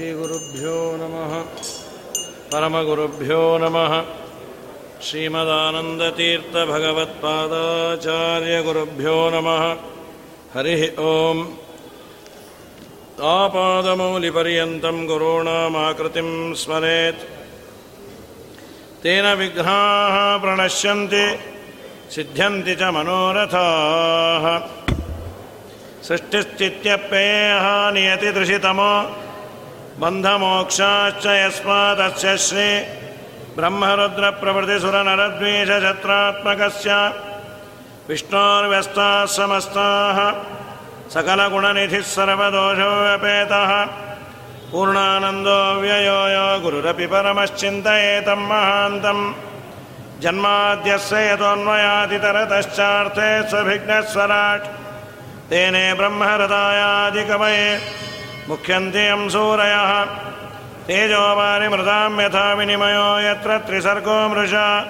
श्रीगुरुभ्यो नमः। परमगुरुभ्यो नमः। श्रीमदानन्दतीर्थभगवत्पादाचार्यगुरुभ्यो नमः। हरिः ओम्। आपादमौलिपर्यन्तं गुरूणामाकृतिं स्मरेत्। तेन विघ्नाः प्रणश्यन्ति सिद्ध्यन्ति च मनोरथाः। सृष्टिस्थित्यप्ययः नियतिदृशितमो बन्धमोक्षाश्च यस्मादस्य श्री ब्रह्मरुद्रप्रभृतिसुरनरद्वेषशत्रात्मकस्य विष्णोर्व्यस्ताः समस्ताः सकलगुणनिधिः सर्वदोषो व्यपेतः पूर्णानन्दो व्ययो यो गुरुरपि परमश्चिन्तयेतं महान्तम् जन्माद्यस्य यतोऽन्वयादितरतश्चार्थे स्वभिघ्नस्वराट् तेने ब्रह्महृदायादिकमये मुख्यन्ति यं सूरयः तेजोवारिमृदां यथा विनिमयो यत्र त्रिसर्गो मृषा।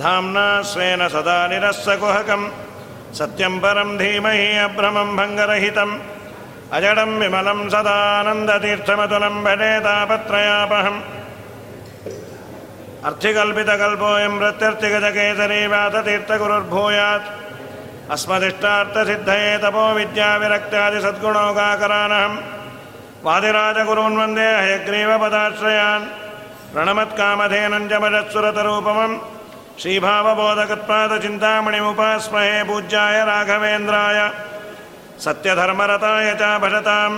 धाम्ना स्वेन सदा निरस्सकुहकं सत्यं परं धीमहि अभ्रमं भङ्गरहितम्। अजडं विमलं सदानन्दतीर्थमतुलं भजे तापत्रयापहम्। अर्थिकल्पितकल्पोऽयं प्रत्यर्थिगजकेसरी व्याततीर्थगुरुर्भूयात् अस्मदिष्टार्थसिद्धये तपो विद्याविरक्त्यादिसद्गुणौकाकरानहं वादिराजगुरून् वन्दे हयग्रीवपदाश्रयान् प्रणमत्कामधेनञ्जमजत्सुरतरूपमं श्रीभावबोधकत्पादचिन्तामणिमुपास्महे पूज्याय राघवेन्द्राय सत्यधर्मरताय च भजतां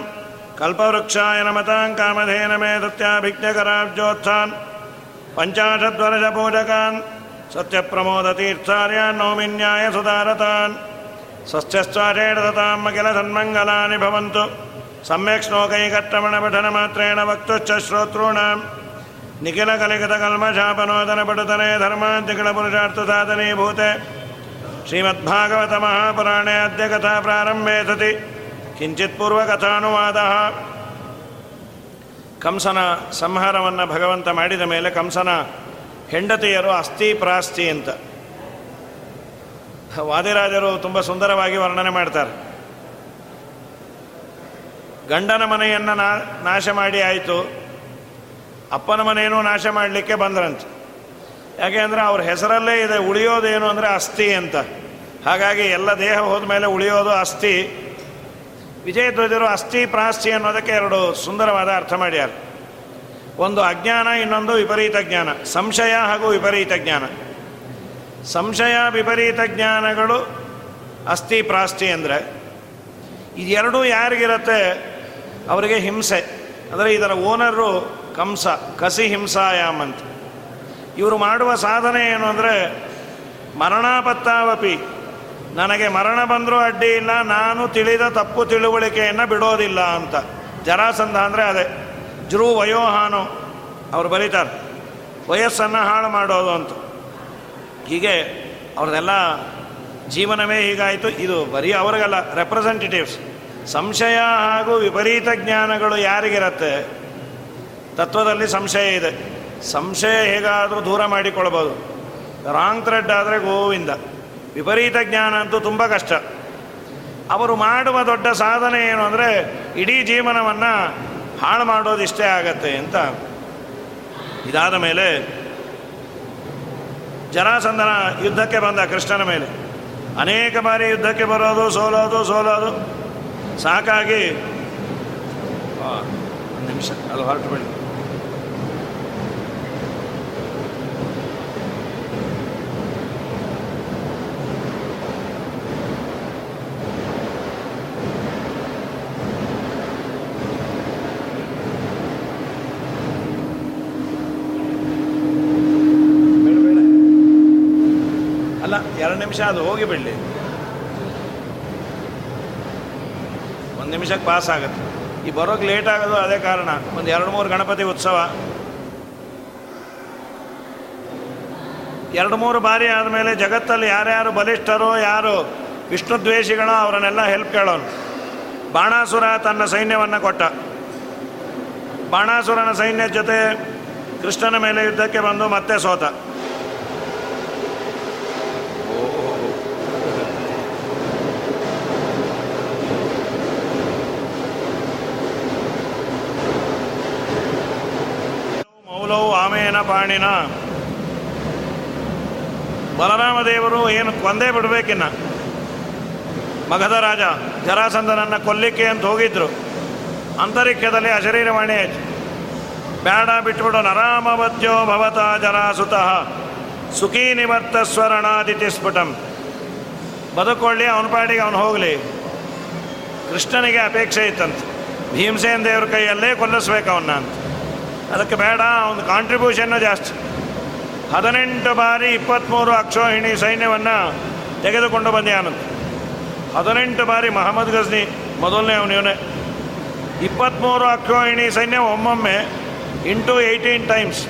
कल्पवृक्षाय नमतां कामधेन मे दत्याभिज्ञकराब्जोत्थान् पञ्चाशद्वर्षपूजकान् सत्यप्रमोदतीर्थार्यान् नौमिन्याय सुधारतान् स्वस्त्यस्त्वाचेडताम् अखिलसन्मङ्गलानि भवन्तु सम्यक् श्लोकैकट्टमणपठनमात्रेण वक्तुश्च श्रोतॄणां निखिलकलिगतकल्मषापनोदनपटुतने धर्मान्तिकिलपुरुषार्थसाधनीभूते श्रीमद्भागवतमहापुराणे अद्य कथा प्रारम्भे सति किञ्चित् पूर्वकथानुवादः ಕಂಸನ ಸಂಹಾರವನ್ನು ಭಗವಂತ ಮಾಡಿದ ಮೇಲೆ ಕಂಸನ ಹೆಂಡತಿಯರು ಅಸ್ಥಿ ಪ್ರಾಸ್ತಿ ಅಂತ ವಾದಿರಾಜರು ತುಂಬ ಸುಂದರವಾಗಿ ವರ್ಣನೆ ಮಾಡ್ತಾರೆ ಗಂಡನ ಮನೆಯನ್ನು ನಾ ನಾಶ ಮಾಡಿ ಆಯಿತು. ಅಪ್ಪನ ಮನೆಯನ್ನು ನಾಶ ಮಾಡಲಿಕ್ಕೆ ಬಂದ್ರಂತೆ. ಯಾಕೆಂದರೆ ಅವ್ರ ಹೆಸರಲ್ಲೇ ಇದೆ, ಉಳಿಯೋದೇನು ಅಂದರೆ ಅಸ್ಥಿ ಅಂತ. ಹಾಗಾಗಿ ಎಲ್ಲ ದೇಹ ಹೋದ ಮೇಲೆ ಉಳಿಯೋದು ಅಸ್ಥಿ. ವಿಜಯಧ್ವಜರು ಅಸ್ಥಿ, ಪ್ರಾಸ್ತಿ ಅನ್ನೋದಕ್ಕೆ ಎರಡು ಸುಂದರವಾದ ಅರ್ಥ ಮಾಡ್ಯಾರ. ಒಂದು ಅಜ್ಞಾನ, ಇನ್ನೊಂದು ವಿಪರೀತ ಜ್ಞಾನ. ಸಂಶಯ ಹಾಗೂ ವಿಪರೀತ ಜ್ಞಾನ. ಸಂಶಯ, ವಿಪರೀತ ಜ್ಞಾನಗಳು ಅಸ್ಥಿ, ಪ್ರಾಸ್ತಿ ಅಂದರೆ. ಇದೆರಡೂ ಯಾರಿಗಿರತ್ತೆ? ಅವರಿಗೆ ಹಿಂಸೆ. ಅಂದರೆ ಇದರ ಓನರು ಕಂಸ, ಕಸಿ ಹಿಂಸಾಯಾಮ್ ಅಂತ. ಇವರು ಮಾಡುವ ಸಾಧನೆ ಏನು ಅಂದರೆ, ಮರಣಾಪತ್ತಾವಪಿ. ನನಗೆ ಮರಣ ಬಂದರೂ ಅಡ್ಡಿ ಇಲ್ಲ, ನಾನು ತಿಳಿದ ತಪ್ಪು ತಿಳುವಳಿಕೆಯನ್ನು ಬಿಡೋದಿಲ್ಲ ಅಂತ. ಜರಾಸಂಧ ಅಂದರೆ ಅದೇ. ಜ್ರೂ ವಯೋಹಾನು. ಅವರು ಬರೀತಾರೆ, ವಯಸ್ಸನ್ನು ಹಾಳು ಮಾಡೋದು ಅಂತ. ಹೀಗೆ ಅವ್ರದೆಲ್ಲ ಜೀವನವೇ ಹೀಗಾಯಿತು. ಇದು ಬರೀ ಅವ್ರಿಗಲ್ಲ ರೆಪ್ರೆಸೆಂಟೇಟಿವ್ಸ್ ಸಂಶಯ ಹಾಗೂ ವಿಪರೀತ ಜ್ಞಾನಗಳು ಯಾರಿಗಿರತ್ತೆ? ತತ್ವದಲ್ಲಿ ಸಂಶಯ ಇದೆ. ಸಂಶಯ ಹೇಗಾದರೂ ದೂರ ಮಾಡಿಕೊಳ್ಬೋದು. ರಾಂಗ್ ಥ್ರೆಡ್ ಆದರೆ ಗೋವಿಂದ. ವಿಪರೀತ ಜ್ಞಾನ ಅಂತೂ ತುಂಬ ಕಷ್ಟ. ಅವರು ಮಾಡುವ ದೊಡ್ಡ ಸಾಧನೆ ಏನು ಅಂದರೆ, ಇಡೀ ಜೀವನವನ್ನು ಹಾಳು ಮಾಡೋದಿಷ್ಟೇ ಆಗತ್ತೆ ಅಂತ. ಇದಾದ ಮೇಲೆ ಜರಾಸಂಧನ ಯುದ್ಧಕ್ಕೆ ಬಂದ ಕೃಷ್ಣನ ಮೇಲೆ. ಅನೇಕ ಬಾರಿ ಯುದ್ಧಕ್ಕೆ ಬರೋದು, ಸೋಲೋದು ಸೋಲೋದು. ಸಾಕಾಗಿ. ಒಂದು ನಿಮಿಷ ಅದು ಹೊರಟು ಬಿಡಿ. ಅಲ್ಲ ಎರಡು ನಿಮಿಷ ಅದು ಹೋಗಿ ಬಿಡಲಿ. ನಿಮಿಷಕ್ಕೆ ಪಾಸ್ ಆಗುತ್ತೆ. ಈ ಬರೋಕ್ಕೆ ಲೇಟ್ ಆಗೋದು ಅದೇ ಕಾರಣ. ಒಂದು ಎರಡು ಮೂರು ಗಣಪತಿ ಉತ್ಸವ. ಎರಡು ಮೂರು ಬಾರಿ ಆದಮೇಲೆ ಜಗತ್ತಲ್ಲಿ ಯಾರ್ಯಾರು ಬಲಿಷ್ಠರೋ ಯಾರು ವಿಷ್ಣು ದ್ವೇಷಿಗಳೋ ಅವರನ್ನೆಲ್ಲ ಹೆಲ್ಪ್ ಕೇಳೋನು ಬಾಣಾಸುರ ತನ್ನ ಸೈನ್ಯವನ್ನು ಕೊಟ್ಟ. ಬಾಣಾಸುರನ ಸೈನ್ಯದ ಜೊತೆ ಕೃಷ್ಣನ ಮೇಲೆ ಯುದ್ಧಕ್ಕೆ ಬಂದು ಮತ್ತೆ ಸೋತ. ಪಾಣಿನ ಬಲರಾಮ ದೇವರು ಏನು ಕೊಂದೇ ಬಿಡಬೇಕಿನ್ನ. ಮಗಧ ರಾಜ, ಜರಾಸಂಧನನ್ನು ಕೊಲ್ಲಿಕ್ಕೆ ಅಂತ ಹೋಗಿದ್ರು. ಅಂತರಿಕ್ಷದಲ್ಲಿ ಅಶರೀರವಾಣಿ ಆಯ್ತು. ಬೇಡ ಬಿಟ್ಬಿಡು ನರಾಮವತ್ಯೋ ಭವತ ಜರಾಸುತಃ. ಸುಖೀ ನಿವರ್ತ ಸ್ವರಣಾದಿತಿ ಸ್ಫುಟಂ. ಬದುಕೊಳ್ಳಿ, ಅವನ ಪಾಡಿಗೆ ಅವನು ಹೋಗಲಿ. ಕೃಷ್ಣನಿಗೆ ಅಪೇಕ್ಷೆ ಇತ್ತಂತೆ. ಭೀಮಸೇನ ದೇವ್ರ ಕೈಯಲ್ಲೇ ಕೊಲ್ಲಿಸ್ಬೇಕು ಅವನ್ನ ಅಂತ. ಅದಕ್ಕೆ ಬೇಡ ಅವನ ಕಾಂಟ್ರಿಬ್ಯೂಷನ್ನು ಜಾಸ್ತಿ. ಹದಿನೆಂಟು ಬಾರಿ ಇಪ್ಪತ್ತ್ಮೂರು ಅಕ್ಷೋಹಿಣಿ ಸೈನ್ಯವನ್ನು ತೆಗೆದುಕೊಂಡು ಬಂದೆ ಆನಂದ್. ಹದಿನೆಂಟು ಬಾರಿ ಮಹಮ್ಮದ್ ಗಜ್ನಿ, ಮೊದಲನೇ ಅವನಿವನೇ ಇಪ್ಪತ್ತ್ಮೂರು ಅಕ್ಷೋಹಿಣಿ ಸೈನ್ಯ ಒಮ್ಮೊಮ್ಮೆ ಇಂಟು ಏಯ್ಟೀನ್ ಟೈಮ್ಸ್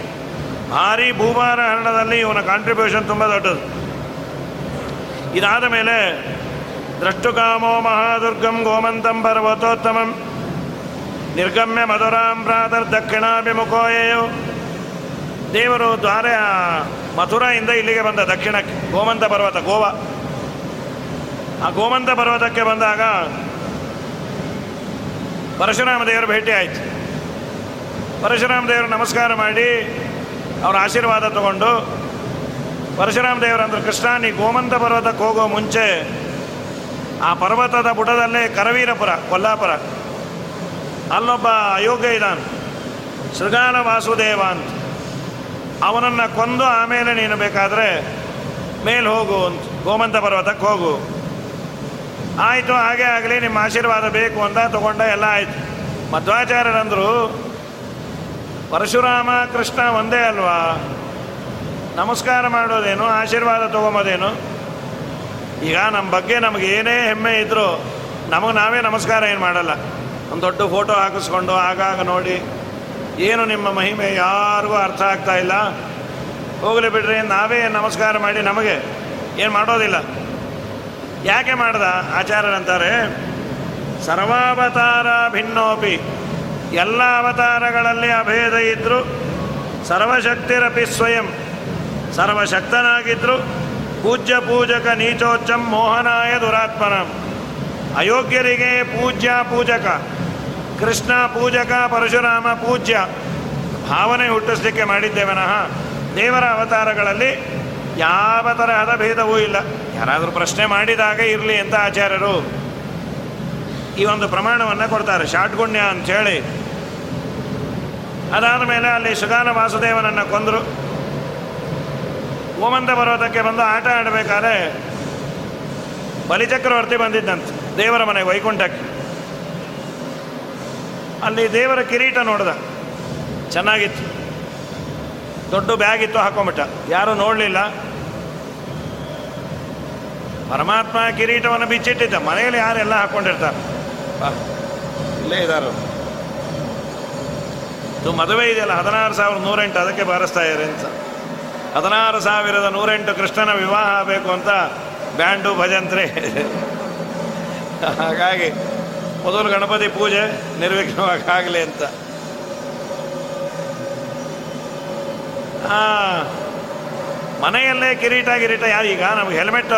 ಭಾರಿ ಭೂಭಾರ ಹರಣದಲ್ಲಿ ಇವನ ಕಾಂಟ್ರಿಬ್ಯೂಷನ್ ತುಂಬ ದೊಡ್ಡದು. ಇದಾದ ಮೇಲೆ ದ್ರಷ್ಟುಕಾಮೋ ಮಹಾದುರ್ಗಂ ಗೋಮಂತಂ ಪರ್ವತೋತ್ತಮಂ. ನಿರ್ಗಮ್ಯ ಮಧುರಾಂ ಪ್ರಾತರ್ ದಕ್ಷಿಣಾಭಿಮುಖೋಯೋ ದೇವರು ದ್ವಾರ ಮಥುರಾಯಿಂದ ಇಲ್ಲಿಗೆ ಬಂದ ದಕ್ಷಿಣಕ್ಕೆ ಗೋಮಂತ ಪರ್ವತ, ಗೋವಾ. ಆ ಗೋಮಂತ ಪರ್ವತಕ್ಕೆ ಬಂದಾಗ ಪರಶುರಾಮ ದೇವರು ಭೇಟಿ ಆಯಿತು. ಪರಶುರಾಮ ದೇವರು ನಮಸ್ಕಾರ ಮಾಡಿ ಅವರ ಆಶೀರ್ವಾದ ತಗೊಂಡು ಪರಶುರಾಮ ದೇವರಂದ್ರೆ ಕೃಷ್ಣ, ನೀ ಗೋಮಂತ ಪರ್ವತಕ್ಕೆ ಹೋಗೋ ಮುಂಚೆ ಆ ಪರ್ವತದ ಬುಡದಲ್ಲೇ ಕರವೀರಪುರ, ಕೊಲ್ಲಾಪುರ. ಅಲ್ಲೊಬ್ಬ ಅಯೋಗ್ಯ ಇದ್ದಾನೆ ಶೃಗಾಲ ವಾಸುದೇವ ಅಂತ ಅವನನ್ನು ಕೊಂದು ಆಮೇಲೆ ನೀನು ಬೇಕಾದರೆ ಮೇಲೆ ಹೋಗು ಅಂತ, ಗೋಮಂತ ಪರ್ವತಕ್ಕೆ ಹೋಗು. ಆಯಿತು, ಹಾಗೆ ಆಗಲಿ, ನಿಮ್ಮ ಆಶೀರ್ವಾದ ಬೇಕು ಅಂತ ತಗೊಂಡ ಎಲ್ಲ ಆಯಿತು. ಮಧ್ವಾಚಾರ್ಯರಂದರು, ಪರಶುರಾಮ ಕೃಷ್ಣ ಒಂದೇ ಅಲ್ವಾ? ನಮಸ್ಕಾರ ಮಾಡೋದೇನು, ಆಶೀರ್ವಾದ ತೊಗೊಂಬೋದೇನು? ಈಗ ನಮ್ಮ ಬಗ್ಗೆ ನಮಗೆ ಏನೇ ಹೆಮ್ಮೆ ಇದ್ದರೂ ನಮಗೆ ನಾವೇ ನಮಸ್ಕಾರ ಏನು ಮಾಡಲ್ಲ. ಒಂದು ದೊಡ್ಡ ಫೋಟೋ ಹಾಕಿಸ್ಕೊಂಡು ಆಗಾಗ ನೋಡಿ. ಏನು ನಿಮ್ಮ ಮಹಿಮೆ? ಯಾರಿಗೂ ಅರ್ಥ ಆಗ್ತಾ ಇಲ್ಲ. ಹೋಗಲಿ ಬಿಡ್ರಿ, ನಾವೇ ನಮಸ್ಕಾರ ಮಾಡಿ ನಮಗೆ. ಏನು ಮಾಡೋದಿಲ್ಲ. ಯಾಕೆ ಮಾಡ್ದ ಆಚಾರ್ಯರಂತಾರೆ ಸರ್ವಾವತಾರ ಭಿನ್ನೋಪಿ. ಎಲ್ಲ ಅವತಾರಗಳಲ್ಲಿ ಅಭೇದ ಇದ್ದರು ಸರ್ವಶಕ್ತಿರಪಿ ಸ್ವಯಂ. ಸರ್ವಶಕ್ತನಾಗಿದ್ದರು ಪೂಜ್ಯ ಪೂಜಕ ನೀಚೋಚ್ಚಂ ಮೋಹನಾಯ ದುರಾತ್ಮನ. ಅಯೋಗ್ಯರಿಗೆ ಪೂಜ್ಯ ಪೂಜಕ. ಕೃಷ್ಣ ಪೂಜಕ ಪರಶುರಾಮ ಪೂಜ್ಯ ಭಾವನೆ ಹುಟ್ಟಿಸ್ಲಿಕ್ಕೆ ಮಾಡಿದ್ದೇವನಃ ದೇವರ ಅವತಾರಗಳಲ್ಲಿ ಯಾವ ತರಹದ ಭೇದವೂ ಇಲ್ಲ. ಯಾರಾದರೂ ಪ್ರಶ್ನೆ ಮಾಡಿದಾಗ ಇರಲಿ ಅಂತ ಆಚಾರ್ಯರು ಈ ಒಂದು ಪ್ರಮಾಣವನ್ನು ಕೊಡ್ತಾರೆ. ಶಾಟ್ಗುಣ್ಯ ಅಂಥೇಳಿ. ಅದಾದ ಮೇಲೆ ಅಲ್ಲಿ ಸುಗಾನ ವಾಸುದೇವನನ್ನು ಕೊಂದರು. ಓಮಂತ ಪರ್ವತಕ್ಕೆ ಬಂದು ಆಟ ಆಡಬೇಕಾದ್ರೆ ಬಲಿಚಕ್ರವರ್ತಿ ಬಂದಿದ್ದಂತೆ ದೇವರ ಮನೆ ವೈಕುಂಠಕ್ಕೆ. ಅಲ್ಲಿ ದೇವರ ಕಿರೀಟ ನೋಡ್ದ. ಚೆನ್ನಾಗಿತ್ತು. ದೊಡ್ಡ ಬ್ಯಾಗ್ ಇತ್ತು ಹಾಕೊಂಬಿಟ್ಟ ಯಾರೂ ನೋಡಲಿಲ್ಲ. ಪರಮಾತ್ಮ ಕಿರೀಟವನ್ನು ಬಿಚ್ಚಿಟ್ಟಿದ್ದ. ಮನೆಯಲ್ಲಿ ಯಾರೆಲ್ಲ ಹಾಕ್ಕೊಂಡಿರ್ತಾರೆ ಇಲ್ಲೇ ಇದ್ದಾರೆ ಇದು ಮದುವೆ ಇದೆಯಲ್ಲ, ಹದಿನಾರು ಸಾವಿರದ ನೂರೆಂಟು, ಅದಕ್ಕೆ ಬಾರಿಸ್ತಾ ಇದ್ದಾರೆ ಅಂತ. ಹದಿನಾರು ಸಾವಿರದ ನೂರೆಂಟು ಕೃಷ್ಣನ ವಿವಾಹ ಆಗಬೇಕು ಅಂತ ಬ್ಯಾಂಡು ಭಜಂತ್ರೆ. ಹಾಗಾಗಿ ಮೊದಲು ಗಣಪತಿ ಪೂಜೆ ನಿರ್ವಿಘ್ನವಾಗಲಿ ಅಂತ. ಮನೆಯಲ್ಲೇ ಕಿರೀಟ ಗಿರೀಟ ಯಾರು ಈಗ? ನಮ್ಗೆ ಹೆಲ್ಮೆಟ್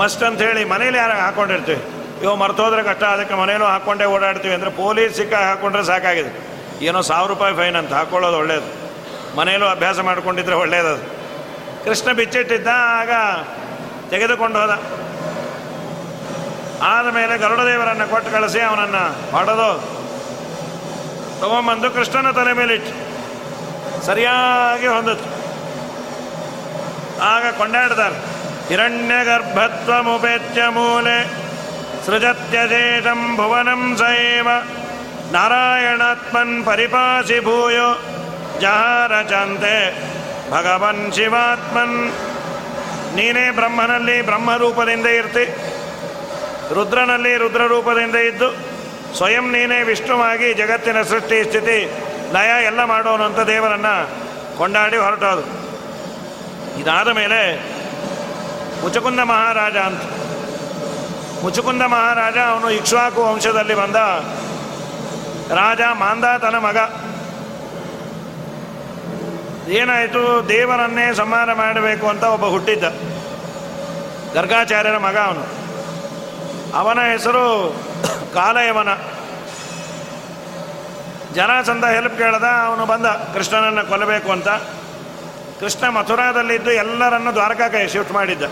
ಮಸ್ಟ್ ಅಂತ ಹೇಳಿ ಮನೇಲಿ ಯಾರು ಹಾಕ್ಕೊಂಡಿರ್ತೀವಿ ಇವು ಮರ್ತೋದ್ರೆ ಕಷ್ಟ, ಅದಕ್ಕೆ ಮನೇಲೂ ಹಾಕ್ಕೊಂಡೇ ಓಡಾಡ್ತೀವಿ ಅಂದರೆ ಪೊಲೀಸ್ ಸಿಕ್ಕ ಹಾಕೊಂಡ್ರೆ ಸಾಕಾಗಿದೆ. ಏನೋ ಸಾವಿರ ರೂಪಾಯಿ ಫೈನ್ ಅಂತ ಹಾಕ್ಕೊಳ್ಳೋದು ಒಳ್ಳೇದು. ಮನೇಲೂ ಅಭ್ಯಾಸ ಮಾಡ್ಕೊಂಡಿದ್ರೆ ಒಳ್ಳೇದದು. ಕೃಷ್ಣ ಬಿಚ್ಚಿಟ್ಟಿದ್ದ, ಆಗ ತೆಗೆದುಕೊಂಡು ಹೋದ. ಆದಮೇಲೆ ಗರುಡದೇವರನ್ನು ಕೊಟ್ಟು ಕಳಿಸಿ ಅವನನ್ನು ಮಾಡೋದು ತಗೊಂಬಂದು ಕೃಷ್ಣನ ತಲೆ ಮೇಲಿಟ್ಟು ಸರಿಯಾಗಿ ಹೊಂದಿತ್ತು ಆಗ ಕೊಂಡಾಡ್ತಾರೆ ಹಿರಣ್ಯ ಗರ್ಭತ್ವ ಮುಪೇತ್ಯ ಮೂಲೆ ಸೃಜತ್ಯಜೇಷಂ ಭುವನಂ ಸೈವ ನಾರಾಯಣಾತ್ಮನ್ ಪರಿಪಾಸಿ ಭೂಯೋ ಜಹಾರ ಚಂತೆ ಭಗವನ್ ಶಿವಾತ್ಮನ್. ನೀನೇ ಬ್ರಹ್ಮನಲ್ಲಿ ಬ್ರಹ್ಮರೂಪದಿಂದ ಇರ್ತಿ. ರುದ್ರನಲ್ಲಿ ರುದ್ರರೂಪದಿಂದ ಇದ್ದು ಸ್ವಯಂ ನೀನೇ ವಿಷ್ಣುವಾಗಿ ಜಗತ್ತಿನ ಸೃಷ್ಟಿ, ಸ್ಥಿತಿ, ಲಯ ಎಲ್ಲ ಮಾಡೋನು ಅಂತ ದೇವರನ್ನು ಕೊಂಡಾಡಿ ಹೊರಟೋದು. ಇದಾದ ಮೇಲೆ ಮುಚುಕುಂದ ಮಹಾರಾಜ ಅಂತ. ಮುಚುಕುಂದ ಮಹಾರಾಜ ಅವನು ಇಕ್ಷ್ವಾಕು ವಂಶದಲ್ಲಿ ಬಂದ ರಾಜ ಮಾಂದಾತನ ಮಗ. ಏನಾಯಿತು? ದೇವರನ್ನೇ ಸಂಹಾರ ಮಾಡಬೇಕು ಅಂತ ಒಬ್ಬ ಹುಟ್ಟಿದ್ದ. ಗರ್ಗಾಚಾರ್ಯರ ಮಗ ಅವನು. ಅವನ ಹೆಸರು ಕಾಲಯವನ ಜನ ಚಂದ ಹೆಲ್ಪ್ ಕೇಳದ, ಅವನು ಬಂದ, ಕೃಷ್ಣನನ್ನು ಕೊಲ್ಲಬೇಕು ಅಂತ. ಕೃಷ್ಣ ಮಥುರಾದಲ್ಲಿದ್ದು ಎಲ್ಲರನ್ನು ದ್ವಾರಕಾಕ್ಕೆ ಶಿಫ್ಟ್ ಮಾಡಿದ್ದ.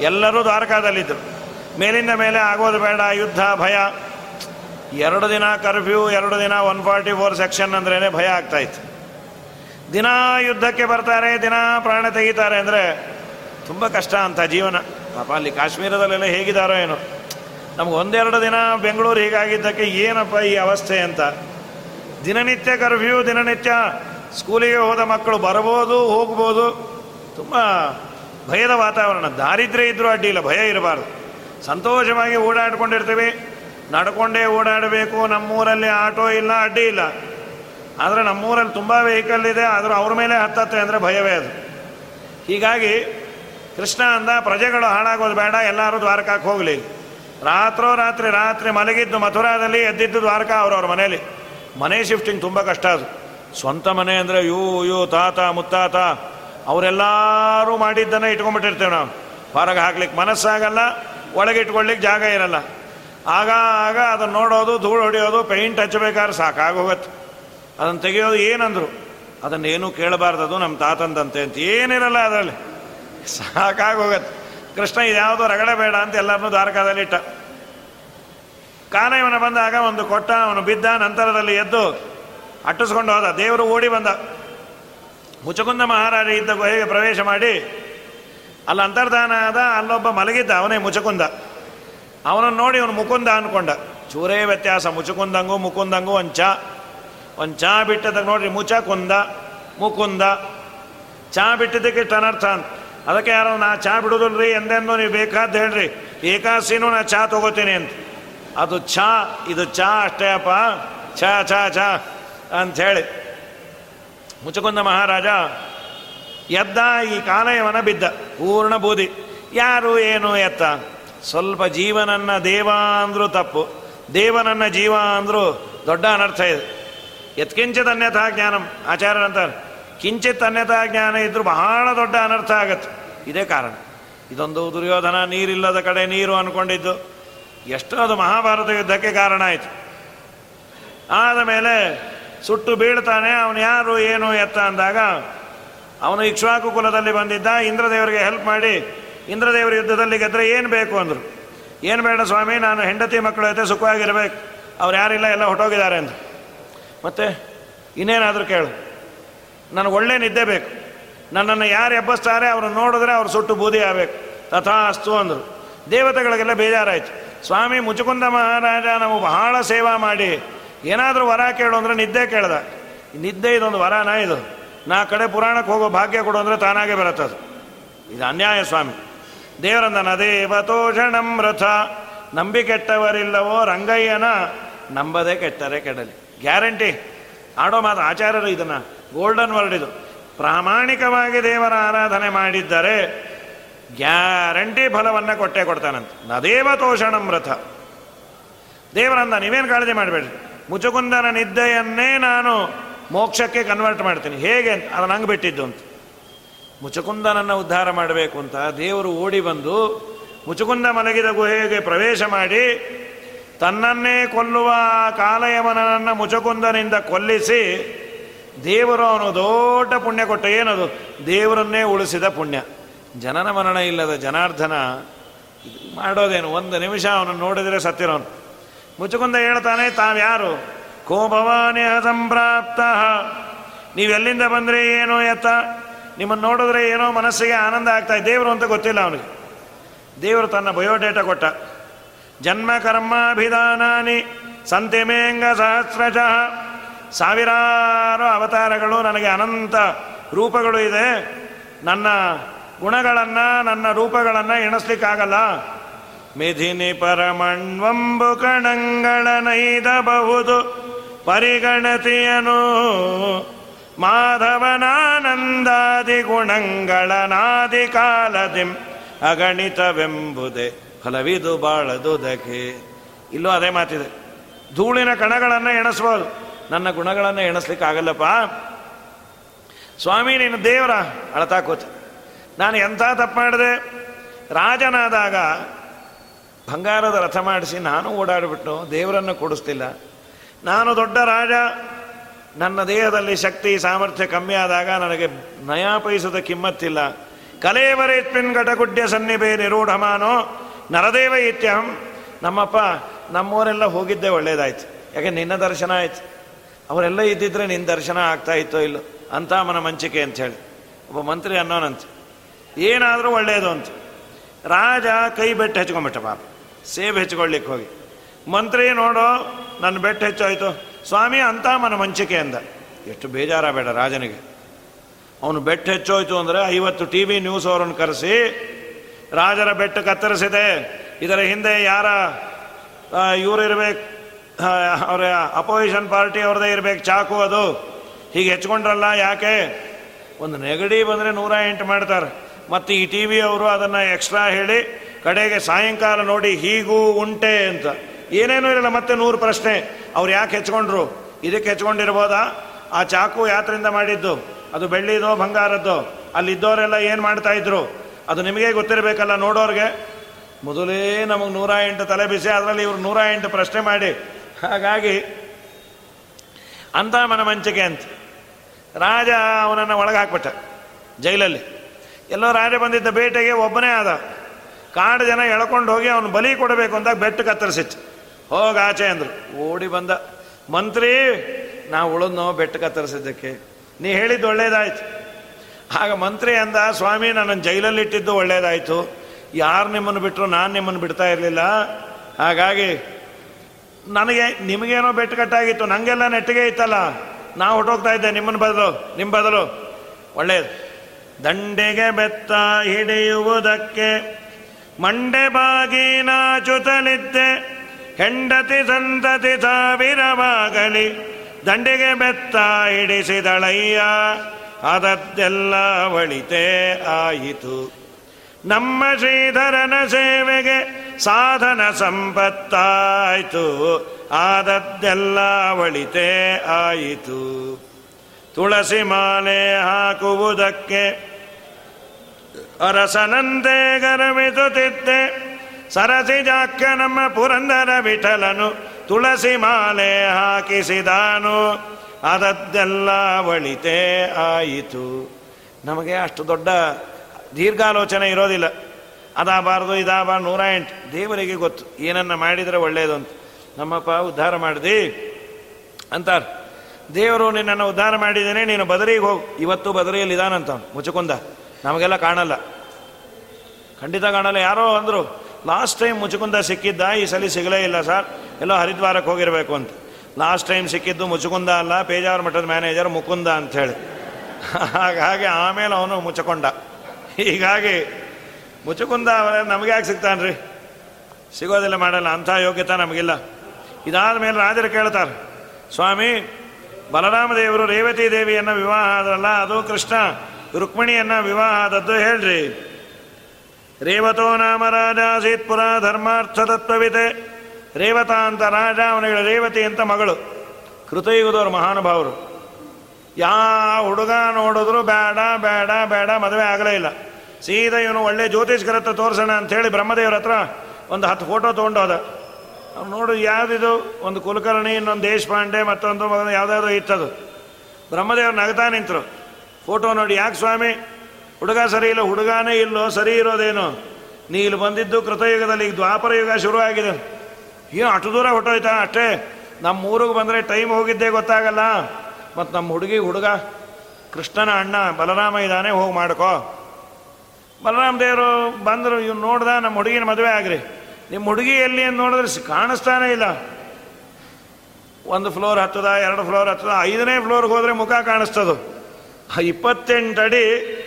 ಎಲ್ಲರೂ ದ್ವಾರಕಾದಲ್ಲಿದ್ದರು. ಮೇಲಿಂದ ಮೇಲೆ ಆಗೋದು ಬೇಡ, ಯುದ್ಧ, ಭಯ. ಎರಡು ದಿನ ಕರ್ಫ್ಯೂ ಎರಡು ದಿನ ಒನ್ ಫಾರ್ಟಿ ಫೋರ್ ಸೆಕ್ಷನ್ ಅಂದ್ರೇ ಭಯ ಆಗ್ತಾಯಿತ್ತು ದಿನ ಯುದ್ಧಕ್ಕೆ ಬರ್ತಾರೆ, ದಿನ ಪ್ರಾಣ ತೆಗಿತಾರೆ ಅಂದರೆ ತುಂಬ ಕಷ್ಟ ಅಂತ ಜೀವನ. ಪಾಪ ಅಲ್ಲಿ ಕಾಶ್ಮೀರದಲ್ಲೆಲ್ಲ ಹೇಗಿದ್ದಾರೋ ಏನು. ನಮ್ಗೆ ಒಂದೆರಡು ದಿನ ಬೆಂಗಳೂರು ಹೀಗಾಗಿದ್ದಕ್ಕೆ ಏನಪ್ಪ ಈ ಅವಸ್ಥೆ ಅಂತ? ದಿನನಿತ್ಯ ಕರ್ಫ್ಯೂ, ದಿನನಿತ್ಯ ಸ್ಕೂಲಿಗೆ ಹೋದ ಮಕ್ಕಳು ಬರ್ಬೋದು, ಹೋಗ್ಬೋದು. ತುಂಬ ಭಯದ ವಾತಾವರಣ. ದಾರಿದ್ರ್ಯ ಇದ್ರೂ ಅಡ್ಡಿ ಇಲ್ಲ, ಭಯ ಇರಬಾರ್ದು. ಸಂತೋಷವಾಗಿ ಓಡಾಡ್ಕೊಂಡಿರ್ತೀವಿ. ನಡ್ಕೊಂಡೇ ಓಡಾಡಬೇಕು. ನಮ್ಮೂರಲ್ಲಿ ಆಟೋ ಇಲ್ಲ, ಅಡ್ಡಿ ಇಲ್ಲ. ಆದರೆ ನಮ್ಮೂರಲ್ಲಿ ತುಂಬ ವೆಹಿಕಲ್ ಇದೆ. ಆದರೂ ಅವ್ರ ಮೇಲೆ ಹತ್ತತ್ತೆ ಅಂದರೆ ಭಯವೇ ಅದು. ಹೀಗಾಗಿ ಕೃಷ್ಣ ಅಂದ, ಪ್ರಜೆಗಳು ಹಾಳಾಗೋದು ಬೇಡ, ಎಲ್ಲರೂ ದ್ವಾರಕಕ್ಕೆ ಹೋಗಲಿ. ರಾತ್ರೋ ರಾತ್ರಿ ರಾತ್ರಿ ಮಲಗಿದ್ದು ಮಥುರಾದಲ್ಲಿ ಎದ್ದಿದ್ದು ದ್ವಾರಕ ಅವ್ರವ್ರ ಮನೇಲಿ ಮನೆ ಶಿಫ್ಟಿಂಗ್ ತುಂಬ ಕಷ್ಟ ಅದು. ಸ್ವಂತ ಮನೆ ಅಂದರೆ ಯೂ ಯೂ, ತಾತ, ಮುತ್ತಾತ, ಅವರೆಲ್ಲರೂ ಮಾಡಿದ್ದನ್ನು ಇಟ್ಕೊಂಡ್ಬಿಟ್ಟಿರ್ತೇವೆ ನಾವು. ಹೊರಗೆ ಹಾಕ್ಲಿಕ್ಕೆ ಮನಸ್ಸಾಗಲ್ಲ, ಒಳಗೆ ಇಟ್ಕೊಳ್ಳಿಕ್ಕೆ ಜಾಗ ಇರಲ್ಲ. ಆಗ ಆಗ ಅದನ್ನು ನೋಡೋದು, ಧೂಳು ಹೊಡೆಯೋದು ಪೇಂಟ್ ಹಚ್ಚಬೇಕಾದ್ರೆ ಸಾಕಾಗೋಗತ್ತೆ. ಅದನ್ನು ತೆಗೆಯೋದು ಏನಂದ್ರು. ಅದನ್ನೇನು ಕೇಳಬಾರ್ದದು ನಮ್ಮ ತಾತಂದಂತೆ ಅಂತ. ಏನಿರಲ್ಲ ಅದರಲ್ಲಿ. ಸಾಕಾಗೋಗತ್ತೆ. ಕೃಷ್ಣ ಇದ್ಯಾವುದೋ ರಗಳೆ ಬೇಡ ಅಂತ ಎಲ್ಲರನ್ನೂ ದ್ವಾರಕಾದಲ್ಲಿ ಇಟ್ಟ. ಕಾನ ಇವನ ಬಂದಾಗ ಒಂದು ಕೊಟ್ಟ, ಅವನು ಬಿದ್ದ, ನಂತರದಲ್ಲಿ ಎದ್ದು ಅಟ್ಟಿಸ್ಕೊಂಡು ಹೋದ. ದೇವರು ಓಡಿ ಬಂದ. ಮುಚುಕುಂದ ಮಹಾರಾಜ ಇದ್ದ ಗುಹೆಗೆ ಪ್ರವೇಶ ಮಾಡಿ, ಅಲ್ಲಿ ಅಂತರ್ಧಾನ ಆದ, ಅಲ್ಲೊಬ್ಬ ಮಲಗಿದ್ದ, ಅವನೇ ಮುಚುಕುಂದ. ಅವನನ್ನು ನೋಡಿ ಅವನು ಮುಕುಂದ ಅನ್ಕೊಂಡ. ಚೂರೇ ವ್ಯತ್ಯಾಸ, ಮುಚುಕುಂದಂಗು ಮುಕುಂದಂಗು ಒಂದು ಚಾ. ಒಂದು ಚಾ ಬಿಟ್ಟದಾಗ ನೋಡ್ರಿ ಮುಚ ಕುಂದ ಮುಕುಂದ. ಚಾ ಬಿಟ್ಟಿದ್ದಕ್ಕೆ ಟನರ್ಥ ಅದಕ್ಕೆ ಯಾರೋ, ನಾ ಚಾ ಬಿಡೋದಲ್ರಿ ಎಂದೆಂದು ನೀವು ಬೇಕಾದ ಹೇಳ್ರಿ. ಏಕಾಸಿನೂ ನಾ ಚಾ ತಗೋತೀನಿ ಅಂತ. ಅದು ಚಾ, ಇದು ಚಾ ಅಷ್ಟೇ ಅಪ್ಪ. ಚಾ ಚಾ ಚಾ ಅಂಥೇಳಿ. ಮುಚುಕುಂದ ಮಹಾರಾಜ ಎದ್ದ, ಈ ಕಾಲಯವನ ಬಿದ್ದ. ಪೂರ್ಣ ಬೂದಿ. ಯಾರು ಏನು ಎತ್ತ? ಸ್ವಲ್ಪ ಜೀವನನ್ನ ದೇವ ಅಂದರೂ ತಪ್ಪು. ದೇವನನ್ನ ಜೀವ ಅಂದರೂ ದೊಡ್ಡ ಅನರ್ಥ ಇದೆ. ಅನ್ಯಥಾ ಜ್ಞಾನಂ. ಆಚಾರ್ಯರಂತಾರೆ ಕಿಂಚಿತ್ ಅನ್ಯತಾ ಜ್ಞಾನ ಇದ್ರೂ ಬಹಳ ದೊಡ್ಡ ಅನರ್ಥ ಆಗತ್ತೆ. ಇದೇ ಕಾರಣ. ಇದೊಂದು ದುರ್ಯೋಧನ, ನೀರಿಲ್ಲದ ಕಡೆ ನೀರು ಅನ್ಕೊಂಡಿದ್ದು. ಎಷ್ಟೋ ಅದು ಮಹಾಭಾರತ ಯುದ್ಧಕ್ಕೆ ಕಾರಣ ಆಯಿತು. ಆದ ಮೇಲೆ ಸುಟ್ಟು ಬೀಳ್ತಾನೆ, ಅವನು ಯಾರು, ಏನು, ಎತ್ತ ಅಂದಾಗ ಅವನು ಇಕ್ಷ್ವಾಕು ಕುಲದಲ್ಲಿ ಬಂದಿದ್ದ, ಇಂದ್ರದೇವರಿಗೆ ಹೆಲ್ಪ್ ಮಾಡಿ ಇಂದ್ರದೇವರ ಯುದ್ಧದಲ್ಲಿ ಗೆದ್ದರೆ ಏನು ಬೇಕು ಅಂದರು. ಏನು ಬೇಡ ಸ್ವಾಮಿ, ನಾನು ಹೆಂಡತಿ ಮಕ್ಕಳ ಜೊತೆ ಸುಖವಾಗಿರ್ಬೇಕು. ಅವ್ರು ಯಾರಿಲ್ಲ, ಎಲ್ಲ ಹೊಟ್ಟೋಗಿದ್ದಾರೆ ಅಂತ ಮತ್ತೆ ಇನ್ನೇನಾದರೂ ಕೇಳು. ನನಗೆ ಒಳ್ಳೆ ನಿದ್ದೆ ಬೇಕು. ನನ್ನನ್ನು ಯಾರು ಎಬ್ಬಸ್ತಾರೆ, ಅವ್ರನ್ನ ನೋಡಿದ್ರೆ ಅವ್ರು ಸುಟ್ಟು ಬೂದಿ ಆಗಬೇಕು. ತಥಾಸ್ತು ಅಂದರು. ದೇವತೆಗಳಿಗೆಲ್ಲ ಬೇಜಾರಾಯಿತು. ಸ್ವಾಮಿ ಮುಚುಕುಂದ ಮಹಾರಾಜ ನಾವು ಬಹಳ ಸೇವಾ ಮಾಡಿ. ಏನಾದರೂ ವರ ಕೇಳು ಅಂದರೆ ನಿದ್ದೆ ಕೇಳ್ದ. ನಿದ್ದೆ ಇದೊಂದು ವರನ ಇದು. ನಾ ಕಡೆ ಪುರಾಣಕ್ಕೆ ಹೋಗೋ ಭಾಗ್ಯ ಕೊಡು ಅಂದರೆ ತಾನಾಗೆ ಬರುತ್ತದು ಇದು ಅನ್ಯಾಯ ಸ್ವಾಮಿ. ದೇವರಂದ ನದೇವತೋಷಣಂ ರಥ. ನಂಬಿ ಕೆಟ್ಟವರಿಲ್ಲವೋ ರಂಗಯ್ಯನ, ನಂಬದೆ ಕೆಟ್ಟರೆ ಕೆಡಲಿ. ಗ್ಯಾರಂಟಿ. ಆಡೋ ಮಾತು ಆಚಾರ್ಯರು ಇದನ್ನು ಗೋಲ್ಡನ್ ವರ್ಡ್ ಇದು. ಪ್ರಾಮಾಣಿಕವಾಗಿ ದೇವರ ಆರಾಧನೆ ಮಾಡಿದ್ದರೆ ಗ್ಯಾರಂಟಿ ಫಲವನ್ನು ಕೊಟ್ಟೆ ಕೊಡ್ತಾನಂತೆ. ನದೇವ ತೋಷಣಂ ರಥ ದೇವರಂದ ನೀವೇನು ಕಾಳಜಿ ಮಾಡಬೇಡ್ರಿ. ಮುಚುಕುಂದನ ನಿದ್ದೆಯನ್ನೇ ನಾನು ಮೋಕ್ಷಕ್ಕೆ ಕನ್ವರ್ಟ್ ಮಾಡ್ತೀನಿ. ಹೇಗೆ ಅಂತ? ಅದನ್ನು ಹಂಗೆ ಬಿಟ್ಟಿದ್ದು ಅಂತ. ಮುಚುಕುಂದನನ್ನು ಉದ್ಧಾರ ಮಾಡಬೇಕು ಅಂತ ದೇವರು ಓಡಿ ಬಂದು ಮುಚುಕುಂದ ಮಲಗಿದ ಗುಹೆಗೆ ಪ್ರವೇಶ ಮಾಡಿ ತನ್ನನ್ನೇ ಕೊಲ್ಲುವ ಕಾಲಯವನನ್ನು ಮುಚಕುಂದನಿಂದ ಕೊಲ್ಲಿಸಿ ದೇವರು ಅವನು ದೊಡ್ಡ ಪುಣ್ಯ ಕೊಟ್ಟ ಏನದು? ದೇವರನ್ನೇ ಉಳಿಸಿದ ಪುಣ್ಯ. ಜನನ ಮರಣ ಇಲ್ಲದ ಜನಾರ್ಧನ ಮಾಡೋದೇನು? ಒಂದು ನಿಮಿಷ ಅವನು ನೋಡಿದರೆ ಸತ್ತಿರೋನು. ಮುಚುಕುಂದ ಹೇಳ್ತಾನೆ, ತಾವ್ಯಾರು? ಕೋಪವಾನ್ಯ ಸಂಪ್ರಾಪ್ತ ನೀವೆಲ್ಲಿಂದ ಬಂದರೆ ಏನೋ ಎತ್ತ? ನಿಮ್ಮನ್ನು ನೋಡಿದ್ರೆ ಏನೋ ಮನಸ್ಸಿಗೆ ಆನಂದ ಆಗ್ತಾ ದೇವರು ಅಂತ ಗೊತ್ತಿಲ್ಲ ಅವನಿಗೆ. ದೇವರು ತನ್ನ ಬಯೋಡೇಟಾ ಕೊಟ್ಟ. ಜನ್ಮ ಕರ್ಮಾಭಿಧಾನಾನಿ. ಸಂತಿಮೇಂಗ ಸಹಸ್ರಶಃ. ಸಾವಿರಾರು ಅವತಾರಗಳು ನನಗೆ ಅನಂತ ರೂಪಗಳು ಇದೆ. ನನ್ನ ಗುಣಗಳನ್ನು, ನನ್ನ ರೂಪಗಳನ್ನು ಎಣಿಸ್ಲಿಕ್ಕಾಗಲ್ಲ. ಮಿಧಿನಿ ಪರಮಣ್ವಂಬು ಕಣಂಗಳ ನೈದಬಹುದು. ಪರಿಗಣತಿಯನು ಮಾಧವನಾನಂದಾದಿ ಗುಣಗಳನಾದಿ ಕಾಲದಿಂ ಅಗಣಿತವೆಂಬುದೇ. ಫಲವಿದು ದಕೆ. ಇಲ್ಲೋ ಅದೇ ಮಾತಿದೆ. ಧೂಳಿನ ಕಣಗಳನ್ನು ಎಣಿಸ್ಬೋದು. ನನ್ನ ಗುಣಗಳನ್ನು ಎಣಿಸ್ಲಿಕ್ಕೆ ಆಗಲ್ಲಪ್ಪ ಸ್ವಾಮಿ, ನೀನು ದೇವರ ಅಳತಾ ಕೂತ. ನಾನು ಎಂಥ ತಪ್ಪು ಮಾಡಿದೆ? ರಾಜನಾದಾಗ ಬಂಗಾರದ ರಥ ಮಾಡಿಸಿ ನಾನು ಓಡಾಡಿಬಿಟ್ಟು ದೇವರನ್ನು ಕೊಡಿಸ್ತಿಲ್ಲ. ನಾನು ದೊಡ್ಡ ರಾಜ. ನನ್ನ ದೇಹದಲ್ಲಿ ಶಕ್ತಿ, ಸಾಮರ್ಥ್ಯ ಕಮ್ಮಿ ಆದಾಗ ನನಗೆ ನಯಾಪೈಸದ ಕಿಮ್ಮತ್ತಿಲ್ಲ. ಕಲೇವರೇತ್ಮಿನ್ ಘಟಗುಡ್ಯ ಸನ್ನಿಭೆ ನಿರೂಢಮಾನೋ. ನರದೇವ ಇತ್ಯಹಂ. ನಮ್ಮಪ್ಪ, ನಮ್ಮವರೆಲ್ಲ ಹೋಗಿದ್ದೆ ಒಳ್ಳೇದಾಯ್ತು. ಯಾಕೆ ನಿನ್ನ ದರ್ಶನ ಆಯ್ತು? ಅವರೆಲ್ಲ ಇದ್ದಿದ್ರೆ ನಿನ್ನ ದರ್ಶನ ಆಗ್ತಾ ಇತ್ತೋ ಇಲ್ಲೋ? ಅಂತ ಮನ ಮಂಚಿಕೆ ಅಂತ ಹೇಳಿ. ಒಬ್ಬ ಮಂತ್ರಿ ಅನ್ನೋನಂತ. ಏನಾದರೂ ಒಳ್ಳೆಯದು ಅಂತ. ರಾಜ ಕೈ ಬೆಟ್ಟು ಹೆಚ್ಕೊಂಬಿಟ್ಟ ಪಾಪ. ಸೇಬ್ ಹೆಚ್ಕೊಳ್ಳಿಕ್ಕೆ ಹೋಗಿ. ಮಂತ್ರಿ, ನೋಡೋ, ನನ್ನ ಬೆಟ್ಟು ಹೆಚ್ಚಾಯ್ತು. ಸ್ವಾಮಿ, ಅಂತ ಮನ ಮಂಚಿಕೆ ಅಂದ. ಎಷ್ಟು ಬೇಜಾರ ಬೇಡ ರಾಜನಿಗೆ. ಅವನು ಬೆಟ್ಟು ಹೆಚ್ಚೋಯ್ತು ಅಂದರೆ ಐವತ್ತು ಟಿ ವಿ ನ್ಯೂಸ್ ಅವರನ್ನು ಕರೆಸಿ ರಾಜರ ಬೆಟ್ಟ ಕತ್ತರಿಸಿದೆ. ಇದರ ಹಿಂದೆ ಯಾರ ಇವರು ಇರಬೇಕು ಅವರ ಅಪೋಸಿಷನ್ ಪಾರ್ಟಿ ಅವ್ರದೇ ಇರಬೇಕು, ಚಾಕು ಅದು. ಹೀಗೆ ಹೆಚ್ಕೊಂಡ್ರಲ್ಲ ಯಾಕೆ? ಒಂದು ನೆಗಡಿ ಬಂದರೆ ನೂರ ಎಂಟು ಮಾಡ್ತಾರೆ. ಮತ್ತು ಈ ಟಿ ವಿ ಅವರು ಅದನ್ನು ಎಕ್ಸ್ಟ್ರಾ ಹೇಳಿ, ಕಡೆಗೆ ಸಾಯಂಕಾಲ ನೋಡಿ ಹೀಗೂ ಉಂಟೆ ಅಂತ. ಏನೇನೂ ಇರಲ್ಲ, ಮತ್ತೆ ನೂರು ಪ್ರಶ್ನೆ. ಅವ್ರು ಯಾಕೆ ಹೆಚ್ಕೊಂಡ್ರು? ಇದಕ್ಕೆ ಹೆಚ್ಕೊಂಡಿರ್ಬೋದಾ? ಆ ಚಾಕು ಯಾತ್ರಿಂದ ಮಾಡಿದ್ದು? ಅದು ಬೆಳ್ಳಿದೋ, ಬಂಗಾರದ್ದು? ಅಲ್ಲಿದ್ದವರೆಲ್ಲ ಏನು ಮಾಡ್ತಾ ಇದ್ರು? ಅದು ನಿಮಗೆ ಗೊತ್ತಿರಬೇಕಲ್ಲ, ನೋಡೋರಿಗೆ. ಮೊದಲೇ ನಮಗೆ ನೂರ ಎಂಟು ತಲೆ ಬಿಸಿ, ಅದರಲ್ಲಿ ಇವರು ನೂರ ಎಂಟು ಪ್ರಶ್ನೆ ಮಾಡಿ. ಹಾಗಾಗಿ ಅಂತ ಮನ ಮಂಚಿಕೆ ಅಂತ. ರಾಜ ಅವನನ್ನು ಒಳಗೆ ಹಾಕ್ಬಿಟ್ಟ ಜೈಲಲ್ಲಿ. ಎಲ್ಲೋ ರಾಜ ಬಂದಿದ್ದ ಬೇಟೆಗೆ ಒಬ್ಬನೇ ಆದ. ಕಾಡು ಜನ ಎಳ್ಕೊಂಡು ಹೋಗಿ ಅವನು ಬಲಿ ಕೊಡಬೇಕು ಅಂತ ಬೆಟ್ಟು ಕತ್ತರಿಸಿತ್ತು. ಹೋಗ ಆಚೆ ಅಂದರು. ಓಡಿ ಬಂದ. ಮಂತ್ರಿ, ನಾವು ಉಳಿದ್ನೋ ಬೆಟ್ಟು ಕತ್ತರಿಸಿದ್ದಕ್ಕೆ. ನೀ ಹೇಳಿದ್ದು ಒಳ್ಳೇದಾಯ್ತು. ಆಗ ಮಂತ್ರಿ ಅಂದ, ಸ್ವಾಮಿ ನನ್ನನ್ನು ಜೈಲಲ್ಲಿಟ್ಟಿದ್ದು ಒಳ್ಳೇದಾಯ್ತು. ಯಾರು ನಿಮ್ಮನ್ನು ಬಿಟ್ಟರು ನಾನು ನಿಮ್ಮನ್ನು ಬಿಡ್ತಾ ಇರಲಿಲ್ಲ. ಹಾಗಾಗಿ ನನಗೆ, ನಿಮಗೇನೋ ಬೆಟ್ಟು ಕಟ್ಟಾಗಿತ್ತು. ನನಗೆಲ್ಲ ನೆಟ್ಟಿಗೆ ಇತ್ತಲ್ಲ. ನಾ ಹೊಟ್ಟೋಗ್ತಾ ಇದ್ದೆ. ನಿಮ್ಮನ್ನು ಬದಲು ನಿಮ್ಮ ಬದಲು. ಒಳ್ಳೆಯದು ದಂಡೆಗೆ ಬೆತ್ತ ಹಿಡಿಯುವುದಕ್ಕೆ ಮಂಡೆ ಬಾಗಿ ನಾಚುತ್ತಲಿದ್ದೆ ಹೆಂಡತಿ ಸಂತತಿ ಸಾವಿರವಾಗಲಿ, ದಂಡೆಗೆ ಬೆತ್ತ ಹಿಡಿಸಿದಳಯ್ಯ. ಅದದ್ದೆಲ್ಲ ಒಳಿತೇ ಆಯಿತು. ನಮ್ಮ ಶ್ರೀಧರನ ಸೇವೆಗೆ ಸಾಧನ ಸಂಪತ್ತಾಯಿತು. ಆದದ್ದೆಲ್ಲ ಒಳಿತೇ ಆಯಿತು. ತುಳಸಿ ಮಾಲೆ ಹಾಕುವುದಕ್ಕೆ ಅರಸನಂತೆ ಗರವಿಸುತ್ತಿದ್ದೆ. ಸರಸಿ ಜಾಕ್ಯ ನಮ್ಮ ಪುರಂದರ ವಿಠಲನು ತುಳಸಿ ಮಾಲೆ ಹಾಕಿಸಿದಾನು. ಅದದ್ದೆಲ್ಲ ಒಳಿತೇ ಆಯಿತು. ನಮಗೆ ಅಷ್ಟು ದೊಡ್ಡ ದೀರ್ಘಾಲೋಚನೆ ಇರೋದಿಲ್ಲ. ಅದಾಗಬಾರ್ದು ಇದಾಬಾರ್ದು ನೂರ ಎಂಟು. ದೇವರಿಗೆ ಗೊತ್ತು, ಏನನ್ನ ಮಾಡಿದರೆ ಒಳ್ಳೆಯದು ಅಂತ. ನಮ್ಮಪ್ಪ, ಉದ್ಧಾರ ಮಾಡಿದಿ ಅಂತಾರೆ. ದೇವರು ನಿನ್ನನ್ನು ಉದ್ಧಾರ ಮಾಡಿದ್ದೇನೆ, ನೀನು ಬದರಿಗೆ ಹೋಗು. ಇವತ್ತು ಬದರಿಯಲ್ಲಿ ಇದಾನಂತ ಮುಚುಕುಂದ. ನಮಗೆಲ್ಲ ಕಾಣಲ್ಲ. ಖಂಡಿತ ಕಾಣಲ್ಲ. ಯಾರೋ ಅಂದರು, ಲಾಸ್ಟ್ ಟೈಮ್ ಮುಚುಕುಂದ ಸಿಕ್ಕಿದ್ದ, ಈ ಸಲ ಸಿಗಲೇ ಇಲ್ಲ ಸರ್. ಎಲ್ಲೋ ಹರಿದ್ವಾರಕ್ಕೆ ಹೋಗಿರಬೇಕು ಅಂತ. ಲಾಸ್ಟ್ ಟೈಮ್ ಸಿಕ್ಕಿದ್ದು ಮುಚುಕುಂದ ಅಲ್ಲ, ಪೇಜಾವರ ಮಠದ ಮ್ಯಾನೇಜರ್ ಮುಕುಂದ ಅಂಥೇಳಿ ಹಾಗಾಗಿ ಆಮೇಲೆ ಅವನು ಮುಚ್ಚಕೊಂಡ ಹೀಗಾಗಿ ಮುಚುಕುಂದ ನಮಗೆ ಯಾಕೆ ಸಿಗ್ತಾನ್ರಿ? ಸಿಗೋದಿಲ್ಲ ಮಾಡಲ್ಲ, ಅಂಥ ಯೋಗ್ಯತೆ ನಮಗಿಲ್ಲ. ಇದಾದ ಮೇಲೆ ರಾಜರು ಕೇಳ್ತಾರೆ, ಸ್ವಾಮಿ, ಬಲರಾಮ ದೇವರು ರೇವತಿ ದೇವಿಯನ್ನು ವಿವಾಹ ಆದ್ರಲ್ಲ, ಅದು ಕೃಷ್ಣ ರುಕ್ಮಿಣಿಯನ್ನು ವಿವಾಹ ಆದದ್ದು ಹೇಳ್ರಿ. ರೇವತೋ ನಾಮ ರಾಜ ಸೀತ್ಪುರ ಧರ್ಮಾರ್ಥ ತತ್ವವಿದೆ. ರೇವತ ಅಂತ ರಾಜ, ಅವನಿಗೆ ರೇವತಿ ಅಂತ ಮಗಳು. ಕೃತಯುಗದವರು ಮಹಾನುಭಾವರು. ಯಾವ ಹುಡುಗ ನೋಡಿದ್ರು ಬೇಡ ಬೇಡ ಬೇಡ, ಮದುವೆ ಆಗಲೇ ಇಲ್ಲ. ಸೀದಾ ಇವನು ಒಳ್ಳೆ ಜ್ಯೋತಿಷ್ಕರ ಹತ್ರ ತೋರಿಸೋಣ ಅಂಥೇಳಿ ಬ್ರಹ್ಮದೇವ್ರ ಹತ್ರ ಒಂದು ಹತ್ತು ಫೋಟೋ ತೊಗೊಂಡೋದ. ಅವ್ನು ನೋಡು, ಯಾವುದಿದು? ಒಂದು ಕುಲಕರ್ಣಿ, ಇನ್ನೊಂದು ದೇಶಪಾಂಡೆ, ಮತ್ತೊಂದು ಯಾವುದಾದ್ರು ಇತ್ತದು. ಬ್ರಹ್ಮದೇವ್ರ ನಗತಾ ನಿಂತರು. ಫೋಟೋ ನೋಡಿ, ಯಾಕೆ ಸ್ವಾಮಿ? ಹುಡುಗ ಸರಿ ಇಲ್ಲ, ಹುಡುಗಾನೇ ಇಲ್ಲೋ, ಸರಿ ಇರೋದೇನು? ನೀ ಇಲ್ಲಿ ಬಂದಿದ್ದು ಕೃತಯುಗದಲ್ಲಿ ಈಗ ದ್ವಾಪರ ಯುಗ ಶುರು ಏನು ಅಷ್ಟು ದೂರ ಹೊಟ್ಟೋಯ್ತಾ ಅಷ್ಟೇ? ನಮ್ಮ ಊರಿಗೆ ಬಂದರೆ ಟೈಮ್ ಹೋಗಿದ್ದೇ ಗೊತ್ತಾಗಲ್ಲ. ಮತ್ತು ನಮ್ಮ ಹುಡುಗಿ ಹುಡುಗ, ಕೃಷ್ಣನ ಅಣ್ಣ ಬಲರಾಮ ಇದ್ದಾನೆ ಹೋಗಿ ಮಾಡ್ಕೋ. ಬಲರಾಮ ದೇವರು ಬಂದರು, ಇವ್ನು ನೋಡ್ದ ನಮ್ಮ ಹುಡುಗಿನ ಮದುವೆ ಆಗ್ರಿ. ನಿಮ್ಮ ಹುಡುಗಿ ಎಲ್ಲಿ ಅಂತ ನೋಡಿದ್ರೆ ಕಾಣಿಸ್ತಾನೆ ಇಲ್ಲ. ಒಂದು ಫ್ಲೋರ್ ಹತ್ತದ, ಎರಡು ಫ್ಲೋರ್ ಹತ್ತದ, ಐದನೇ ಫ್ಲೋರ್ಗೆ ಹೋದರೆ ಮುಖ ಕಾಣಿಸ್ತದು. ಇಪ್ಪತ್ತೆಂಟು ಅಡಿ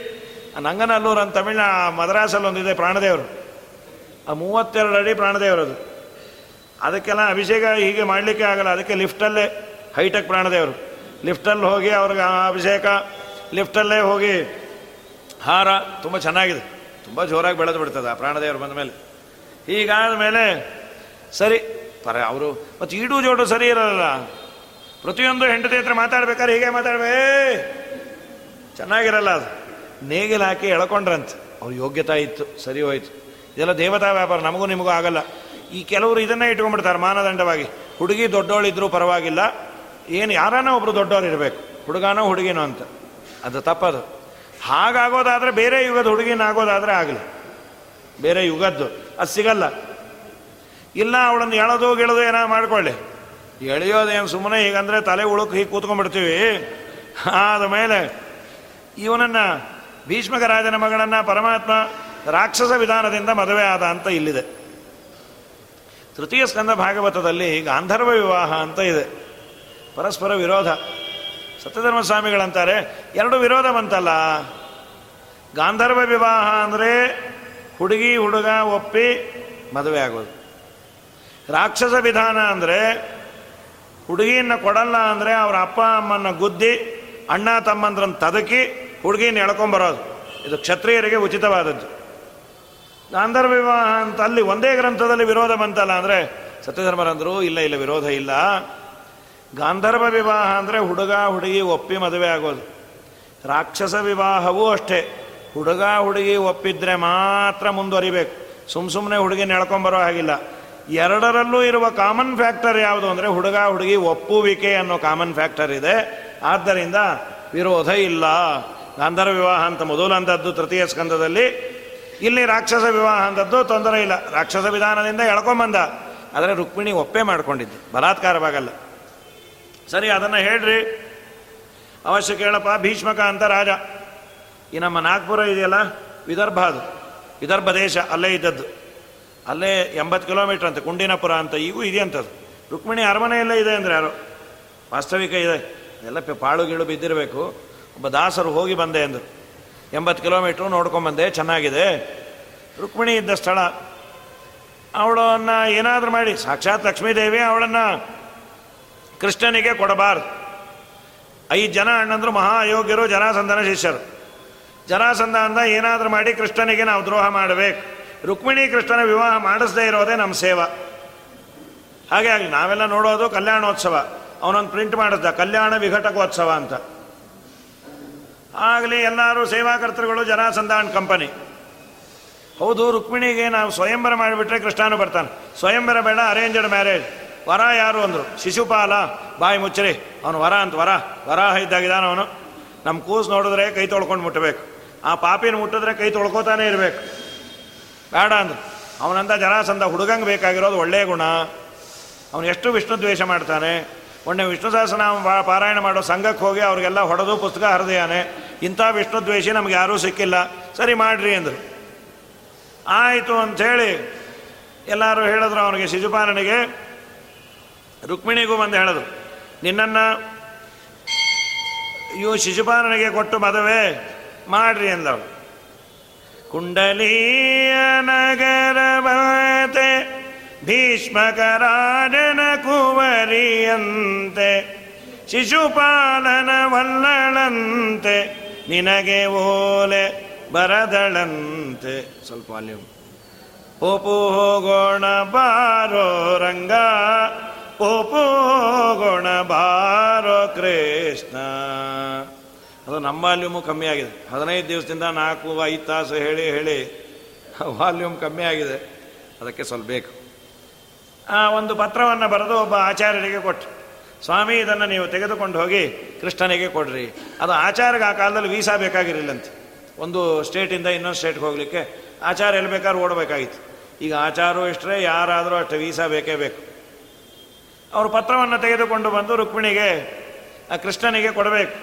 ನಂಗನಲ್ಲೂರು ಅಂತ ತಮಿಳ್ನ ಮದ್ರಾಸಲ್ಲಿ ಒಂದಿದೆ ಪ್ರಾಣದೇವರು. ಆ ಮೂವತ್ತೆರಡು ಅಡಿ ಪ್ರಾಣದೇವರದು ಅದಕ್ಕೆಲ್ಲ ಅಭಿಷೇಕ ಹೀಗೆ ಮಾಡಲಿಕ್ಕೆ ಆಗಲ್ಲ. ಅದಕ್ಕೆ ಲಿಫ್ಟಲ್ಲೇ ಹೈಟೆಕ್ ಪ್ರಾಣದೇವರು ಲಿಫ್ಟಲ್ಲಿ ಹೋಗಿ ಅವ್ರಿಗೆ ಅಭಿಷೇಕ, ಲಿಫ್ಟಲ್ಲೇ ಹೋಗಿ ಹಾರ, ತುಂಬ ಚೆನ್ನಾಗಿದೆ. ತುಂಬ ಜೋರಾಗಿ ಬೆಳೆದು ಬಿಡ್ತದೆ ಆ ಪ್ರಾಣದೇವರು ಬಂದ ಮೇಲೆ. ಹೀಗಾದ ಮೇಲೆ ಸರಿ, ಪರ ಅವರು, ಮತ್ತು ಈಡು ಜೋಡು ಸರಿ ಇರಲ್ಲ. ಪ್ರತಿಯೊಂದು ಹೆಂಡತಿ ಹತ್ರ ಮಾತಾಡ್ಬೇಕಾದ್ರೆ ಹೀಗೆ ಮಾತಾಡ್ಬೇ ಚೆನ್ನಾಗಿರಲ್ಲ ಅದು. ನೇಗಿಲು ಹಾಕಿ ಎಳ್ಕೊಂಡ್ರಂತೆ. ಅವ್ರ ಯೋಗ್ಯತಾ ಇತ್ತು, ಸರಿ ಹೋಯ್ತು. ಇದೆಲ್ಲ ದೇವತಾ ವ್ಯಾಪಾರ, ನಮಗೂ ನಿಮಗೂ ಆಗಲ್ಲ. ಈ ಕೆಲವರು ಇದನ್ನೇ ಇಟ್ಕೊಂಡ್ಬಿಡ್ತಾರೆ ಮಾನದಂಡವಾಗಿ. ಹುಡುಗಿ ದೊಡ್ಡವಳಿದ್ರೂ ಪರವಾಗಿಲ್ಲ. ಏನು ಯಾರನ್ನ ಒಬ್ರು ದೊಡ್ಡವರು ಇರಬೇಕು? ಹುಡುಗನೋ ಹುಡುಗಿನೋ ಅಂತ. ಅದು ತಪ್ಪದು. ಹಾಗಾಗೋದಾದ್ರೆ ಬೇರೆ ಯುಗದ ಹುಡುಗಿನ ಆಗೋದಾದರೆ ಆಗಲಿ. ಬೇರೆ ಯುಗದ್ದು. ಅದು ಸಿಗಲ್ಲ. ಇಲ್ಲ, ಅವಳನ್ನು ಎಳೋದು ಗೆಳೋದು ಏನೋ ಮಾಡ್ಕೊಳ್ಳಿ. ಎಳೆಯೋದೇನು ಸುಮ್ಮನೆ ಹೀಗಂದ್ರೆ ತಲೆ ಉಳುಕು ಹೀಗೆ ಕೂತ್ಕೊಂಡ್ಬಿಡ್ತೀವಿ. ಆದ ಮೇಲೆ ಇವನನ್ನ ಭೀಷ್ಮಕ ರಾಜನ ಮಗಳನ್ನು ಪರಮಾತ್ಮ ರಾಕ್ಷಸ ವಿಧಾನದಿಂದ ಮದುವೆ ಆದ ಅಂತ ಇಲ್ಲಿದೆ. ತೃತೀಯ ಸ್ಕಂದ ಭಾಗವತದಲ್ಲಿ ಗಾಂಧರ್ವ ವಿವಾಹ ಅಂತ ಇದೆ. ಪರಸ್ಪರ ವಿರೋಧ. ಸತ್ಯಧರ್ಮ ಸ್ವಾಮಿಗಳಂತಾರೆ, ಎರಡು ವಿರೋಧ ಬಂತಲ್ಲ ಗಾಂಧರ್ವ ವಿವಾಹ ಅಂದರೆ ಹುಡುಗಿ, ಹುಡುಗ ಒಪ್ಪಿ ಮದುವೆ ಆಗೋದು. ರಾಕ್ಷಸ ವಿಧಾನ ಅಂದರೆ ಹುಡುಗಿಯನ್ನು ಕೊಡಲ್ಲ ಅಂದರೆ ಅವರ ಅಪ್ಪ ಅಮ್ಮನ ಗುದ್ದಿ ಅಣ್ಣ ತಮ್ಮಂದ್ರನ್ನು ತದಕಿ ಹುಡುಗಿನ ಎಳ್ಕೊಂಬರೋದು. ಇದು ಕ್ಷತ್ರಿಯರಿಗೆ ಉಚಿತವಾದದ್ದು. ಗಾಂಧರ್ವ ವಿವಾಹ ಅಂತ ಅಲ್ಲಿ ಒಂದೇ ಗ್ರಂಥದಲ್ಲಿ ವಿರೋಧ ಬಂತಲ್ಲ ಅಂದರೆ ಸತ್ಯಧರ್ಮರಂದರು, ಇಲ್ಲ ಇಲ್ಲ, ವಿರೋಧ ಇಲ್ಲ. ಗಾಂಧರ್ವ ವಿವಾಹ ಅಂದರೆ ಹುಡುಗ, ಹುಡುಗಿ ಒಪ್ಪಿ ಮದುವೆ ಆಗೋದು. ರಾಕ್ಷಸ ವಿವಾಹವೂ ಅಷ್ಟೇ. ಹುಡುಗ, ಹುಡುಗಿ ಒಪ್ಪಿದ್ರೆ ಮಾತ್ರ ಮುಂದುವರಿಬೇಕು. ಸುಮ್ಮ ಸುಮ್ಮನೆ ಹುಡುಗಿ ನೆಳ್ಕೊಂಬರೋ ಹಾಗಿಲ್ಲ. ಎರಡರಲ್ಲೂ ಇರುವ ಕಾಮನ್ ಫ್ಯಾಕ್ಟರ್ ಯಾವುದು ಅಂದರೆ ಹುಡುಗ, ಹುಡುಗಿ ಒಪ್ಪುವಿಕೆ ಅನ್ನೋ ಕಾಮನ್ ಫ್ಯಾಕ್ಟರ್ ಇದೆ. ಆದ್ದರಿಂದ ವಿರೋಧ ಇಲ್ಲ. ಗಾಂಧರ್ವ ವಿವಾಹ ಅಂತ ಮೊದಲು ಅಂತದ್ದು ತೃತೀಯ ಸ್ಕಂದದಲ್ಲಿ ಇಲ್ಲಿ ರಾಕ್ಷಸ ವಿವಾಹ ಅಂತದ್ದು ತೊಂದರೆ ಇಲ್ಲ. ರಾಕ್ಷಸ ವಿಧಾನದಿಂದ ಎಳ್ಕೊಂಬಂದ ಆದರೆ ರುಕ್ಮಿಣಿ ಒಪ್ಪೆ ಮಾಡ್ಕೊಂಡಿದ್ದು. ಬಲಾತ್ಕಾರವಾಗಲ್ಲ. ಸರಿ, ಅದನ್ನು ಹೇಳ್ರಿ. ಅವಶ್ಯ ಕೇಳಪ್ಪ, ಭೀಷ್ಮಕ ಅಂತ ರಾಜ. ಈ ನಮ್ಮ ನಾಗ್ಪುರ ಇದೆಯಲ್ಲ? ವಿದರ್ಭ ಅದು. ವಿದರ್ಭ ದೇಶ, ಅಲ್ಲೇ ಇದ್ದದ್ದು. ಅಲ್ಲೇ ಎಂಬತ್ತು ಕಿಲೋಮೀಟ್ರ್ ಅಂತ, ಕುಂಡಿನಪುರ ಅಂತ, ಈಗೂ ಇದೆ ಅಂತದ್ದು. ರುಕ್ಮಿಣಿ ಅರಮನೆಯಲ್ಲೇ ಇದೆ ಅಂದರೆ ಯಾರು? ವಾಸ್ತವಿಕ ಇದೆ. ಎಲ್ಲ ಪಾಳು ಗೀಳು ಬಿದ್ದಿರಬೇಕು. ಒಬ್ಬ ದಾಸರು ಹೋಗಿ ಬಂದೆ ಅಂದರು. ಎಂಬತ್ತು ಕಿಲೋಮೀಟ್ರು ನೋಡ್ಕೊಂಬಂದೆ ಚೆನ್ನಾಗಿದೆ. ರುಕ್ಮಿಣಿ ಇದ್ದ ಸ್ಥಳ. ಅವಳನ್ನು ಏನಾದರೂ ಮಾಡಿ, ಸಾಕ್ಷಾತ್ ಲಕ್ಷ್ಮೀದೇವಿ ಅವಳನ್ನು ಕೃಷ್ಣನಿಗೆ ಕೊಡಬಾರ್ದು. ಐದು ಜನ ಅಣ್ಣಂದ್ರು ಮಹಾ ಅಯೋಗ್ಯರು ಜನಾಸಂಧನ ಶಿಷ್ಯರು. ಜನಾಸಂಧ ಅಂದ ಏನಾದರೂ ಮಾಡಿ ಕೃಷ್ಣನಿಗೆ ನಾವು ದ್ರೋಹ ಮಾಡಬೇಕು. ರುಕ್ಮಿಣಿ ಕೃಷ್ಣನ ವಿವಾಹ ಮಾಡಿಸದೇ ಇರೋದೇ ನಮ್ಮ ಸೇವಾ. ಹಾಗೆ ಆಗಲಿ, ನಾವೆಲ್ಲ ನೋಡೋದು ಕಲ್ಯಾಣೋತ್ಸವ. ಅವನೊಂದು ಪ್ರಿಂಟ್ ಮಾಡಿಸ್ದ ಕಲ್ಯಾಣ ವಿಘಟಕೋತ್ಸವ ಅಂತ. ಆಗಲಿ ಎಲ್ಲರೂ ಸೇವಾಕರ್ತರುಗಳು ಜನಾಸಂಧಾನ್ ಕಂಪನಿ. ಹೌದು, ರುಕ್ಮಿಣಿಗೆ ನಾವು ಸ್ವಯಂವರ ಮಾಡಿಬಿಟ್ರೆ ಕೃಷ್ಣನು ಬರ್ತಾನೆ. ಸ್ವಯಂವರ ಬೇಡ ಅರೇಂಜ್ಡ್ ಮ್ಯಾರೇಜ್ ವರ ಯಾರು ಅಂದರು? ಶಿಶುಪಾಲ, ಬಾಯಿ ಮುಚ್ಚರಿ. ಅವನು ವರ ಅಂತ, ವರ ವರ ಇದ್ದಾಗಿದ್ದಾನ ಅವನು. ನಮ್ಮ ಕೂಸು ನೋಡಿದ್ರೆ ಕೈ ತೊಳ್ಕೊಂಡು ಮುಟ್ಟಬೇಕು ಆ ಪಾಪಿನ ಮುಟ್ಟಿದ್ರೆ ಕೈ ತೊಳ್ಕೊತಾನೆ ಇರಬೇಕು. ಬೇಡ ಅಂದ್ರು. ಅವನಂತ ಜನಾಸಂದ ಹುಡುಗಂಗೆ ಬೇಕಾಗಿರೋದು ಒಳ್ಳೆಯ ಗುಣ. ಅವನು ಎಷ್ಟು ವಿಷ್ಣು ದ್ವೇಷ ಮಾಡ್ತಾನೆ? ಒಳ್ಳೆ ವಿಷ್ಣು ಸಹಸ್ರನಾಮ ಪಾರಾಯಣ ಮಾಡೋ ಸಂಘಕ್ಕೆ ಹೋಗಿ ಅವ್ರಿಗೆಲ್ಲ ಹೊಡೆದು ಪುಸ್ತಕ ಹರಿದೆಯಾನೆ. ಇಂಥ ವಿಷ್ಣು ದ್ವೇಷಿ ನಮ್ಗೆ ಯಾರೂ ಸಿಕ್ಕಿಲ್ಲ. ಸರಿ ಮಾಡ್ರಿ ಅಂದರು. ಆಯಿತು ಅಂಥೇಳಿ ಎಲ್ಲರೂ ಹೇಳಿದ್ರು ಅವನಿಗೆ ಶಿಶುಪಾಲನಿಗೆ. ರುಕ್ಮಿಣಿಗೂ ಬಂದು ಹೇಳಿದ್ರು, ನಿನ್ನನ್ನು ಇವು ಶಿಶುಪಾಲನಿಗೆ ಕೊಟ್ಟು ಮದುವೆ ಮಾಡ್ರಿ ಅಂದವಳು. ಕುಂಡಲೀಯ ನಗರವತೆ ಭೀಷ್ಮಕರಾಜನ ಕುವರಿಯಂತೆ, ಶಿಶುಪಾಲನ ವಲ್ಲಳಂತೆ, ನಿನಗೆ ಓಲೆ ಬರದಳಂತೆ. ಸ್ವಲ್ಪ ವಾಲ್ಯೂಮ್ ಪೋಪು ಹೋಗೋಣ ಬಾರೋ ರಂಗ ಪೋಪು ಹೋಗೋಣ ಬಾರೋ ಕೃಷ್ಣ. ಅದು ನಮ್ಮ ವಾಲ್ಯೂಮು ಕಮ್ಮಿ ಆಗಿದೆ. ಹದಿನೈದು ದಿವಸದಿಂದ ನಾಲ್ಕು ಐದು ತಾಸು ಹೇಳಿ ಹೇಳಿ, ವಾಲ್ಯೂಮ್ ಕಮ್ಮಿ ಆಗಿದೆ. ಅದಕ್ಕೆ ಸ್ವಲ್ಪ ಬೇಕು. ಆ ಒಂದು ಪತ್ರವನ್ನು ಬರೆದು ಒಬ್ಬ ಆಚಾರ್ಯರಿಗೆ ಕೊಟ್ಟರು ಸ್ವಾಮಿ, ಇದನ್ನು ನೀವು ತೆಗೆದುಕೊಂಡು ಹೋಗಿ ಕೃಷ್ಣನಿಗೆ ಕೊಡ್ರಿ. ಅದು ಆಚಾರ್ಯಗೆ ಆ ಕಾಲದಲ್ಲಿ ವೀಸಾ ಬೇಕಾಗಿರಲಿಲ್ಲಂತೆ. ಒಂದು ಸ್ಟೇಟಿಂದ ಇನ್ನೊಂದು ಸ್ಟೇಟ್ಗೆ ಹೋಗಲಿಕ್ಕೆ ಆಚಾರ ಎಲ್ಲಿ ಬೇಕಾದ್ರೂ ಓಡಬೇಕಾಗಿತ್ತು. ಈಗ ಆಚಾರು ಇಷ್ಟರೇ ಯಾರಾದರೂ ಅಷ್ಟು ವೀಸಾ ಬೇಕೇ ಬೇಕು. ಅವರು ಪತ್ರವನ್ನು ತೆಗೆದುಕೊಂಡು ಬಂದು ರುಕ್ಮಿಣಿಗೆ, ಆ ಕೃಷ್ಣನಿಗೆ ಕೊಡಬೇಕು.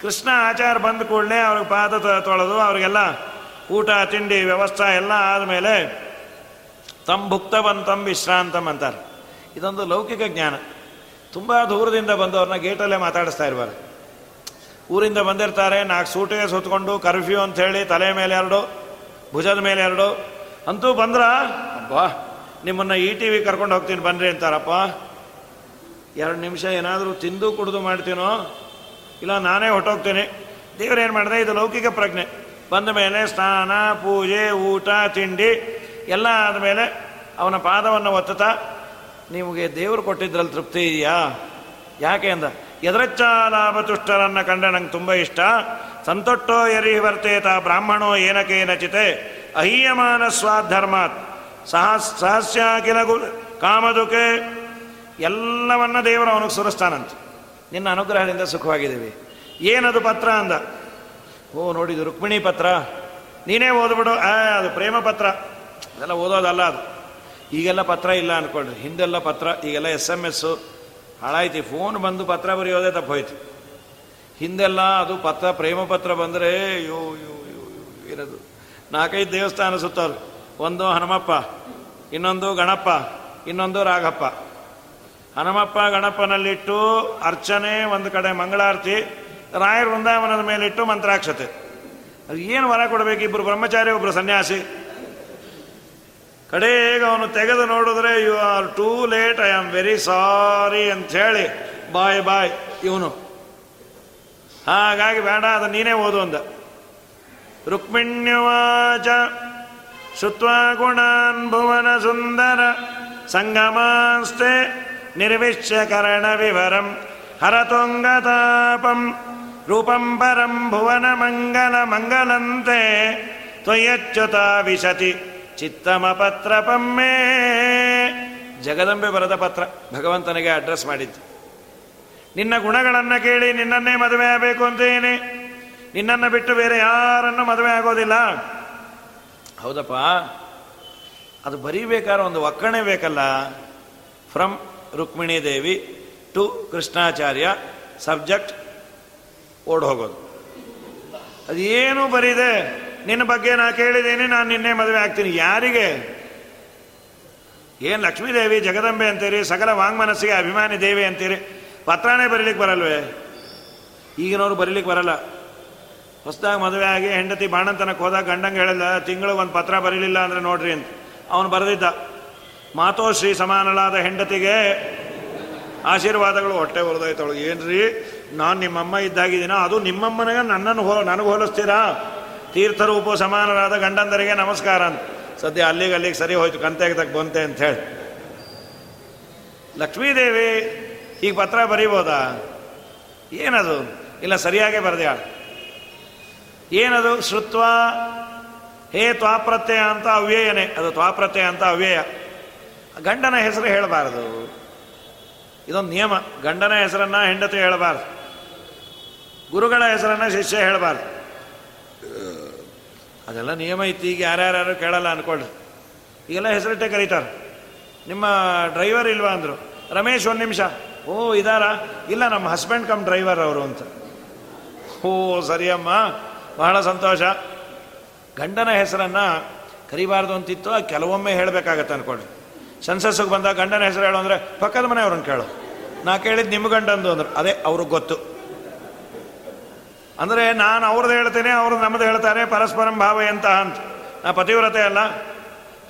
ಕೃಷ್ಣ ಆಚಾರ ಬಂದ ಕೂಡಲೇ ಅವ್ರಿಗೆ ಪಾದ ತೊಳೆದು, ಅವರಿಗೆಲ್ಲ ಊಟ, ತಿಂಡಿ, ವ್ಯವಸ್ಥೆ ಎಲ್ಲ ಆದಮೇಲೆ ತಮ್ಮ ಭುಕ್ತವಂತಂ ವಿಶ್ರಾಂತಂ ಅಂತಾರೆ. ಇದೊಂದು ಲೌಕಿಕ ಜ್ಞಾನ. ತುಂಬ ದೂರದಿಂದ ಬಂದವ್ರನ್ನ ಗೇಟಲ್ಲೇ ಮಾತಾಡಿಸ್ತಾ ಇರ್ಬಾರ್ದು ಊರಿಂದ ಬಂದಿರ್ತಾರೆ, ನಾಲ್ಕು ಸೂಟಿಗೆ ಸುತ್ತಕೊಂಡು ಕರ್ಫ್ಯೂ ಅಂತ ಹೇಳಿ ತಲೆ ಮೇಲೆ ಎರಡು, ಭುಜದ ಮೇಲೆ ಎರಡು. ಅಂತೂ ಬಂದ್ರ, ಅಬ್ಬಾ, ನಿಮ್ಮನ್ನು ಇ ಟಿ ವಿ ಕರ್ಕೊಂಡು ಹೋಗ್ತೀನಿ, ಬನ್ರಿ ಅಂತಾರಪ್ಪ. ಎರಡು ನಿಮಿಷ ಏನಾದರೂ ತಿಂದು ಕುಡಿದು ಮಾಡ್ತೀನೋ, ಇಲ್ಲ ನಾನೇ ಹೊಟ್ಟೋಗ್ತೀನಿ. ಏನು ಮಾಡಿದೆ? ಇದು ಲೌಕಿಕ ಪ್ರಜ್ಞೆ. ಬಂದ ಮೇಲೆ ಸ್ನಾನ, ಪೂಜೆ, ಊಟ, ತಿಂಡಿ ಎಲ್ಲ ಆದಮೇಲೆ ಅವನ ಪಾದವನ್ನು ಒತ್ತುತ್ತಾ, ನಿಮಗೆ ದೇವರು ಕೊಟ್ಟಿದ್ರಲ್ಲಿ ತೃಪ್ತಿ ಇದೆಯಾ? ಯಾಕೆ? ಅಂದ ಎದರಚ್ಚ ಲಾಭ ತುಷ್ಟರನ್ನು ಕಂಡ ನಂಗೆ ತುಂಬ ಇಷ್ಟ. ಸಂತೊಟ್ಟೋ ಎರಿ ವರ್ತೇತ ಬ್ರಾಹ್ಮಣೋ ಏನಕೇನಚಿತೆ ಅಹೀಯಮಾನ ಸ್ವಾಧರ್ಮಾತ್. ಸಹ ಸಹಸ್ಯ ಕಿಲಗು ಕಾಮದುಕೆ. ಎಲ್ಲವನ್ನ ದೇವರು ಅವನಿಗೆ ಸುರಿಸ್ತಾನಂತೆ. ನಿನ್ನ ಅನುಗ್ರಹದಿಂದ ಸುಖವಾಗಿದ್ದೀವಿ. ಏನದು ಪತ್ರ? ಅಂದ, ಓ, ನೋಡಿದು ರುಕ್ಮಿಣಿ ಪತ್ರ. ನೀನೇ ಓದ್ಬಿಡು, ಆ, ಅದು ಪ್ರೇಮ ಪತ್ರ. ಅದೆಲ್ಲ ಓದೋದಲ್ಲ ಅದು. ಈಗೆಲ್ಲ ಪತ್ರ ಇಲ್ಲ ಅನ್ಕೊಳ್ರಿ ಹಿಂದೆಲ್ಲ ಪತ್ರ, ಈಗೆಲ್ಲ ಎಸ್ ಎಂ ಎಸ್ಸು ಹಾಳಾಯ್ತಿ. ಫೋನ್ ಬಂದು ಪತ್ರ ಬರೆಯೋದೇ ತಪ್ಪೋಯ್ತು. ಹಿಂದೆಲ್ಲ ಅದು ಪತ್ರ, ಪ್ರೇಮ ಪತ್ರ ಬಂದರೆ ಯೋ ಯೋ ಯೋ ಇರೋದು. ನಾಲ್ಕೈದು ದೇವಸ್ಥಾನ ಸುತ್ತವ್ರು ಒಂದು ಹನುಮಪ್ಪ, ಇನ್ನೊಂದು ಗಣಪ್ಪ, ಇನ್ನೊಂದು ರಾಘಪ್ಪ. ಹನುಮಪ್ಪ ಗಣಪನಲ್ಲಿಟ್ಟು ಅರ್ಚನೆ, ಒಂದು ಕಡೆ ಮಂಗಳಾರತಿ, ರಾಯರ ವೃಂದಾವನದ ಮೇಲಿಟ್ಟು ಮಂತ್ರಾಕ್ಷತೆ. ಅದು ಏನು ವರ ಕೊಡಬೇಕು? ಇಬ್ಬರು ಬ್ರಹ್ಮಚಾರಿ ಒಬ್ಬರು ಸನ್ಯಾಸಿ. ಕಡೆಗೆ ಅವನು ತೆಗೆದು ನೋಡಿದ್ರೆ you are too late I am very sorry ಅಂತ ಹೇಳಿ ಬಾಯ್ ಬಾಯ್ ಇವನು. ಹಾಗಾಗಿ ಬೇಡ, ಅದು ನೀನೇ ಓದು ಅಂದ. ರುಕ್ಮಿಣ್ಯವಾಚ ಶುತ್ವ ಗುಣಾನ್ ಭುವನ ಸುಂದರ ಸಂಗಮಾಸ್ತೆ ನಿರ್ವಿಶ್ಯ ಕರಣ ವಿವರಂ ಹರತೊಂಗತಾಪಂ ರೂಪಂ ಪರಂ ಭುವನ ಮಂಗಲ ಮಂಗಲಂತೆ ತ್ವಯಚ್ಯುತ ವಿಶತಿ. ಚಿತ್ತಮ ಪತ್ರ ಪಮ್ಮೆ ಜಗದಂಬೆ ಬರದ ಪತ್ರ. ಭಗವಂತನಿಗೆ ಅಡ್ರೆಸ್ ಮಾಡಿದ್ದು. ನಿನ್ನ ಗುಣಗಳನ್ನು ಕೇಳಿ ನಿನ್ನನ್ನೇ ಮದುವೆ ಆಗಬೇಕು ಅಂತೇನೆ. ನಿನ್ನನ್ನು ಬಿಟ್ಟು ಬೇರೆ ಯಾರನ್ನು ಮದುವೆ ಆಗೋದಿಲ್ಲ. ಹೌದಪ್ಪ. ಅದು ಬರೀಬೇಕಾದ್ರೆ ಒಂದು ಒಕ್ಕಣೆ ಬೇಕಲ್ಲ. From Rukmini Devi to Krishnacharya subject ಓಡ್ ಹೋಗೋದು. ಅದೇನು ಬರೀದೆ. ನಿನ್ನ ಬಗ್ಗೆ ನಾ ಕೇಳಿದ್ದೀನಿ, ನಾನು ನಿನ್ನೆ ಮದುವೆ ಆಗ್ತೀನಿ. ಯಾರಿಗೆ? ಏನು ಲಕ್ಷ್ಮೀದೇವಿ, ಜಗದಂಬೆ ಅಂತೀರಿ, ಸಕಲ ವಾಂಗ್ಮನಸ್ಸಿಗೆ ಅಭಿಮಾನಿ ದೇವಿ ಅಂತೀರಿ? ಪತ್ರನೇ ಬರೀಲಿಕ್ಕೆ ಬರಲ್ವೇ? ಈಗಿನವ್ರು ಬರೀಲಿಕ್ಕೆ ಬರಲ್ಲ. ಹೊಸದಾಗಿ ಮದುವೆ ಆಗಿ ಹೆಂಡತಿ ಬಾಣಂತನಕ್ಕೆ ಹೋದಾಗ ಗಂಡಂಗೆ ಹೇಳಿಲ್ಲ ತಿಂಗಳು ಒಂದು ಪತ್ರ ಬರೀಲಿಲ್ಲ ಅಂದರೆ ನೋಡ್ರಿ ಅಂತ. ಅವನು ಬರೆದಿದ್ದ. ಮಾತೋಶ್ರೀ ಸಮಾನಳಾದ ಹೆಂಡತಿಗೆ ಆಶೀರ್ವಾದಗಳು ಹೊಟ್ಟೆ ಹೊರದೋಯ್ತವಳು ಏನ್ರಿ? ನಾನು ನಿಮ್ಮಮ್ಮ ಇದ್ದಾಗಿದ್ದೀನ? ಅದು ನಿಮ್ಮಮ್ಮನಿಗೆ ನನ್ನನ್ನು ಹೋ ನನಗೆ ಹೋಲಿಸ್ತೀರಾ? ತೀರ್ಥರೂಪ ಸಮಾನರಾದ ಗಂಡಂದರಿಗೆ ನಮಸ್ಕಾರ ಅಂತ. ಸದ್ಯ ಅಲ್ಲಿಗೆ ಅಲ್ಲಿಗೆ ಸರಿ ಹೋಯ್ತು ಕಂತೆಗೆ ತಕ್ಕ ಬಂತೆ ಅಂತ ಹೇಳಿ. ಲಕ್ಷ್ಮೀದೇವಿ ಈಗ ಪತ್ರ ಬರೀಬೋದಾ? ಏನದು? ಇಲ್ಲ ಸರಿಯಾಗೇ ಬರೆದ ಏನದು? ಶ್ರುತ್ವ ಹೇ ತ್ವಾಪ್ರತ್ಯಯ ಅಂತ ಅವ್ಯಯನೇ. ಅದು ತ್ವಾಪ್ರತ್ಯಯ ಅಂತ ಅವ್ಯಯ. ಗಂಡನ ಹೆಸರು ಹೇಳಬಾರದು. ಇದೊಂದು ನಿಯಮ. ಗಂಡನ ಹೆಸರನ್ನ ಹೆಂಡತಿ ಹೇಳಬಾರ್ದು. ಗುರುಗಳ ಹೆಸರನ್ನ ಶಿಷ್ಯ ಹೇಳಬಾರ್ದು. ಅದೆಲ್ಲ ನಿಯಮ ಇತ್ತು. ಈಗ ಯಾರ್ಯಾರು ಕೇಳಲ್ಲ ಅನ್ಕೊಳ್ಳಿ. ಈಗೆಲ್ಲ ಹೆಸರಿಟ್ಟೆ ಕರೀತಾರೆ. ನಿಮ್ಮ ಡ್ರೈವರ್ ಇಲ್ವಾ ಅಂದರು. ರಮೇಶ್ ಒಂದು ನಿಮಿಷ. ಓ, ಇದಾರ? ಇಲ್ಲ, ನಮ್ಮ ಹಸ್ಬೆಂಡ್ ಕಮ್ ಡ್ರೈವರ್ ಅವರು ಅಂತ. ಓ, ಸರಿಯಮ್ಮ. ಬಹಳ ಸಂತೋಷ. ಗಂಡನ ಹೆಸರನ್ನು ಕರಿಬಾರ್ದು ಅಂತಿತ್ತು. ಕೆಲವೊಮ್ಮೆ ಹೇಳಬೇಕಾಗತ್ತೆ ಅನ್ಕೊಳ್ಳಿ. ಸೆನ್ಸಸ್ಗೆ ಬಂದಾಗ ಗಂಡನ ಹೆಸರು ಹೇಳು ಅಂದರೆ ಪಕ್ಕದ ಮನೆಯವ್ರನ್ನ ಕೇಳು. ನಾ ಕೇಳಿದ್ದು ನಿಮ್ಮ ಗಂಡಂದು ಅಂದರು. ಅದೇ ಅವ್ರಿಗೆ ಗೊತ್ತು. ಅಂದರೆ ನಾನು ಅವ್ರದ್ದು ಹೇಳ್ತೇನೆ ಅವ್ರು ನಮ್ಮದು ಹೇಳ್ತಾರೆ, ಪರಸ್ಪರಂ ಭಾವ ಎಂತ ಅಂತ. ನಾ ಪತಿವ್ರತೆ ಅಲ್ಲ.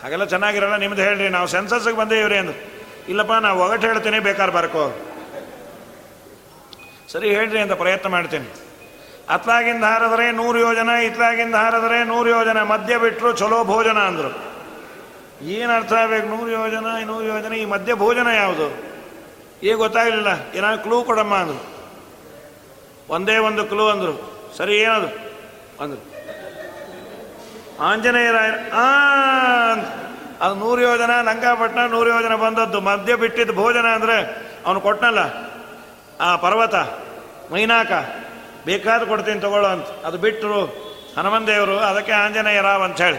ಹಾಗೆಲ್ಲ ಚೆನ್ನಾಗಿರಲ್ಲ, ನಿಮ್ದು ಹೇಳ್ರಿ, ನಾವು ಸೆನ್ಸಸ್ಗೆ ಬಂದೇ ಇವ್ರಿ ಅಂದ್ರು. ಇಲ್ಲಪ್ಪ ನಾವು ಒಗಟ್ಟು ಹೇಳ್ತೀನಿ ಬೇಕಾದ್ರೆ ಬರ್ಕೋ. ಸರಿ, ಹೇಳ್ರಿ ಅಂತ ಪ್ರಯತ್ನ ಮಾಡ್ತೀನಿ. ಅತ್ಲಾಗಿಂದ ಹಾರದ್ರೆ ನೂರು ಯೋಜನ, ಇತ್ಲಾಗಿಂದ ಹಾರದ್ರೆ ನೂರು ಯೋಜನ ಮಧ್ಯ ಬಿಟ್ಟರು ಚಲೋ ಭೋಜನ ಅಂದರು. ಏನು ಅರ್ಥ ಆಗ್ಬೇಕು? ನೂರು ಯೋಜನ ನೂರು ಯೋಜನೆ, ಈ ಮಧ್ಯ ಭೋಜನ ಯಾವುದು? ಈಗ ಗೊತ್ತಾಗಲಿಲ್ಲ, ಏನಾದ್ರು ಕ್ಲೂ ಕೊಡಮ್ಮ ಅಂದರು. ಒಂದೇ ಒಂದು ಕ್ಲೂ ಅಂದರು. ಸರಿ, ಏನದು? ಅಂದರು. ಆಂಜನೇಯರಾಯ ಅದು ನೂರು ಯೋಜನ ಲಂಕಾಪಟ್ಟಣ ನೂರು ಯೋಜನ ಬಂದದ್ದು. ಮಧ್ಯ ಬಿಟ್ಟಿದ್ದು ಭೋಜನ ಅಂದರೆ ಅವನು ಕೊಟ್ಟನಲ್ಲ ಆ ಪರ್ವತ, ಮೈನಾಕ. ಬೇಕಾದ ಕೊಡ್ತೀನಿ, ತಗೊಳ್ಳೋ ಅಂತ. ಅದು ಬಿಟ್ಟರು ಹನುಮಂದೇವರು ಅದಕ್ಕೆ ಆಂಜನೇಯ ರಾವ್ ಅಂತ ಹೇಳಿ.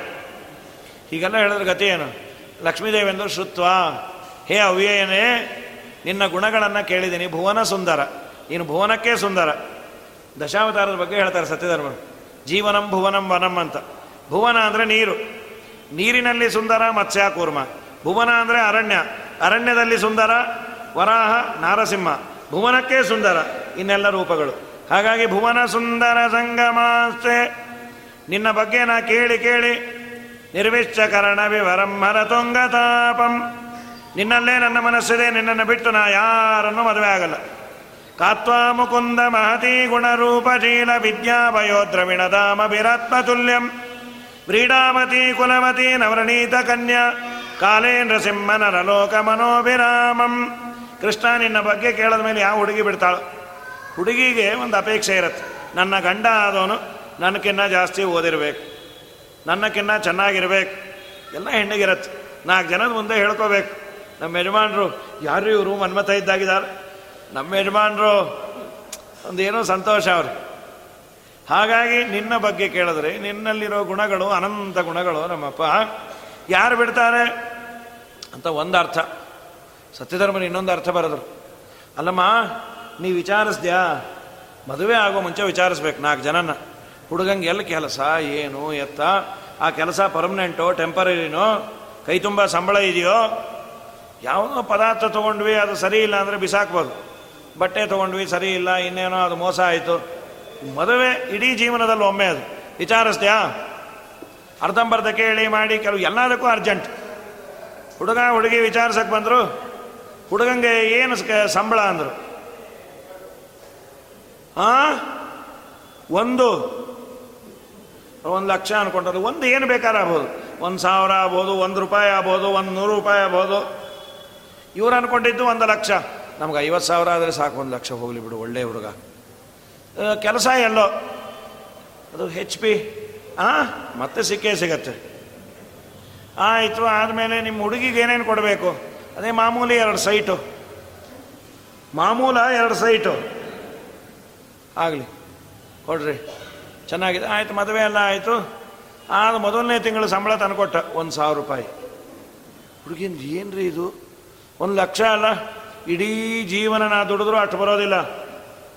ಹೀಗೆಲ್ಲ ಹೇಳಿದ್ರೆ ಗತಿ ಏನು? ಲಕ್ಷ್ಮೀದೇವಿ ಎಂದು ಶುತ್ವ ಹೇ ಅವ್ಯಯನೇ, ನಿನ್ನ ಗುಣಗಳನ್ನು ಕೇಳಿದ್ದೀನಿ. ಭುವನ ಸುಂದರ. ನೀನು ಭುವನಕ್ಕೆ ಸುಂದರ. ದಶಾವತಾರದ ಬಗ್ಗೆ ಹೇಳ್ತಾರೆ ಸತ್ಯಧರ್ಮರು ಜೀವನಂ ಭುವನಂ ವನಂ ಅಂತ. ಭುವನ ಅಂದರೆ ನೀರು. ನೀರಿನಲ್ಲಿ ಸುಂದರ ಮತ್ಸ್ಯ ಕೂರ್ಮ. ಭುವನ ಅಂದರೆ ಅರಣ್ಯ. ಅರಣ್ಯದಲ್ಲಿ ಸುಂದರ ವರಾಹ ನಾರಸಿಂಹ. ಭುವನಕ್ಕೆ ಸುಂದರ ಇನ್ನೆಲ್ಲ ರೂಪಗಳು. ಹಾಗಾಗಿ ಭುವನ ಸುಂದರ ಸಂಗಮಾಸ್ತೆ. ನಿನ್ನ ಬಗ್ಗೆ ನಾ ಕೇಳಿ ಕೇಳಿ ನಿರ್ವಿಶ್ಚಕರಣ ವಿವರಂ ತುಂಗತಾಪಂ ನಿನ್ನಲ್ಲೇ ನನ್ನ ಮನಸ್ಸಿದೆ, ನಿನ್ನನ್ನು ಬಿಟ್ಟು ನಾ ಯಾರನ್ನು ಮದುವೆ ಆಗಲ್ಲ. ಕಾತ್ವಾ ಮುಕುಂದ ಮಹತಿ ಗುಣರೂಪಶೀಲ ತುಲ್ಯಂ. ವ್ರೀಡಾಮತಿ ಕುಲಮತಿ ನವರಣೀತ ಕನ್ಯಾ. ಕಾಲೇಂದ್ರ ಸಿಂಹನರ ಲೋಕ ಮನೋಭಿರಾಮಂ ಕೃಷ್ಣ ನಿನ್ನ ಬಗ್ಗೆ ಕೇಳಿದ ಮೇಲೆ ಯಾವ ಹುಡುಗಿ ಬಿಡ್ತಾಳು? ಹುಡುಗಿಗೆ ಒಂದು ಅಪೇಕ್ಷೆ ಇರುತ್ತೆ. ನನ್ನ ಗಂಡ ಆದವನು ನನ್ನಕ್ಕಿನ್ನ ಜಾಸ್ತಿ ಓದಿರಬೇಕು. ನನ್ನಕ್ಕಿನ್ನ ಚೆನ್ನಾಗಿರ್ಬೇಕು. ಎಲ್ಲ ಹೆಣ್ಣಿಗಿರತ್ತೆ ನಾಲ್ಕು ಜನದ ಮುಂದೆ ಹೇಳ್ಕೋಬೇಕು. ನಮ್ಮ ಯಜಮಾನರು ಯಾರು ಇವರು ಮನ್ಮಥ ಇದ್ದಾಗಿದ್ದಾರೆ? ನಮ್ಮ ಯಜಮಾನ್ರು ಒಂದೇನೋ ಸಂತೋಷ ಅವ್ರಿ. ಹಾಗಾಗಿ ನಿನ್ನ ಬಗ್ಗೆ ಕೇಳಿದ್ರೆ ನಿನ್ನಲ್ಲಿರೋ ಗುಣಗಳು ಅನಂತ ಗುಣಗಳು ನಮ್ಮಪ್ಪ. ಯಾರು ಬಿಡ್ತಾರೆ ಅಂತ ಒಂದು ಅರ್ಥ. ಸತ್ಯಧರ್ಮನ ಇನ್ನೊಂದು ಅರ್ಥ ಬರೋದ್ರು. ಅಲ್ಲಮ್ಮ, ನೀ ವಿಚಾರಿಸ್ದ್ಯಾ? ಮದುವೆ ಆಗೋ ಮುಂಚೆ ವಿಚಾರಿಸ್ಬೇಕು ನಾಲ್ಕು ಜನನ ಹುಡುಗಂಗೆ ಎಲ್ಲಿ ಕೆಲಸ, ಏನು, ಎತ್ತ? ಆ ಕೆಲಸ ಪರ್ಮನೆಂಟೋ ಟೆಂಪರರಿನೋ ಕೈ ತುಂಬ ಸಂಬಳ ಇದೆಯೋ? ಯಾವುದೋ ಪದಾರ್ಥ ತೊಗೊಂಡ್ವಿ, ಅದು ಸರಿ ಇಲ್ಲ ಅಂದರೆ ಬಿಸಾಕ್ಬೋದು. ಬಟ್ಟೆ ತೊಗೊಂಡ್ವಿ, ಸರಿ ಇಲ್ಲ, ಇನ್ನೇನೋ ಅದು ಮೋಸ ಆಯಿತು. ಮದುವೆ ಇಡೀ ಜೀವನದಲ್ಲಿ ಒಮ್ಮೆ ಅದು. ವಿಚಾರಿಸ್ತೀಯಾ? ಅರ್ಧಂಬರ್ಧ ಕೇಳಿ ಮಾಡಿ, ಕೆಲವು ಎಲ್ಲದಕ್ಕೂ ಅರ್ಜೆಂಟ್. ಹುಡುಗ, ಹುಡುಗಿ ವಿಚಾರಿಸಕ್ಕೆ ಬಂದರು. ಹುಡುಗಂಗೆ ಏನು ಸಂಬಳ ಅಂದರು. ಆ? ಒಂದು. ಒಂದು ಲಕ್ಷ ಅನ್ಕೊಂಡ್ರು ಒಂದು ಏನು ಬೇಕಾದ್ರೆ ಆಗ್ಬೋದು. ಒಂದು ಸಾವಿರ ಆಗ್ಬೋದು, ಒಂದು ರೂಪಾಯಿ ಆಗ್ಬೋದು, ಒಂದು ನೂರು ರೂಪಾಯಿ ಆಗ್ಬೋದು. ಇವ್ರು ಅನ್ಕೊಂಡಿದ್ದು ಒಂದು ಲಕ್ಷ. ನಮ್ಗೆ ಐವತ್ತು ಸಾವಿರ ಆದರೆ ಸಾಕು, ಒಂದು ಲಕ್ಷ ಹೋಗಲಿ ಬಿಡು, ಒಳ್ಳೆ ಹುಡುಗ. ಕೆಲಸ ಎಲ್ಲೋ. ಅದು ಹೆಚ್ ಪಿ ಹಾಂ ಮತ್ತೆ ಸಿಕ್ಕೇ ಸಿಗತ್ತೆ. ಆಯಿತು, ಆದಮೇಲೆ ನಿಮ್ಮ ಹುಡುಗಿಗೆ ಏನೇನು ಕೊಡಬೇಕು? ಅದೇ ಮಾಮೂಲಿ ಎರಡು ಸೈಟು. ಮಾಮೂಲ ಎರಡು ಸೈಟು. ಆಗಲಿ, ಕೊಡ್ರಿ. ಚೆನ್ನಾಗಿದೆ. ಆಯಿತು, ಮದುವೆ ಎಲ್ಲ ಆಯಿತು. ಆದ ಮೊದಲನೇ ತಿಂಗಳು ಸಂಬಳ ತಂದುಕೊಟ್ಟ, ಒಂದು ಸಾವಿರ ರೂಪಾಯಿ. ಹುಡುಗಿನ ಏನು ರೀ ಇದು? ಒಂದು ಲಕ್ಷ ಅಲ್ಲ? ಇಡೀ ಜೀವನ ನಾ ದುಡಿದ್ರು ಅಷ್ಟು ಬರೋದಿಲ್ಲ.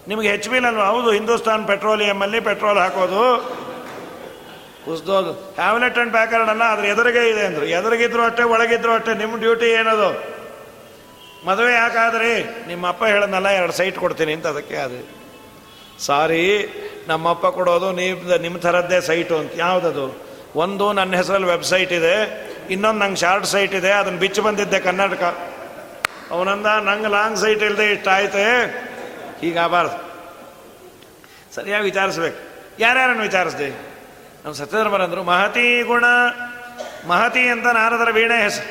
ನಿಮಗೆ ಹೆಚ್ ಬಿಲ್ ಅಲ್ವಾ? ಹೌದು ಹಿಂದೂಸ್ತಾನ್ ಪೆಟ್ರೋಲಿಯಮ್ಮಲ್ಲಿ ಪೆಟ್ರೋಲ್ ಹಾಕೋದು. ಕುಸ್ದೋದು ಹ್ಯಾವ್ಲೆಟ್ ಅಂಡ್ ಪ್ಯಾಕರ್ಡ್ ಅಲ್ಲ ಅದ್ರ ಎದುರಿಗೆ ಇದೆ ಅಂದರು. ಎದುರಿಗಿದ್ರು ಅಷ್ಟೇ ಒಳಗಿದ್ರು ಅಷ್ಟೇ ನಿಮ್ಮ ಡ್ಯೂಟಿ ಏನದು? ಮದುವೆ ಯಾಕಾದ್ರಿ? ನಿಮ್ಮ ಅಪ್ಪ ಹೇಳದ್ನಲ್ಲ ಎರಡು ಸೈಟ್ ಕೊಡ್ತೀನಿ ಅಂತ ಅದಕ್ಕೆ ಅದು. ಸಾರಿ ನಮ್ಮಪ್ಪ ಕೊಡೋದು ನೀವು ನಿಮ್ಮ ಥರದ್ದೇ ಸೈಟು ಅಂತ. ಯಾವುದದು? ಒಂದು ನನ್ನ ಹೆಸರಲ್ಲಿ ವೆಬ್ಸೈಟ್ ಇದೆ. ಇನ್ನೊಂದು ನಂಗೆ ಶಾರ್ಟ್ ಸೈಟ್ ಇದೆ ಅದನ್ನು ಬಿಚ್ಚು ಬಂದಿದ್ದೆ ಕರ್ನಾಟಕ. ಅವನಂದ ನಂಗೆ ಲಾಂಗ್ ಸೈಟ್ ಇಲ್ಲದೆ ಇಷ್ಟ ಆಯ್ತೆ ಹೀಗಾಗಬಾರ್ದು ಸರಿಯಾಗಿ ವಿಚಾರಿಸ್ಬೇಕು. ಯಾರ್ಯಾರನ್ನು ವಿಚಾರಿಸ್ದೆ? ನಮ್ಮ ಸತ್ಯಧರ್ಮರಂದರು ಮಹತಿ ಗುಣ, ಮಹತಿ ಅಂತ ನಾರದರ ವೀಣೆ ಹೆಸರು.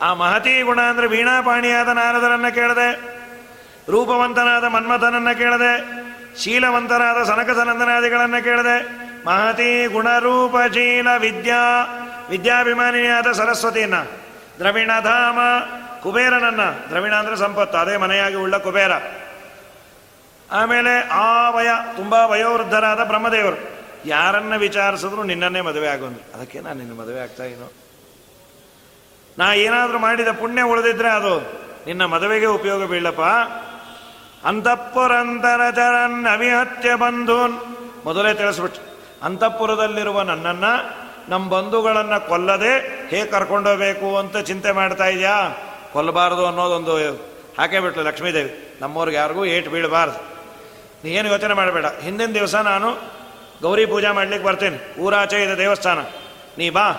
ಆ ಮಹತಿ ಗುಣ ಅಂದರೆ ವೀಣಾಪಾಣಿಯಾದ ನಾರದರನ್ನ ಕೇಳದೆ, ರೂಪವಂತನಾದ ಮನ್ಮಥನನ್ನ ಕೇಳದೆ ಶೀಲವಂತನಾದ ಸನಕಸನಂದನಾದಿಗಳನ್ನು ಕೇಳದೆ, ಮಹತಿ ಗುಣರೂಪಶೀಲ ವಿದ್ಯಾ ವಿದ್ಯಾಭಿಮಾನಿಯಾದ ಸರಸ್ವತಿಯನ್ನ, ದ್ರವಿಣಧಾಮ ಕುಬೇರನನ್ನ ದ್ರವಿಣ ಅಂದರೆ ಸಂಪತ್ತು, ಅದೇ ಮನೆಯಾಗಿ ಉಳ್ಳ ಕುಬೇರ. ಆಮೇಲೆ ಆ ವಯ, ತುಂಬ ವಯೋವೃದ್ಧರಾದ ಬ್ರಹ್ಮದೇವರು. ಯಾರನ್ನ ವಿಚಾರಿಸಿದ್ರು ನಿನ್ನನ್ನೇ ಮದುವೆ ಆಗೋದು ಅದಕ್ಕೆ ನಾನು ನಿನ್ನ ಮದುವೆ ಆಗ್ತಾ ಏನೋ ನಾ ಏನಾದರೂ ಮಾಡಿದ ಪುಣ್ಯ ಉಳಿದಿದ್ರೆ ಅದು ನಿನ್ನ ಮದುವೆಗೆ ಉಪಯೋಗ ಬೀಳಪ್ಪ. ಅಂತಃಪುರಂತರ ಚರನ್ ಅವಿಹತ್ಯ ಬಂಧೂನ್. ಮೊದಲೇ ತಿಳಿಸ್ಬಿಟ್ಟು. ಅಂತಃಪುರದಲ್ಲಿರುವ ನನ್ನನ್ನು ನಮ್ಮ ಬಂಧುಗಳನ್ನು ಕೊಲ್ಲದೆ ಹೇಗೆ ಕರ್ಕೊಂಡೋಗ್ಬೇಕು ಅಂತ ಚಿಂತೆ ಮಾಡ್ತಾ ಇದೆಯಾ? ಕೊಲ್ಲಬಾರ್ದು ಅನ್ನೋದೊಂದು ಹಾಕೇ ಬಿಟ್ಲು ಲಕ್ಷ್ಮೀದೇವಿ. ನಮ್ಮವ್ರಿಗೆ ಯಾರಿಗೂ ಏಟು ಬೀಳಬಾರ್ದು. ನೀ ಏನು ಯೋಚನೆ ಮಾಡಬೇಡ. ಹಿಂದಿನ ದಿವಸ ನಾನು ಗೌರಿ ಪೂಜಾ ಮಾಡ್ಲಿಕ್ಕೆ ಬರ್ತೇನೆ. ಊರಾಚೆ ಇದೆ ದೇವಸ್ಥಾನ. ನೀ ಬಾ.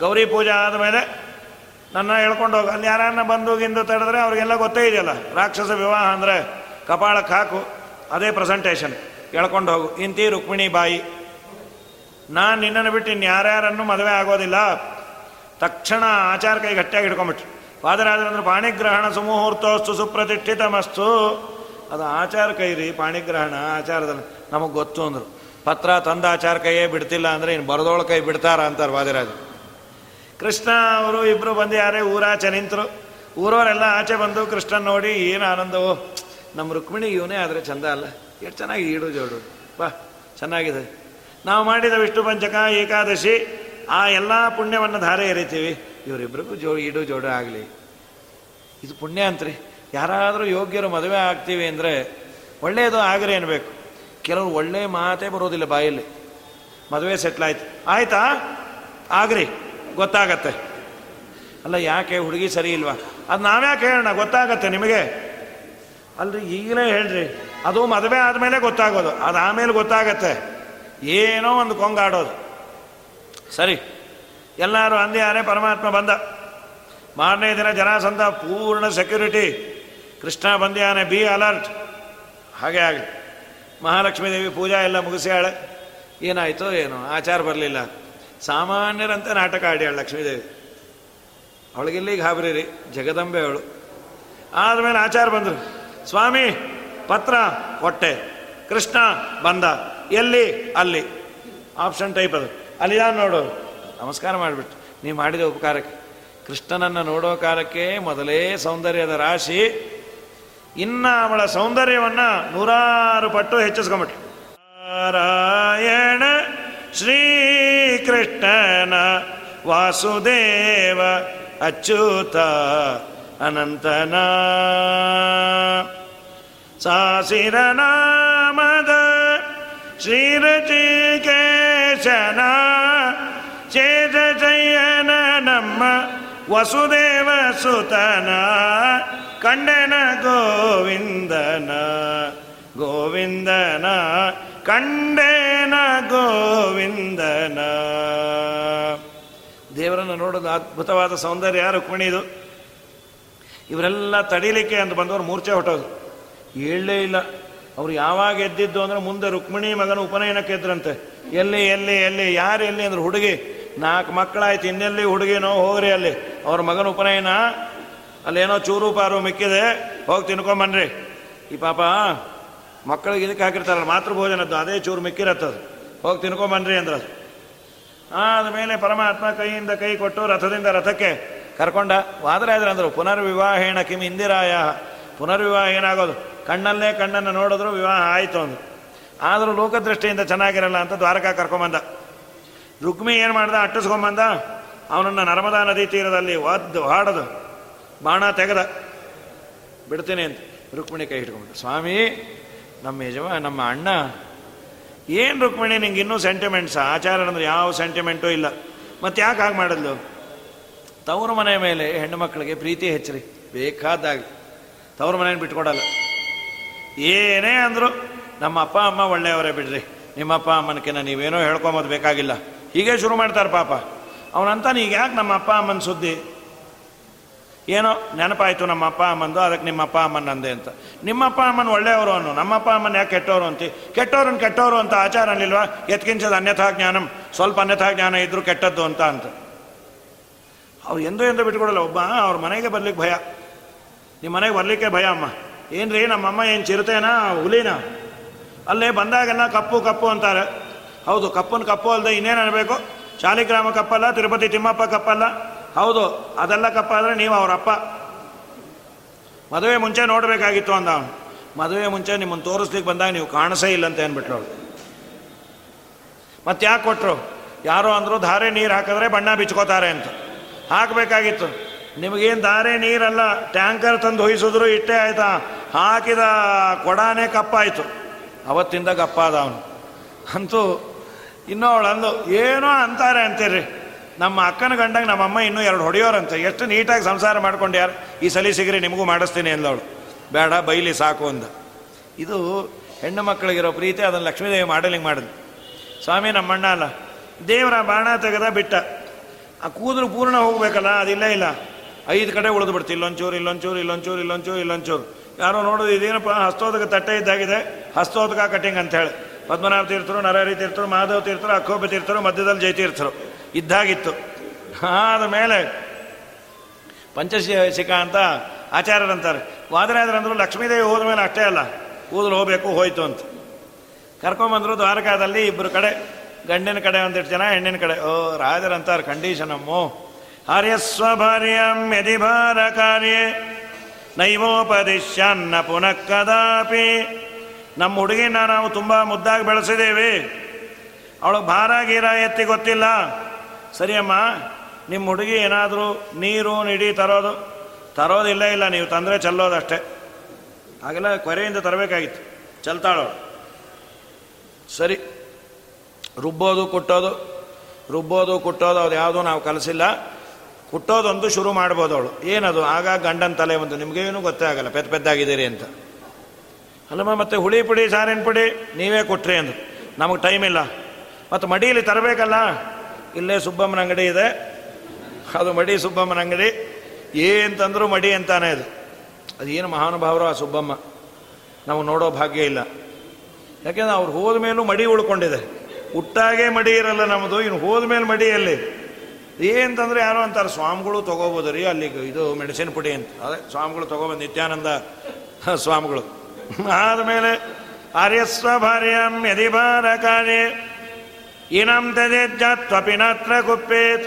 ಗೌರಿ ಪೂಜೆ ಆದಮೇಲೆ ನನ್ನ ಹೇಳ್ಕೊಂಡು ಹೋಗಿ. ಅಲ್ಲಿ ಯಾರನ್ನ ಬಂದು ಗಿಂದು ತಡೆದ್ರೆ ಅವ್ರಿಗೆಲ್ಲ ಗೊತ್ತೇ ಇದೆಯಲ್ಲ. ರಾಕ್ಷಸ ವಿವಾಹ ಅಂದರೆ ಕಪಾಳಕ್ಕೆ ಹಾಕು. ಅದೇ ಪ್ರೆಸೆಂಟೇಷನ್ ಹೇಳ್ಕೊಂಡು ಹೋಗು. ಇಂತಿ ರುಕ್ಮಿಣಿ ಬಾಯಿ. ನಾನು ನಿನ್ನನ್ನು ಬಿಟ್ಟು ಇನ್ನು ಯಾರ್ಯಾರನ್ನು ಮದುವೆ ಆಗೋದಿಲ್ಲ. ತಕ್ಷಣ ಆಚಾರ ಕೈ ಗಟ್ಟಿಯಾಗಿ ಹಿಡ್ಕೊಂಬಿಟ್ರು ಪಾದರಾಜರಂದ್ರೆ ಪಾಣಿಗ್ರಹಣ ಸುಮುಹೂರ್ತೋಸ್ತು ಸುಪ್ರತಿಷ್ಠಿತ ಮಸ್ತು ಅದು ಆಚಾರ ಕೈ ರೀ ಪಾಣಿಗ್ರಹಣ ಆಚಾರದಲ್ಲಿ ನಮಗೆ ಗೊತ್ತು ಅಂದರು. ಪತ್ರ ತಂದ ಆಚಾರ ಕೈಯೇ ಬಿಡ್ತಿಲ್ಲ ಅಂದರೆ ಇನ್ನು ಬರದೋಳ ಕೈ ಬಿಡ್ತಾರ ಅಂತಾರೆ ವಾದಿರಾಜ. ಕೃಷ್ಣ ಅವರು ಇಬ್ಬರು ಬಂದು ಯಾರೇ ಊರಾಚೆ ನಿಂತರು. ಊರವರೆಲ್ಲ ಆಚೆ ಬಂದು ಕೃಷ್ಣನ್ ನೋಡಿ ಏನು ಆನಂದವೋ. ನಮ್ಮ ರುಕ್ಮಿಣಿ ಇವನೇ ಆದರೆ ಚಂದ ಅಲ್ಲ. ಎಷ್ಟು ಚೆನ್ನಾಗಿ ಈಡು ಜೋಡು. ಬಾ, ಚೆನ್ನಾಗಿದೆ. ನಾವು ಮಾಡಿದ ವಿಷ್ಣು ಪಂಚಕ, ಏಕಾದಶಿ, ಆ ಎಲ್ಲ ಪುಣ್ಯವನ್ನು ಧಾರೆ ಎರಿತೀವಿ. ಇವರಿಬ್ಬರಿಗೂ ಜೋ ಈಡು ಜೋಡು ಆಗಲಿ. ಇದು ಪುಣ್ಯ ಅಂತ್ರಿ. ಯಾರಾದರೂ ಯೋಗ್ಯರು ಮದುವೆ ಆಗ್ತೀವಿ ಅಂದರೆ ಒಳ್ಳೆಯದು ಆಗ್ರಿ ಅನ್ಬೇಕು. ಕೆಲವರು ಒಳ್ಳೆ ಮಾತೇ ಬರೋದಿಲ್ಲ ಬಾಯಲ್ಲಿ. ಮದುವೆ ಸೆಟ್ಲಾಯ್ತು ಆಯ್ತಾ? ಆಗ್ರಿ. ಗೊತ್ತಾಗತ್ತೆ. ಅಲ್ಲ, ಯಾಕೆ ಹುಡುಗಿ ಸರಿ ಇಲ್ವಾ? ಅದು ನಾವ್ಯಾಕೆ ಹೇಳೋಣ? ಗೊತ್ತಾಗತ್ತೆ ನಿಮಗೆ? ಅಲ್ರಿ, ಈಗಲೇ ಹೇಳ್ರಿ. ಅದು ಮದುವೆ ಆದಮೇಲೆ ಗೊತ್ತಾಗೋದು. ಅದು ಆಮೇಲೆ ಗೊತ್ತಾಗತ್ತೆ. ಏನೋ ಒಂದು ಕೊಂಗಾಡೋದು. ಸರಿ. ಎಲ್ಲರೂ ಅಂದ್ಯಾರೇ, ಪರಮಾತ್ಮ ಬಂದ. ಮಾರನೇ ದಿನ ಜನಸಂದ ಪೂರ್ಣ ಸೆಕ್ಯೂರಿಟಿ ಕೃಷ್ಣ ಬಂದ್ಯಾನೆ ಬಿ ಅಲರ್ಟ್ ಹಾಗೆ ಆಗಲಿ. ಮಹಾಲಕ್ಷ್ಮೀ ದೇವಿ ಪೂಜಾ ಎಲ್ಲ ಮುಗಿಸ್ಯಾಳೆ. ಏನಾಯಿತು ಏನು, ಆಚಾರ ಬರಲಿಲ್ಲ. ಸಾಮಾನ್ಯರಂತೆ ನಾಟಕ ಆಡ್ಯಾಳು ಲಕ್ಷ್ಮೀದೇವಿ ಅವಳಿಗಿಲ್ಲಿ ಗಾಬರಿ ರೀ ಜಗದಂಬೆ ಅವಳು. ಆದಮೇಲೆ ಆಚಾರ ಬಂದರು. ಸ್ವಾಮಿ, ಪತ್ರ, ಹೊಟ್ಟೆ. ಕೃಷ್ಣ ಬಂದ. ಎಲ್ಲಿ? ಅಲ್ಲಿ. ಆಪ್ಷನ್ ಟೈಪ್ ಅದು. ಅಲ್ಲಿ ಯಾರು ನೋಡು ನಮಸ್ಕಾರ ಮಾಡಿಬಿಟ್ಟು. ನೀವು ಮಾಡಿದ ಉಪಕಾರಕ್ಕೆ. ಕೃಷ್ಣನನ್ನು ನೋಡೋ ಕಾಲಕ್ಕೆ ಮೊದಲೇ ಸೌಂದರ್ಯದ ರಾಶಿ ಇನ್ನ ಅವಳ ಸೌಂದರ್ಯವನ್ನು ನೂರಾರು ಪಟ್ಟು ಹೆಚ್ಚಿಸ್ಕೊಂಬಿಟ್ರು ನಾರಾಯಣ ಶ್ರೀಕೃಷ್ಣನ ವಾಸುದೇವ ಅಚ್ಯುತ ಅನಂತನ. ಸಾಸಿರನಾಮದ ಶ್ರೀರಚಿಕೇಶನ ಜಯನ ನಮ್ಮ ವಸುದೇವ ಸುತನ, ಕಂಡನ ಗೋವಿಂದನ ಗೋವಿಂದನ, ಕಂಡೇನ ಗೋವಿಂದನ. ದೇವರನ್ನು ನೋಡೋದು ಅದ್ಭುತವಾದ ಸೌಂದರ್ಯ ರುಕ್ಮಿಣಿದು ಇವರೆಲ್ಲ ತಡಿಲಿಕ್ಕೆ ಅಂತ ಬಂದವರು ಮೂರ್ಛೆ ಹೊಟ್ಟೋದು ಹೇಳಲೇ ಇಲ್ಲ. ಅವ್ರು ಯಾವಾಗ ಎದ್ದಿದ್ದು ಅಂದ್ರೆ ಮುಂದೆ ರುಕ್ಮಿಣಿ ಮಗನ ಉಪನಯನಕ್ಕೆ ಎದ್ರಂತೆ. ಎಲ್ಲಿ ಎಲ್ಲಿ ಎಲ್ಲಿ, ಯಾರು ಎಲ್ಲಿ ಅಂದ್ರೆ ಹುಡುಗಿ ನಾಲ್ಕು ಮಕ್ಕಳಾಯ್ತು, ಇನ್ನೆಲ್ಲಿ ಹುಡುಗಿನೋ ಹೋಗ್ರಿ ಅಲ್ಲಿ. ಅವ್ರ ಮಗನ ಉಪನಯನ, ಅಲ್ಲೇನೋ ಚೂರು ಪಾರು ಮಿಕ್ಕಿದೆ, ಹೋಗಿ ತಿನ್ಕೊಂಬನ್ರಿ. ಈ ಪಾಪ, ಮಕ್ಕಳಿಗೆ ಇದಕ್ಕೆ ಹಾಕಿರ್ತಾರಲ್ಲ, ಮಾತೃಭೋಜನದ್ದು, ಅದೇ ಚೂರು ಮಿಕ್ಕಿರತ್ತದು. ಹೋಗಿ ತಿನ್ಕೊಂಬನ್ರಿ ಅಂದ್ರೆ. ಆದಮೇಲೆ ಪರಮಾತ್ಮ ಕೈಯಿಂದ ಕೈ ಕೊಟ್ಟು ರಥದಿಂದ ರಥಕ್ಕೆ ಕರ್ಕೊಂಡ ವಾದರಾದ್ರೆ ಅಂದರು, ಪುನರ್ವಿವಾಹೇಣ ಕಿಮ್ ಇಂದಿರಾಯ. ಪುನರ್ವಿವಾಹ ಏನಾಗೋದು? ಕಣ್ಣಲ್ಲೇ ಕಣ್ಣನ್ನು ನೋಡಿದ್ರು ವಿವಾಹ ಆಯಿತು ಅಂದ್ರು. ಆದರೂ ಲೋಕದೃಷ್ಟಿಯಿಂದ ಚೆನ್ನಾಗಿರಲ್ಲ ಅಂತ ದ್ವಾರಕಾ ಕರ್ಕೊಂಬಂದ. ರುಕ್ಮಿ ಏನು ಮಾಡ್ದ? ಅಟ್ಟಿಸ್ಕೊಂಬಂದ? ಅವನನ್ನು ನರ್ಮದಾ ನದಿ ತೀರದಲ್ಲಿ ಒದ್ದು ಹಾಡದು. ಬಾಣ ತೆಗೆದ. ಬಿಡ್ತೀನಿ ಅಂತ ರುಕ್ಮಿಣಿ ಕೈ ಹಿಡ್ಕೊಂಡ್ಬಿಟ್ಟು. ಸ್ವಾಮಿ, ನಮ್ಮ ಯಜಮ, ನಮ್ಮ ಅಣ್ಣ, ಏನು ರುಕ್ಮಿಣಿ, ನಿಂಗೆ ಇನ್ನೂ ಸೆಂಟಿಮೆಂಟ್ಸ ಆಚಾರ ಅಂದ್ರೆ ಯಾವ ಸೆಂಟಿಮೆಂಟು ಇಲ್ಲ. ಮತ್ತೆ ಯಾಕೆ ಹಾಗೆ ಮಾಡಿದ್ಲು? ತವರು ಮನೆ ಮೇಲೆ ಹೆಣ್ಣು ಮಕ್ಕಳಿಗೆ ಪ್ರೀತಿ ಹೆಚ್ಚರಿ. ಬೇಕಾದಾಗ. ತವರು ಮನೇನ ಬಿಟ್ಕೊಡಲ್ಲ. ಏನೇ ಅಂದರು, ನಮ್ಮ ಅಪ್ಪ, ಅಮ್ಮ ಒಳ್ಳೆಯವರೇ ಬಿಡ್ರಿ. ನಿಮ್ಮ ಅಪ್ಪ ಅಮ್ಮನಕಿನ್ನ ನೀವೇನೋ ಹೇಳ್ಕೊಂಬೋದು, ಬೇಕಾಗಿಲ್ಲ. ಹೀಗೆ ಶುರು ಮಾಡ್ತಾರೆ ಪಾಪ. ಅವನಂತಾನೆ ಈಗ ಯಾಕೆ ನಮ್ಮ ಅಪ್ಪ ಅಮ್ಮನ ಸುದ್ದಿ? ಏನೋ ನೆನಪಾಯಿತು ನಮ್ಮ ಅಪ್ಪ ಅಮ್ಮಂದು, ಅದಕ್ಕೆ ನಿಮ್ಮ ಅಪ್ಪ ಅಮ್ಮನ ಅಂದೆ ಅಂತ. ನಿಮ್ಮ ಅಪ್ಪ ಅಮ್ಮನ ಒಳ್ಳೆಯವರು ಅನ್ನು, ನಮ್ಮ ಅಪ್ಪ ಅಮ್ಮನ ಯಾಕೆ ಕೆಟ್ಟವರು ಅಂತ? ಕೆಟ್ಟವ್ರನ್ನ ಕೆಟ್ಟವರು ಅಂತ ಆಚಾರ ಅನ್ಲಿಲ್ವಾ ಎತ್ಕಿಂಚದ ಅನ್ಯಥಾ ಜ್ಞಾನಂ, ಸ್ವಲ್ಪ ಅನ್ಯಥಾ ಜ್ಞಾನ ಇದ್ರು ಕೆಟ್ಟದ್ದು ಅಂತ ಅಂತ. ಅವ್ರು ಎಂದೂ ಎಂದೂ ಬಿಟ್ಕೊಡಲ್ಲ, ಒಬ್ಬ ಅವ್ರ ಮನೆಗೆ ಬರ್ಲಿಕ್ಕೆ ಭಯ. ನಿಮ್ಮ ಮನೆಗೆ ಬರಲಿಕ್ಕೆ ಭಯ ಅಮ್ಮ. ಏನ್ರಿ ನಮ್ಮಮ್ಮ ಏನು ಚಿರತೆನಾ, ಹುಲಿನ? ಅಲ್ಲೇ ಬಂದಾಗೆಲ್ಲ ಕಪ್ಪು ಕಪ್ಪು ಅಂತಾರೆ. ಹೌದು, ಕಪ್ಪನ ಕಪ್ಪು ಅಲ್ಲದೆ ಇನ್ನೇನು ಅನ್ಬೇಕು? ಶಾಲಿಗ್ರಾಮ ಕಪ್ಪಲ್ಲ, ತಿರುಪತಿ ತಿಮ್ಮಪ್ಪ ಕಪ್ಪಲ್ಲ? ಹೌದು, ಅದೆಲ್ಲ ಕಪ್ಪ ಆದರೆ ನೀವು ಅವರಪ್ಪ ಮದುವೆ ಮುಂಚೆ ನೋಡಬೇಕಾಗಿತ್ತು ಅಂದ ಅವನು. ಮದುವೆ ಮುಂಚೆ ನಿಮ್ಮನ್ನು ತೋರಿಸ್ಲಿಕ್ಕೆ ಬಂದಾಗ ನೀವು ಕಾಣಿಸೇ ಇಲ್ಲ ಅಂತ ಏನ್ಬಿಟ್ರು ಮತ್ತೆ ಯಾಕೆ ಕೊಟ್ಟರು ಯಾರೋ ಅಂದರು, ಧಾರೆ ನೀರು ಹಾಕಿದ್ರೆ ಬಣ್ಣ ಬಿಚ್ಕೋತಾರೆ ಅಂತ. ಹಾಕಬೇಕಾಗಿತ್ತು. ನಿಮಗೇನು ಧಾರೆ ನೀರಲ್ಲ, ಟ್ಯಾಂಕರ್ ತಂದು ಹೊಯ್ಸಿದ್ರು ಇಟ್ಟೇ ಆಯ್ತಾ? ಹಾಕಿದ ಕೊಡಾನೇ ಕಪ್ಪಾಯಿತು. ಅವತ್ತಿಂದ ಕಪ್ಪಾದ ಅವನು. ಅಂತೂ ಇನ್ನೂ ಅವಳು ಅಂದು ಏನೋ ಅಂತಾರೆ ಅಂತೀರಿ ನಮ್ಮ ಅಕ್ಕನ ಗಂಡಂಗೆ ನಮ್ಮಮ್ಮ ಇನ್ನೂ ಎರಡು ಹೊಡೆಯೋರಂತೆ. ಎಷ್ಟು ನೀಟಾಗಿ ಸಂಸಾರ ಮಾಡ್ಕೊಂಡು ಯಾರು ಈ ಸಲಿ ಸಿಗ್ರಿ ನಿಮಗೂ ಮಾಡಿಸ್ತೀನಿ ಅಂದವಳು. ಬೇಡ, ಬೈಲಿ ಸಾಕು ಅಂದ. ಇದು ಹೆಣ್ಣು ಮಕ್ಕಳಿಗಿರೋ ಪ್ರೀತಿ, ಅದನ್ನು ಲಕ್ಷ್ಮೀದೇವಿ ಮಾಡಲಿಂಗ್ ಮಾಡಿದ್ವಿ ಸ್ವಾಮಿ, ನಮ್ಮಣ್ಣ ಅಲ್ಲ. ದೇವರ ಬಾಣ ತೆಗೆದ ಬಿಟ್ಟ. ಆ ಕೂದಲು ಪೂರ್ಣ ಹೋಗ್ಬೇಕಲ್ಲ, ಅದಿಲ್ಲ ಇಲ್ಲ. ಐದು ಕಡೆ ಉಳಿದು ಬಿಡ್ತು. ಇಲ್ಲೊಂಚೂರು ಇಲ್ಲೊಂಚೂರು ಇಲ್ಲೊಂಚೂರು ಇಲ್ಲೊಂಚೂರು ಇಲ್ಲೊಂಚೂರು. ಯಾರೋ ನೋಡೋದು ಇದೇನಪ್ಪ, ಹಸ್ತೋದಕ ತಟ್ಟೆ ಇದ್ದಾಗಿದೆ, ಹಸ್ತೋದಕ ಕಟಿಂಗ್ ಅಂತ ಹೇಳಿ ಪದ್ಮನಾಭ ತೀರ್ಥರು, ನರಹರಿ ತೀರ್ಥರು, ಮಾಧವ ತೀರ್ಥರು ಅಕ್ಕೋಪ ತೀರ್ಥರು, ಮಧ್ಯದಲ್ಲಿ ಜಯತೀರ್ಥರು ಇದ್ದಾಗಿತ್ತು. ಆದ ಮೇಲೆ ಪಂಚಶಿಖ ಅಂತ ಆಚಾರ್ಯರಂತಾರೆ. ವಾದರಾದ್ರಂದ್ರು ಲಕ್ಷ್ಮೀದೇವಿ ಹೋದ ಮೇಲೆ ಅಷ್ಟೇ ಅಲ್ಲ, ಕೂದಲು ಹೋಗಬೇಕು, ಹೋಯ್ತು ಅಂತ. ಕರ್ಕೊಂಬಂದರು ದ್ವಾರಕಾದಲ್ಲಿ ಇಬ್ಬರು ಕಡೆ, ಗಂಡಿನ ಕಡೆ ಒಂದಿಷ್ಟು ಜನ, ಹೆಣ್ಣಿನ ಕಡೆ. ಓ, ರಾಜರಂತಾರೆ ಕಂಡೀಷನಮ್ಮು ಹರ್ಯಸ್ವ ಭಾರ್ಯಂ ಯದಿ ಭಾರ ಕಾರ್ಯೇ ನೈವೋಪದಿಶ್ಯನ್ನ ಪುನಃ ಕದಾಪಿ. ನಮ್ಮ ಹುಡುಗಿನ ನಾವು ತುಂಬ ಮುದ್ದಾಗಿ ಬೆಳೆಸಿದ್ದೀವಿ ಅವಳು ಭಾರ ಗೀರ ಎತ್ತಿ ಗೊತ್ತಿಲ್ಲ. ಸರಿಯಮ್ಮ, ನಿಮ್ಮ ಹುಡುಗಿ ಏನಾದರೂ ನೀರು, ನಿಡಿ ತರೋದು, ತರೋದಿಲ್ಲ ಇಲ್ಲ, ನೀವು ತಂದರೆ ಚೆಲ್ಲೋದಷ್ಟೇ. ಹಾಗೆಲ್ಲ ಕೊರೆಯಿಂದ ತರಬೇಕಾಗಿತ್ತು. ಚೆಲ್ತಾಳವಳು. ಸರಿ, ರುಬ್ಬೋದು, ಕುಟ್ಟೋದು ರುಬ್ಬೋದು, ಕುಟ್ಟೋದು ಅದು ಯಾವುದೂ ನಾವು ಕಲಿಸಿಲ್ಲ. ಕುಟ್ಟೋದೊಂದು ಶುರು ಮಾಡ್ಬೋದು ಅವಳು. ಏನದು? ಆಗ ಗಂಡನ ತಲೆ ಒಂದು ನಿಮಗೇನು ಗೊತ್ತೇ ಆಗಲ್ಲ. ಪೆದ್ದ ಪೆದ್ದಾಗಿದ್ದೀರಿ ಅಂತ. ಅಲ್ಲಮ್ಮ, ಮತ್ತೆ ಹುಳಿ ಪುಡಿ, ಸಾರಿನ ಪುಡಿ ನೀವೇ ಕೊಟ್ರಿ ಅಂದ್ರು. ನಮಗೆ ಟೈಮ್ ಇಲ್ಲ. ಮತ್ತು ಮಡಿಯಲ್ಲಿ ತರಬೇಕಲ್ಲ? ಇಲ್ಲೇ ಸುಬ್ಬಮ್ಮನ ಅಂಗಡಿ ಇದೆ. ಅದು ಮಡಿ ಸುಬ್ಬಮ್ಮನ ಅಂಗಡಿ. ಏನಂತಂದ್ರೂ ಮಡಿ ಅಂತಾನೆ ಅದು. ಅದೇನು ಮಹಾನುಭಾವರು ಆ ಸುಬ್ಬಮ್ಮ. ನಾವು ನೋಡೋ ಭಾಗ್ಯ ಇಲ್ಲ. ಯಾಕೆಂದ್ರೆ ಅವ್ರು ಹೋದ ಮೇಲೂ ಮಡಿ ಉಳ್ಕೊಂಡಿದೆ. ಹುಟ್ಟಾಗೆ ಮಡಿ ಇರಲ್ಲ ನಮ್ಮದು ಇನ್ನು ಹೋದ ಮೇಲೆ ಮಡಿಯಲ್ಲಿ ಏನಂತಂದ್ರೆ ಯಾರೋ ಅಂತಾರೆ, ಸ್ವಾಮಿಗಳು ತೊಗೋಬೋದು ರೀ ಅಲ್ಲಿಗೆ ಇದು ಮೆಡಿಸಿನ್ ಪುಡಿ ಅಂತ. ಅದೇ, ಸ್ವಾಮಿಗಳು ತೊಗೊಬಂದು ನಿತ್ಯಾನಂದ ಸ್ವಾಮಿಗಳು. ಆದಮೇಲೆ ಆರ್ಯಸ್ವಭಾರ್ಯಂ ಯದಿ ಭಾರ ಕಾರ್ಯ ಏನಂ ತದೇಜ್ಜತ್ವಪಿನತ್ರ ಕುಪ್ಪೇತ್.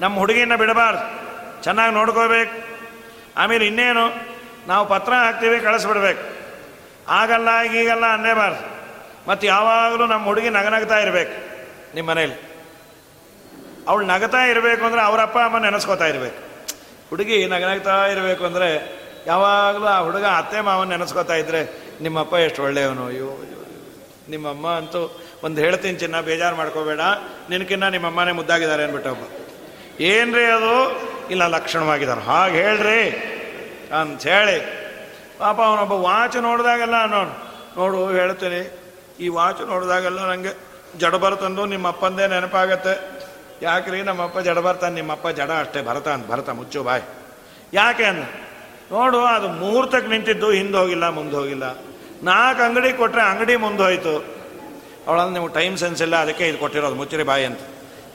ನಮ್ಮ ಹುಡುಗಿನ ಬಿಡಬಾರ್ದು. ಚೆನ್ನಾಗಿ ನೋಡ್ಕೋಬೇಕು. ಆಮೇಲೆ ಇನ್ನೇನು, ನಾವು ಪತ್ರ ಹಾಕ್ತೀವಿ, ಕಳಿಸ್ಬಿಡ್ಬೇಕು. ಆಗಲ್ಲ, ಈಗಲ್ಲ ಅನ್ನೇಬಾರ್ದು ಮತ್ತು ಯಾವಾಗಲೂ ನಮ್ಮ ಹುಡುಗಿ ನಗನಗ್ತಾ ಇರಬೇಕು ನಿಮ್ಮ ಮನೇಲಿ. ಅವಳು ನಗತಾ ಇರಬೇಕು ಅಂದರೆ ಅವರಪ್ಪ ಅಮ್ಮ ನೆನೆಸ್ಕೋತಾ ಇರಬೇಕು. ಹುಡುಗಿ ನಗನಗ್ತಾ ಇರಬೇಕು ಅಂದರೆ ಯಾವಾಗಲೂ ಆ ಹುಡುಗ ಅತ್ತೆ ಮಾವನ ನೆನೆಸ್ಕೋತಾ ಇದ್ರೆ, ನಿಮ್ಮಪ್ಪ ಎಷ್ಟು ಒಳ್ಳೆಯವನು? ಅಯ್ಯೋ ನಿಮ್ಮಮ್ಮ ಅಂತೂ ಒಂದು ಹೇಳ್ತೀನಿ ಚಿನ್ನ, ಬೇಜಾರು ಮಾಡ್ಕೋಬೇಡ. ನಿನಕಿನ್ನ ನಿಮ್ಮಮ್ಮನೇ ಮುದ್ದಾಗಿದ್ದಾರೆ ಅಂದ್ಬಿಟ್ಟು ಒಬ್ಬ. ಏನ್ರಿ ಅದು? ಇಲ್ಲ, ಲಕ್ಷಣವಾಗಿದ್ದಾರೆ. ಹಾಗೆ ಹೇಳ್ರಿ ಅಂತ ಹೇಳಿ. ಪಾಪ ಅವನೊಬ್ಬ ವಾಚ್ ನೋಡಿದಾಗೆಲ್ಲ ನೋಡು ನೋಡು, ಹೇಳ್ತೀನಿ. ಈ ವಾಚ್ ನೋಡಿದಾಗೆಲ್ಲ ನನಗೆ ಜಡ ಬರ್ತಂದು ನಿಮ್ಮ ಅಪ್ಪಂದೇ ನೆನಪಾಗತ್ತೆ. ಯಾಕ್ರಿ ನಮ್ಮಪ್ಪ ಜಡ ಬರ್ತಾನೆ? ನಿಮ್ಮಪ್ಪ ಜಡ ಅಷ್ಟೇ ಭರತ ಅಂತ ಭರತ ಮುಚ್ಚು ಬಾಯ್. ಯಾಕೆ ಅಂದ? ನೋಡು, ಅದು ಮುಹೂರ್ತಕ್ಕೆ ನಿಂತಿದ್ದು, ಹಿಂದೆ ಹೋಗಿಲ್ಲ, ಮುಂದೆ ಹೋಗಿಲ್ಲ. ನಾಲ್ಕು ಅಂಗಡಿ ಕೊಟ್ಟರೆ ಅಂಗಡಿ ಮುಂದೆ ಹೋಯಿತು. ಅವಳಲ್ಲಿ ನೀವು ಟೈಮ್ ಸೆನ್ಸ್ ಇಲ್ಲ, ಅದಕ್ಕೆ ಇದು ಕೊಟ್ಟಿರೋದು, ಮುಚ್ಚಿರಿ ಬಾಯಿ ಅಂತ.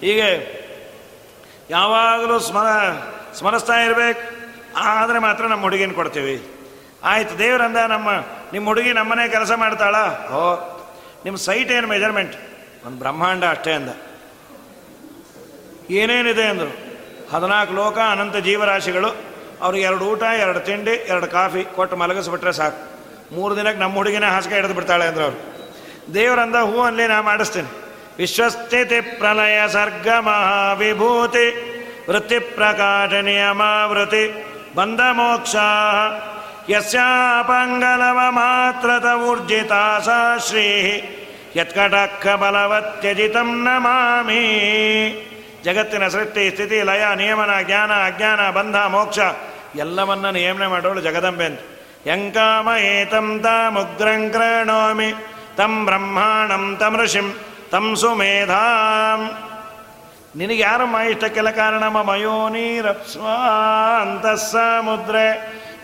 ಹೀಗೆ ಯಾವಾಗಲೂ ಸ್ಮರ, ಸ್ಮರಿಸ್ತಾ ಇರಬೇಕು. ಆದರೆ ಮಾತ್ರ ನಮ್ಮ ಹುಡುಗಿನ ಕೊಡ್ತೀವಿ. ಆಯ್ತು, ದೇವರಂದ ನಮ್ಮ ನಿಮ್ಮ ಹುಡುಗಿ ನಮ್ಮನೆ ಕೆಲಸ ಮಾಡ್ತಾಳ? ಓ ನಿಮ್ಮ ಸೈಟ್ ಏನು ಮೆಜರ್ಮೆಂಟ್ ಒಂದು ಬ್ರಹ್ಮಾಂಡ ಅಷ್ಟೇ ಅಂದ. ಏನೇನಿದೆ ಅಂದರು? ಹದಿನಾಲ್ಕು ಲೋಕ, ಅನಂತ ಜೀವರಾಶಿಗಳು. ಅವ್ರಿಗೆ ಎರಡು ಊಟ, ಎರಡು ತಿಂಡಿ, ಎರಡು ಕಾಫಿ ಕೊಟ್ಟು ಮಲಗಿಸ್ಬಿಟ್ರೆ ಸಾಕು. ಮೂರು ದಿನಕ್ಕೆ ನಮ್ಮ ಹುಡುಗಿನ ಹಾಸಿಗೆ ಹಿಡಿದು ಬಿಡ್ತಾಳೆ ಅಂದ್ರೆ ಅವರು ದೇವರಂದ, ಹೂ ಅಲ್ಲಿ ನಾ ಮಾಡಿಸ್ತೀನಿ. ವಿಶ್ವಸ್ಥಿತಿ ಪ್ರಲಯ ಸರ್ಗ ಮಹಾವಿಭೂತಿ, ವೃತ್ತಿ ಪ್ರಕಾಶ ನಿಯಮಾವೃತಿ ಬಂಧ ಮೋಕ್ಷ ಯಸ್ಯಾಪಂಗಲವ ಮಾತ್ರತ ಊರ್ಜಿತ ಸಾ ಶ್ರೀ ಯತ್ಕಟಕ್ಕ ಬಲವತ್ಯಜಿತಂ ನಮಾಮಿ. ಜಗತ್ತಿನ ಸೃಷ್ಟಿ, ಸ್ಥಿತಿ, ಲಯ, ನಿಯಮನ, ಜ್ಞಾನ, ಅಜ್ಞಾನ, ಬಂಧ, ಮೋಕ್ಷ. ಎಲ್ಲವನ್ನ ನಿಯಮನೆ ಮಾಡೋಳು ಜಗದಂಬೆ ಅಂತ. ಯಂಕಾಮ ಏತಂ ತಾಮುಗ್ರಂ ಕ್ರಣೋಮಿ ತಂ ಬ್ರಹ್ಮಾಣಂ ತಂ ಋಷಿಂ, ತಂ ಸುಮೇಧಾಂ. ನಿನಗೆ ಇಷ್ಟ ಕೆಲ ಕಾರಣ? ಮಯೋ ನೀರಪ್ಸ್ವ ಸಮುದ್ರೆ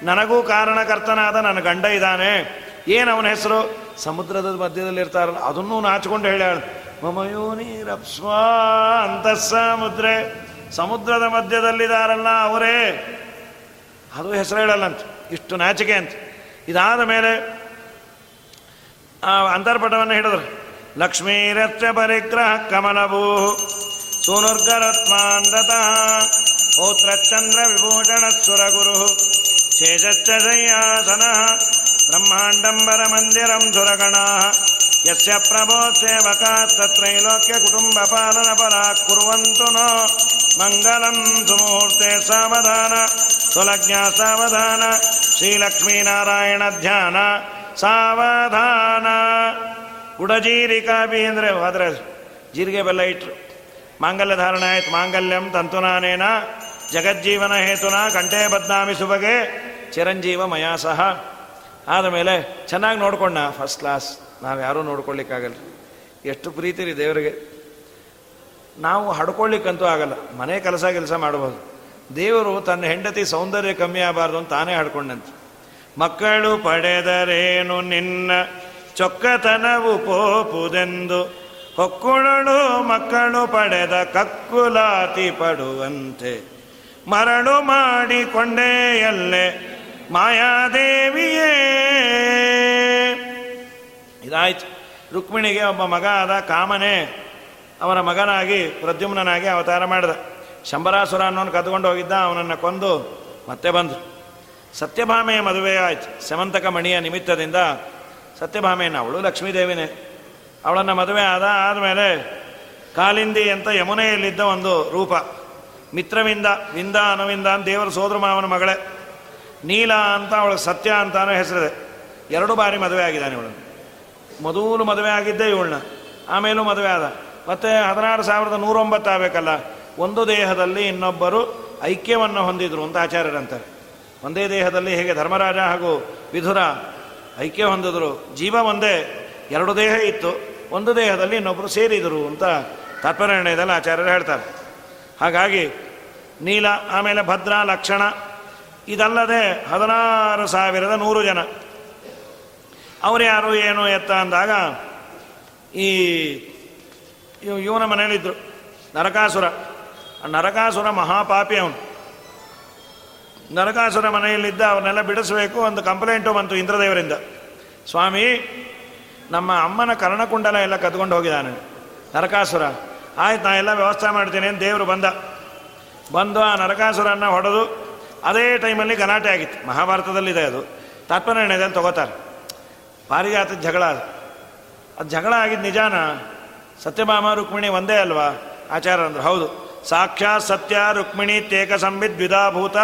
ನನಗೂ ಕಾರಣಕರ್ತನಾದ ನನ್ನ ಗಂಡ ಇದ್ದಾನೆ. ಏನು ಅವನ ಹೆಸರು? ಸಮುದ್ರದ ಮಧ್ಯದಲ್ಲಿ ಇರ್ತಾರಲ್ಲ, ಅದನ್ನೂ ನಾಚಿಕೊಂಡು ರತ್ಸ್ವಾ ಅಂತ ಸಮುದ್ರೆ ಸಮುದ್ರದ ಮಧ್ಯದಲ್ಲಿದ್ದಾರಲ್ಲ ಅವರೇ. ಅದು ಹೆಸರು ಹೇಳಲ್ಲಂತ ಇಷ್ಟು ನಾಚಿಕೆ ಅಂತ ಇದಾದ ಮೇಲೆ ಆ ಅಂತರ್ಪಟವನ್ನು ಹಿಡಿದ್ರು ಲಕ್ಷ್ಮೀರತ್ಯ ಪರಿಗ್ರಹ ಕಮಲಭೂ ಸೂನುರ್ಗರತ್ಮಾಂದತ ಓತ್ರಚಂದ್ರ ವಿಭೂಷಣ ಸುರಗುರು ಶೇಷಚ್ಚ ಶಯ್ಯಾಸನ ಬ್ರಹ್ಮಾಂಡಂಬರ ಮಂದಿರಂ ಸುರಗಣ ಯಸ್ಯ ಪ್ರಭೋ ಸೇವಕಾಸ್ತತ್ರೈಲೋಕ್ಯ ಕುಟುಂಬ ಪಾಲನ ಪರ ಕುರುವಂತು ನೋ ಮಂಗಲಂ ಸುಮೂರ್ತೆ ಸಾವಧಾನ ಸುಲಜ್ಞ ಸಾವಧಾನ. ಶ್ರೀಲಕ್ಷ್ಮೀನಾರಾಯಣ ಧ್ಯಾನ. ಸಾವಧಾನ. ಗುಡಜೀರಿಕಾಬಿ ಅಂದರೆ ಆದರೆ ಜೀರಿಗೆ ಬೆಲ್ಲ ಇಟ್ಟರು ಮಾಂಗಲ್ಯ ಧಾರಣೆ ಆಯ್ತು. ಮಾಂಗಲ್ಯಂ ತಂತುನಾನೇನ. ಜಗಜ್ಜೀವನ ಹೇತುನ. ಕಂಠೆ ಬದ್ನಾಮಿ ಸುಬಗೆ ಚಿರಂಜೀವ ಮಯಾ ಸಹ. ಆದಮೇಲೆ ಚೆನ್ನಾಗಿ ನೋಡ್ಕೊಂಡ ಫಸ್ಟ್ ಕ್ಲಾಸ್ ನಾವು ಯಾರೂ ನೋಡ್ಕೊಳ್ಳಿಕ್ಕಾಗಲ್ಲ. ಎಷ್ಟು ಪ್ರೀತಿ ರೀ ದೇವರಿಗೆ. ನಾವು ಹಡ್ಕೊಳ್ಳಿಕ್ಕಂತೂ ಆಗಲ್ಲ. ಮನೆ ಕೆಲಸ ಕೆಲಸ ಮಾಡ್ಬೋದು. ದೇವರು ತನ್ನ ಹೆಂಡತಿ ಸೌಂದರ್ಯ ಕಮ್ಮಿ ಆಗಬಾರ್ದು ಅಂತ ತಾನೇ ಹಡ್ಕೊಂಡಂತೆ. ಮಕ್ಕಳು ಪಡೆದರೇನು ನಿನ್ನ ಚೊಕ್ಕತನವು ಪೋಪುದೆಂದು ಹೊಕ್ಕುಳಳು ಮಕ್ಕಳು ಪಡೆದ ಕಕ್ಕುಲಾತಿ ಪಡುವಂತೆ. ಮರಳು ಮಾಡಿಕೊಂಡೆಯಲ್ಲೇ ಮಾಯಾದೇವಿಯೇ. ಇದಾಯ್ತು. ರುಕ್ಮಿಣಿಗೆ ಒಬ್ಬ ಮಗ ಆದ ಕಾಮನೆ ಅವನ ಮಗನಾಗಿ ಪ್ರದ್ಯುಮ್ನಾಗಿ ಅವತಾರ ಮಾಡಿದ. ಶಂಬರಾಸುರ ಅನ್ನೋನು ಕದ್ಕೊಂಡು ಹೋಗಿದ್ದ, ಅವನನ್ನು ಕೊಂದು ಮತ್ತೆ ಬಂದರು. ಸತ್ಯಭಾಮೆಯ ಮದುವೆ ಆಯ್ತು. ಸಮಂತಕ ಮಣಿಯ ನಿಮಿತ್ತದಿಂದ ಸತ್ಯಭಾಮೆಯನ್ನು ಅವಳು ಲಕ್ಷ್ಮೀದೇವಿನೇ. ಅವಳನ್ನು ಮದುವೆ ಆದ, ಆದಮೇಲೆ ಕಾಲಿಂದಿ ಅಂತ ಯಮುನೆಯಲ್ಲಿದ್ದ ಒಂದು ರೂಪ. ಮಿತ್ರವಿಂದ, ವಿಂದ, ಅನುವಿಂದ ಅಂತ ದೇವರ ಸೋದರ ಮಾವನ ಮಗಳೇ. ನೀಲ ಅಂತ ಅವಳು ಸತ್ಯ ಅಂತಾನೂ ಹೆಸರಿದೆ. ಎರಡು ಬಾರಿ ಮದುವೆ ಆಗಿದ್ದಾನೆ ಇವಳನ್ನು. ಮೊದಲು ಮದುವೆ ಆಗಿದ್ದೇ ಇವಳನ್ನ. ಆಮೇಲೂ ಮದುವೆ ಆದ. ಮತ್ತು ಹದಿನಾರು ಸಾವಿರದ ನೂರೊಂಬತ್ತು ಆಗಬೇಕಲ್ಲ. ಒಂದು ದೇಹದಲ್ಲಿ ಇನ್ನೊಬ್ಬರು ಐಕ್ಯವನ್ನು ಹೊಂದಿದ್ರು ಅಂತ ಆಚಾರ್ಯರಂತಾರೆ ಒಂದೇ ದೇಹದಲ್ಲಿ ಹೇಗೆ ಧರ್ಮರಾಜ ಹಾಗೂ ವಿಧುರ ಐಕ್ಯ ಹೊಂದಿದ್ರು, ಜೀವ ಒಂದೇ, ಎರಡು ದೇಹ ಇತ್ತು, ಒಂದು ದೇಹದಲ್ಲಿ ಇನ್ನೊಬ್ಬರು ಸೇರಿದರು ಅಂತ ತಾತ್ಪರ್ಯದಲ್ಲಿ ಆಚಾರ್ಯರು ಹೇಳ್ತಾರೆ. ಹಾಗಾಗಿ ನೀಲ, ಆಮೇಲೆ ಭದ್ರ, ಲಕ್ಷಣ, ಇದಲ್ಲದೆ ಹದಿನಾರು ಸಾವಿರದ ನೂರು ಜನ. ಅವರು ಯಾರು, ಏನು, ಎತ್ತ ಅಂದಾಗ ಈ ಇವನ ಮನೇಲಿದ್ದರು ನರಕಾಸುರ. ನರಕಾಸುರ ಮಹಾಪಾಪಿ ಅವನು. ನರಕಾಸುರ ಮನೆಯಲ್ಲಿದ್ದ ಅವನ್ನೆಲ್ಲ ಬಿಡಿಸಬೇಕು ಒಂದು ಕಂಪ್ಲೇಂಟು ಬಂತು ಇಂದ್ರದೇವರಿಂದ. ಸ್ವಾಮಿ, ನಮ್ಮ ಅಮ್ಮನ ಕರ್ಣಕುಂಡಲ ಎಲ್ಲ ಕದ್ಕೊಂಡು ಹೋಗಿದ್ದಾನೆ. ನರಕಾಸುರ, ಆಯ್ತು, ನಾ ಎಲ್ಲ ವ್ಯವಸ್ಥೆ ಮಾಡ್ತೀನಿ ಅಂತ ದೇವರು ಬಂದ. ಬಂದು ಆ ನರಕಾಸುರನ್ನು ಹೊಡೆದು ಅದೇ ಟೈಮಲ್ಲಿ ಗಲಾಟೆ ಆಗಿತ್ತು. ಮಹಾಭಾರತದಲ್ಲಿದೆ ಅದು. ತಾತ್ಪರ್ಯದಲ್ಲಿ ತಗೋತಾರೆ. ಪಾರಿಜಾತ ಜಗಳ ಅದು. ಅದು ಜಗಳ ಆಗಿದ್ದು ನಿಜಾನ? ಸತ್ಯಭಾಮ, ರುಕ್ಮಿಣಿ ಒಂದೇ ಅಲ್ವಾ? ಆಚಾರ ಹೌದು. ಸಾಕ್ಷಾತ್ ಸತ್ಯ ರುಕ್ಮಿಣಿ ತೇಕ ಸಂಬಿತ್ ದ್ವಿಧಾಭೂತ.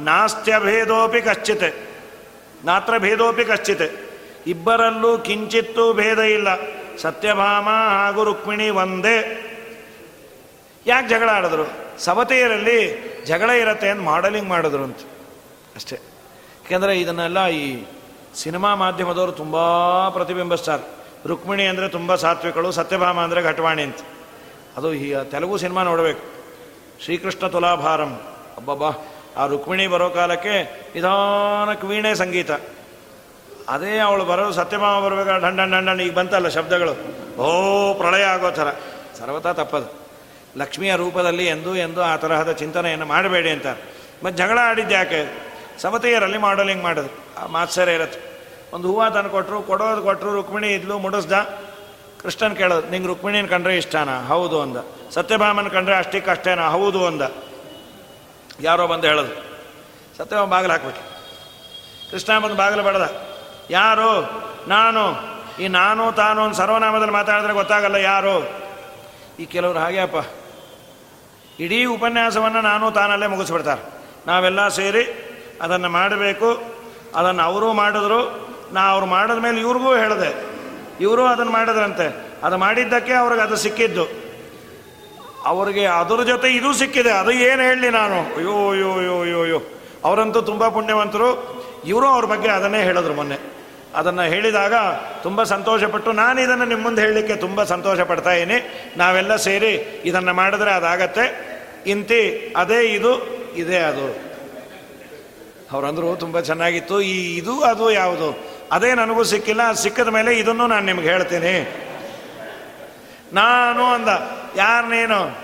ನಾಸ್ತ್ಯಭೇದೋಪಿ ಕಶ್ಚಿತ್. ನಾತ್ರ ಭೇದೋಪಿ ಕಶ್ಚಿತ್. ಇಬ್ಬರಲ್ಲೂ ಕಿಂಚಿತ್ತೂ ಭೇದ ಇಲ್ಲ. ಸತ್ಯಭಾಮ ಹಾಗೂ ರುಕ್ಮಿಣಿ ಒಂದೇ. ಯಾಕೆ ಜಗಳ ಆಡಿದ್ರು? ಸವತೆಯರಲ್ಲಿ ಜಗಳ ಇರತ್ತೆ ಅಂತ ಮಾಡಲಿಂಗ್ ಮಾಡಿದ್ರು ಅಂತ. ಅಷ್ಟೇ. ಯಾಕೆಂದರೆ ಇದನ್ನೆಲ್ಲ ಈ ಸಿನಿಮಾ ಮಾಧ್ಯಮದವರು ತುಂಬ ಪ್ರತಿಬಿಂಬಿಸ್ತಾರೆ. ರುಕ್ಮಿಣಿ ಅಂದರೆ ತುಂಬ ಸಾತ್ವಿಕಳು, ಸತ್ಯಭಾಮ ಅಂದರೆ ಘಟವಾಣಿ ಅಂತ. ಅದು ಈ ತೆಲುಗು ಸಿನಿಮಾ ನೋಡಬೇಕು. ಶ್ರೀಕೃಷ್ಣ ತುಲಾಭಾರಂ. ಅಬ್ಬಬ್ಬಾ, ಆ ರುಕ್ಮಿಣಿ ಬರೋ ಕಾಲಕ್ಕೆ ನಿಧಾನಕ್ಕೆ ವೀಣೆ ಸಂಗೀತ. ಅದೇ ಅವಳು ಬರೋ ಸತ್ಯಭಾಮ ಬರಬೇಕಾದ್ರೆ ಢಂಡನ್ ಢಂಡನ್ ಈಗ ಬಂತಲ್ಲ ಶಬ್ದಗಳು. ಓ, ಪ್ರಳಯ ಆಗೋ ಥರ. ಸರ್ವತಾ ತಪ್ಪದು. ಲಕ್ಷ್ಮಿಯ ರೂಪದಲ್ಲಿ ಎಂದು ಎಂದು ಆ ತರಹದ ಚಿಂತನೆಯನ್ನು ಮಾಡಬೇಡಿ ಅಂತ. ಮತ್ತು ಜಗಳ ಆಡಿದ್ದು ಯಾಕೆ? ಸಮತೆಯರಲ್ಲಿ ಮಾಡಲಿಂಗ್ ಮಾಡೋದು ಆ ಮಾತ್ಸರ ಇರತ್ತೆ. ಒಂದು ಹೂವು ತಂದು ಕೊಟ್ಟರು ಕೊಡೋದು ಕೊಟ್ಟರು ರುಕ್ಮಿಣಿ ಇದ್ಲು, ಮುಡಿಸ್ದ. ಕೃಷ್ಣನ್ ಕೇಳೋದು, ನಿಂಗೆ ರುಕ್ಮಿಣಿನ ಕಂಡ್ರೆ ಇಷ್ಟನಾ? ಹೌದು ಅಂದ. ಸತ್ಯಭಾಮನ ಕಂಡ್ರೆ ಅಷ್ಟಿಕ್ಕೆ ಅಷ್ಟೇನಾ? ಹೌದು ಅಂದ. ಯಾರೋ ಬಂದು ಹೇಳೋದು. ಸತ್ಯಭಾಮ ಬಾಗಿಲು ಹಾಕ್ಬಿಟ್ಟು ಕೃಷ್ಣ ಬಂದು ಬಾಗಿಲು ಬಡದ. ಯಾರು? ನಾನು. ಈ ನಾನು, ತಾನು ಒಂದು ಸರ್ವನಾಮದಲ್ಲಿ ಮಾತಾಡಿದ್ರೆ ಗೊತ್ತಾಗಲ್ಲ ಯಾರು? ಈ ಕೆಲವರು ಹಾಗೆ ಅಪ್ಪ. ಇಡೀ ಉಪನ್ಯಾಸವನ್ನು ನಾನು ತಾನಲ್ಲೇ ಮುಗಿಸ್ಬಿಡ್ತಾರೆ. ನಾವೆಲ್ಲ ಸೇರಿ ಅದನ್ನು ಮಾಡಬೇಕು. ಅದನ್ನು ಅವರು ಮಾಡಿದ್ರು. ನಾ ಅವ್ರು ಮಾಡಿದ ಮೇಲೆ ಇವ್ರಿಗೂ ಹೇಳಿದೆ. ಇವರು ಅದನ್ನು ಮಾಡಿದ್ರಂತೆ. ಅದು ಮಾಡಿದ್ದಕ್ಕೆ ಅವ್ರಿಗೆ ಅದು ಸಿಕ್ಕಿದ್ದು. ಅವ್ರಿಗೆ ಅದರ ಜೊತೆ ಇದು ಸಿಕ್ಕಿದೆ, ಅದು ಏನು ಹೇಳಲಿ ನಾನು? ಅಯ್ಯೋ ಅಯ್ಯೋ ಅಯ್ಯೋ ಅಯ್ಯೋ ಅಯ್ಯೋ. ಅವರಂತೂ ತುಂಬ ಪುಣ್ಯವಂತರು. ಇವರು ಅವ್ರ ಬಗ್ಗೆ ಅದನ್ನೇ ಹೇಳಿದ್ರು ಮೊನ್ನೆ. ಅದನ್ನು ಹೇಳಿದಾಗ ತುಂಬ ಸಂತೋಷಪಟ್ಟು ನಾನು ಇದನ್ನು ನಿಮ್ಮ ಮುಂದೆ ಹೇಳಲಿಕ್ಕೆ ತುಂಬ ಸಂತೋಷ ಪಡ್ತಾ ಇದ್ದೀನಿ. ನಾವೆಲ್ಲ ಸೇರಿ ಇದನ್ನು ಮಾಡಿದ್ರೆ ಅದಾಗತ್ತೆ. ಇಂತಿ ಅದೇ ಇದು, ಇದೇ ಅದು. ಅವರಂದ್ರು ತುಂಬ ಚೆನ್ನಾಗಿತ್ತು. ಈ ಇದು ಅದು ಯಾವುದು? ಅದೇ ನನಗೂ ಸಿಕ್ಕಿಲ್ಲ. ಸಿಕ್ಕಿದ ಮೇಲೆ ಇದನ್ನು ನಾನು ನಿಮ್ಗೆ ಹೇಳ್ತೀನಿ. ನಾನು ಅಂದ, ಯಾರು ನೀನು?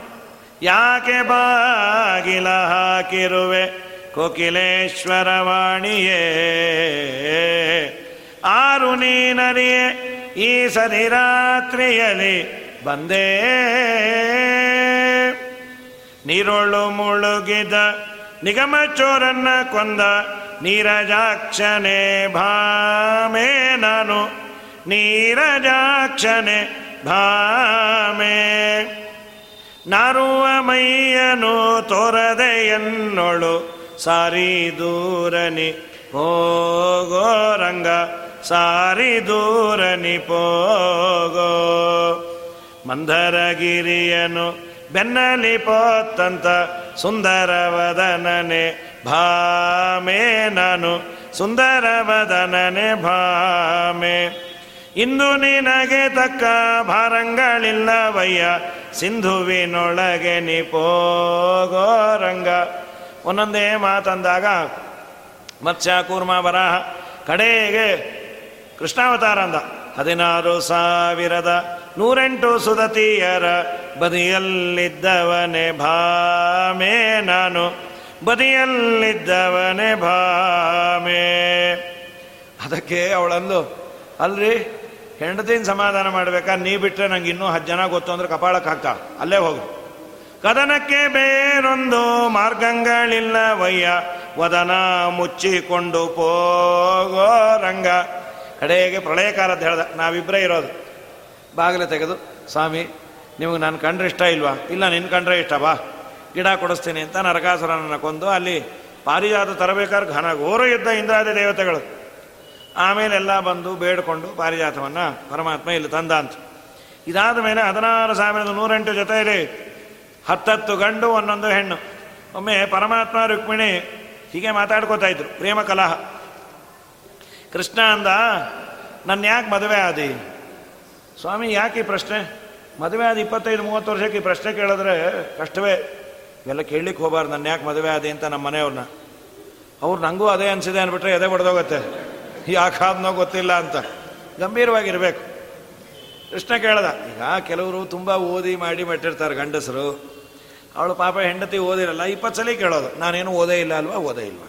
ಯಾಕೆ ಬಾಗಿಲ ಹಾಕಿರುವೆ, ಕೋಕಿಲೇಶ್ವರವಾಣಿಯೇ? ಆರು ನೀನರಿಯೇ, ಈ ಸರಿ ರಾತ್ರಿಯಲ್ಲಿ ಬಂದೇ? ನೀರೊಳು ಮುಳುಗಿದ, ನಿಗಮ ಚೋರನ್ನ ಕೊಂದ, ನೀರಜಾಕ್ಷನೆ ಭಾಮೆ ನಾನು. ನೀರಜಾಕ್ಷನೆ ಭಾಮೆ ನಾರುವ ಮೈಯನು ತೋರದೆ ಎನ್ನೊಳು, ಸಾರಿ ದೂರನಿ ಹೋಗೋ ರಂಗ, ಸಾರಿ ದೂರನಿ ಪೋಗೋ. ಮಂದರಗಿರಿಯನು ಬೆನ್ನಲಿ ಪೋತ್ತಂತ ಸುಂದರವದನನೆ ಭಾಮೆ ನಾನು ಸುಂದರವದನನೆ ಭಾಮೆ. ಇಂದು ನಿನಗೆ ತಕ್ಕ ಭಾರಂಗಳಿಲ್ಲವಯ್ಯ. ಸಿಂಧುವಿನೊಳಗೆ ನಿಪೋಗೋ ರಂಗ. ಒಂದೊಂದೇ ಮಾತಂದಾಗ ಮತ್ಸ್ಯ, ಕೂರ್ಮ, ಬರಹ, ಕಡೆಗೆ ಕೃಷ್ಣಾವತಾರ ಅಂದ. ಹದಿನಾರು ಸಾವಿರದ ನೂರೆಂಟು ಸುದತಿಯರ ಬದಿಯಲ್ಲಿದ್ದವನೇ ಭಾಮೆ ನಾನು. ಬದಿಯಲ್ಲಿದ್ದವನೇ ಭಾಮೆ. ಅದಕ್ಕೆ ಅವಳಂದು, ಅಲ್ರಿ ಹೆಂಡತಿನ ಸಮಾಧಾನ ಮಾಡಬೇಕಾ? ನೀ ಬಿಟ್ಟರೆ ನಂಗೆ ಇನ್ನೂ ಹತ್ತು ಜನ ಗೊತ್ತು ಅಂದ್ರೆ ಕಪಾಳಕ್ಕೆ ಹಾಕ್ತಾ. ಅಲ್ಲೇ ಹೋಗು. ಕದನಕ್ಕೆ ಬೇರೊಂದು ಮಾರ್ಗಗಳಿಲ್ಲವಯ್ಯ ವದನ ಮುಚ್ಚಿಕೊಂಡು ಪೋಗೋ ರಂಗ. ಕಡೆಗೆ ಪ್ರಳಯ ಅಂತ ಹೇಳ್ದೆ. ನಾವಿಬ್ಬರೇ ಇರೋದು. ಬಾಗಿಲು ತೆಗೆದು, ಸ್ವಾಮಿ, ನಿಮಗೆ ನಾನು ಕಂಡ್ರೆ ಇಷ್ಟ ಇಲ್ವಾ? ಇಲ್ಲ ನಿನ್ನ ಕಂಡ್ರೆ ಇಷ್ಟ. ಬಾ. ಗಿಡ ಕೊಡಿಸ್ತೀನಿ ಅಂತ ನರಕಾಸುರನನ್ನು ಕೊಂದು ಅಲ್ಲಿ ಪಾರಿಜಾತ ತರಬೇಕಾದ್ರೆ ಘನ ಘೋರ ಯುದ್ಧ ಇಂದ್ರಾದಿ ದೇವತೆಗಳು. ಆಮೇಲೆ ಎಲ್ಲ ಬಂದು ಬೇಡಿಕೊಂಡು ಪಾರಿಜಾತವನ್ನು ಪರಮಾತ್ಮ ಇಲ್ಲಿ ತಂದ ಅಂತ ಇದಾದ ಮೇಲೆ ಹದಿನಾರು ಸಾವಿರದ ನೂರೆಂಟು ಜೊತೆಯಲ್ಲಿ ಹತ್ತತ್ತು ಗಂಡು, ಒಂದೊಂದು ಹೆಣ್ಣು. ಒಮ್ಮೆ ಪರಮಾತ್ಮ ರುಕ್ಮಿಣಿ ಹೀಗೆ ಮಾತಾಡ್ಕೋತಾ ಇದ್ರು, ಪ್ರೇಮ ಕಲಹ. ಕೃಷ್ಣ ಅಂದ ನನ್ನ ಯಾಕೆ ಮದುವೆ ಆದಿ? ಸ್ವಾಮಿ, ಯಾಕೆ ಈ ಪ್ರಶ್ನೆ? ಮದುವೆ ಆದ ಇಪ್ಪತ್ತೈದು, ಮೂವತ್ತು ವರ್ಷಕ್ಕೆ ಈ ಪ್ರಶ್ನೆ ಕೇಳಿದ್ರೆ ಕಷ್ಟವೇ. ಇವೆಲ್ಲ ಕೇಳಲಿಕ್ಕೆ ಹೋಗಬಾರ್ದು ನನ್ನ ಯಾಕೆ ಮದುವೆ ಆದಿ ಅಂತ ನಮ್ಮ ಮನೆಯವ್ರನ್ನ. ಅವ್ರು ನನಗೂ ಅದೇ ಅನಿಸಿದೆ ಅಂದ್ಬಿಟ್ರೆ ಎದೆ ಬಡ್ದೋಗತ್ತೆ ಯಾಕಾದ್ನೋ ಗೊತ್ತಿಲ್ಲ ಅಂತ. ಗಂಭೀರವಾಗಿರ್ಬೇಕು. ಕೃಷ್ಣ ಕೇಳ್ದ, ಈಗ ಕೆಲವರು ತುಂಬ ಓದಿ ಮಾಡಿ ಮಟ್ಟಿರ್ತಾರೆ ಗಂಡಸರು. ಅವಳು ಪಾಪ ಹೆಂಡತಿ ಓದಿರಲ್ಲ, ಇಪ್ಪತ್ತು ಸಲ ಕೇಳೋದು, ನಾನೇನು ಓದೇ ಇಲ್ಲ ಅಲ್ವಾ, ಓದೇ ಇಲ್ವಾ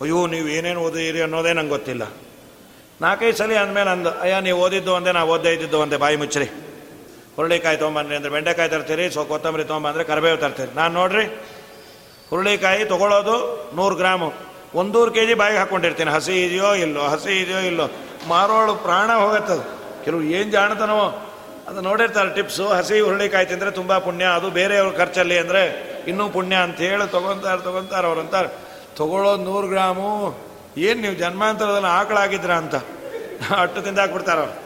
ಅಯ್ಯೋ, ನೀವು ಏನೇನು ಓದಿರಿ ಅನ್ನೋದೇ ನಂಗೆ ಗೊತ್ತಿಲ್ಲ. ನಾಲ್ಕೈದು ಸಲ ಅಂದಮೇಲೆ ಅಂದು ಅಯ್ಯ, ನೀವು ಓದಿದ್ದು ಒಂದೇ, ನಾವು ಓದೇ ಇದ್ದಿದ್ದು ಒಂದೇ, ಬಾಯಿ ಮುಚ್ಚರಿ. ಹುರುಳಿಕಾಯಿ ತೊಗೊಂಬನ್ರಿ ಅಂದರೆ ಬೆಂಡೆಕಾಯಿ ತರ್ತೀರಿ, ಸೊ ಕೊತ್ತಂಬರಿ ತೊಗೊಂಬಂದ್ರೆ ಕರಿಬೇವು ತರ್ತೀರಿ. ನಾನು ನೋಡ್ರಿ, ಹುರುಳಿಕಾಯಿ ತೊಗೊಳ್ಳೋದು ನೂರು ಗ್ರಾಮು. ಒಂದೂರು ಕೆ ಜಿ ಬಾಯಿಗೆ ಹಾಕ್ಕೊಂಡಿರ್ತೀನಿ ಹಸಿ ಇದೆಯೋ ಇಲ್ಲೋ, ಹಸಿ ಇದೆಯೋ ಇಲ್ಲೋ. ಮಾರೋಳು ಪ್ರಾಣ ಹೋಗತ್ತದು ಕೆಲವು ಏನು ಜಾಣತನೋ ಅದು ನೋಡಿರ್ತಾರೆ ಟಿಪ್ಸು. ಹಸಿ ಹುರುಳಿಕಾಯಿ ತಿಂದರೆ ತುಂಬ ಪುಣ್ಯ. ಅದು ಬೇರೆಯವ್ರ ಖರ್ಚಲ್ಲಿ ಅಂದರೆ ಇನ್ನೂ ಪುಣ್ಯ ಅಂತ ಹೇಳಿ ತೊಗೊತಾರೆ ತೊಗೊತಾರೆ, ಅವ್ರು ಅಂತಾರೆ. ತೊಗೊಳ್ಳೋದು ನೂರು ಗ್ರಾಮು. ಏನು ನೀವು ಜನ್ಮಾಂತರದಲ್ಲಿ ಆಕಳಾಗಿದ್ರ ಅಂತ. ಅಟ್ಟು ತಿಂದಾಕ್ಬಿಡ್ತಾರೆ ಅವ್ರು.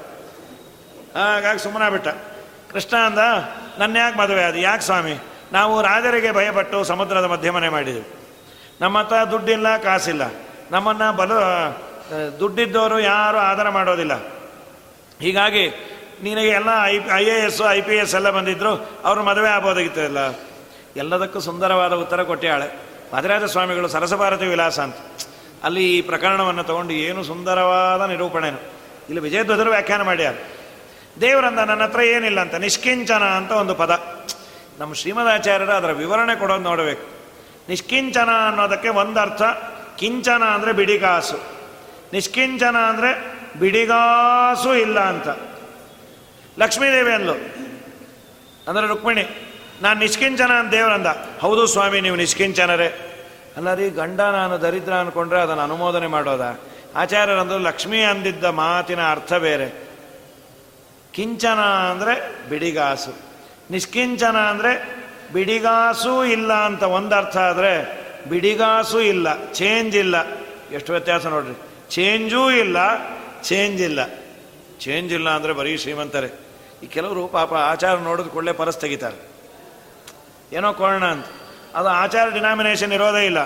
ಹಾಗಾಗಿ ಸುಮ್ಮನೆ ಬಿಟ್ಟ. ಕೃಷ್ಣ ಅಂದ ನನ್ನ ಯಾಕೆ ಮದುವೆ ಅದು ಯಾಕೆ ಸ್ವಾಮಿ? ನಾವು ರಾಜರಿಗೆ ಭಯಪಟ್ಟು ಸಮುದ್ರದ ಮಧ್ಯಮನೆ ಮಾಡಿದೆವು. ನಮ್ಮ ಹತ್ರ ದುಡ್ಡಿಲ್ಲ, ಕಾಸಿಲ್ಲ. ನಮ್ಮನ್ನು ಬಲ ದುಡ್ಡಿದ್ದವರು ಯಾರು ಆಧಾರ ಮಾಡೋದಿಲ್ಲ. ಹೀಗಾಗಿ ನಿನಗೆ ಎಲ್ಲ I I A S, I P S ಎಲ್ಲ ಬಂದಿದ್ರು, ಅವರು ಮದುವೆ ಆಗ್ಬೋದಾಗಿತ್ತಲ್ಲ? ಎಲ್ಲದಕ್ಕೂ ಸುಂದರವಾದ ಉತ್ತರ ಕೊಟ್ಟಾಳೆ ಮಧುರಾಜ ಸ್ವಾಮಿಗಳು ಸರಸಭಾರತಿ ವಿಲಾಸ ಅಂತ. ಅಲ್ಲಿ ಈ ಪ್ರಕರಣವನ್ನು ತಗೊಂಡು ಏನು ಸುಂದರವಾದ ನಿರೂಪಣೆನು. ಇಲ್ಲಿ ವಿಜಯಧ್ವಜರು ವ್ಯಾಖ್ಯಾನ ಮಾಡ್ಯಾರ. ದೇವರಂದ ನನ್ನ ಹತ್ರ ಏನಿಲ್ಲ ಅಂತ, ನಿಷ್ಕಿಂಚನ ಅಂತ ಒಂದು ಪದ. ನಮ್ಮ ಶ್ರೀಮದಾಚಾರ್ಯರು ಅದರ ವಿವರಣೆ ಕೊಡೋದು ನೋಡಬೇಕು. ನಿಷ್ಕಿಂಚನ ಅನ್ನೋದಕ್ಕೆ ಒಂದು ಅರ್ಥ. ಕಿಂಚನ ಅಂದರೆ ಬಿಡಿಗಾಸು. ನಿಷ್ಕಿಂಚನ ಅಂದರೆ ಬಿಡಿಗಾಸು ಇಲ್ಲ ಅಂತ. ಲಕ್ಷ್ಮೀದೇವಿ ಅಂದ್ಲು. ಅಂದರೆ ರುಕ್ಮಿಣಿ, ನಾನು ನಿಷ್ಕಿಂಚನ ಅಂತ ದೇವರಂದ. ಹೌದು ಸ್ವಾಮಿ, ನೀವು ನಿಷ್ಕಿಂಚನರೇ. ಅಲ್ಲ ರೀ ಗಂಡ ನಾನು ದರಿದ್ರ ಅಂದ್ಕೊಂಡ್ರೆ ಅದನ್ನು ಅನುಮೋದನೆ ಮಾಡೋದ? ಆಚಾರ್ಯರಂದ್ರು ಲಕ್ಷ್ಮಿ ಅಂದಿದ್ದ ಮಾತಿನ ಅರ್ಥ ಬೇರೆ. ಕಿಂಚನ ಅಂದರೆ ಬಿಡಿಗಾಸು. ನಿಷ್ಕಿಂಚನ ಅಂದರೆ ಬಿಡಿಗಾಸು ಇಲ್ಲ ಅಂತ ಒಂದು ಅರ್ಥ ಆದರೆ ಬಿಡಿಗಾಸು ಇಲ್ಲ ಚೇಂಜ್ ಇಲ್ಲ. ಎಷ್ಟು ವ್ಯತ್ಯಾಸ ನೋಡ್ರಿ? ಚೇಂಜೂ ಇಲ್ಲ ಚೇಂಜ್ ಇಲ್ಲ. ಚೇಂಜ್ ಇಲ್ಲ ಅಂದರೆ ಬರೀ ಶ್ರೀಮಂತರೇ. ಈ ಕೆಲವರು ಪಾಪ ಆಚಾರ ನೋಡಿದ ಕೂಡಲೇ ಪರಸ್ ತೆಗಿತಾರೆ. ಏನೋ ಕೋರಣ ಅಂತ. ಅದು ಆಚಾರ ಡಿನಾಮಿನೇಷನ್ ಇರೋದೇ ಇಲ್ಲ.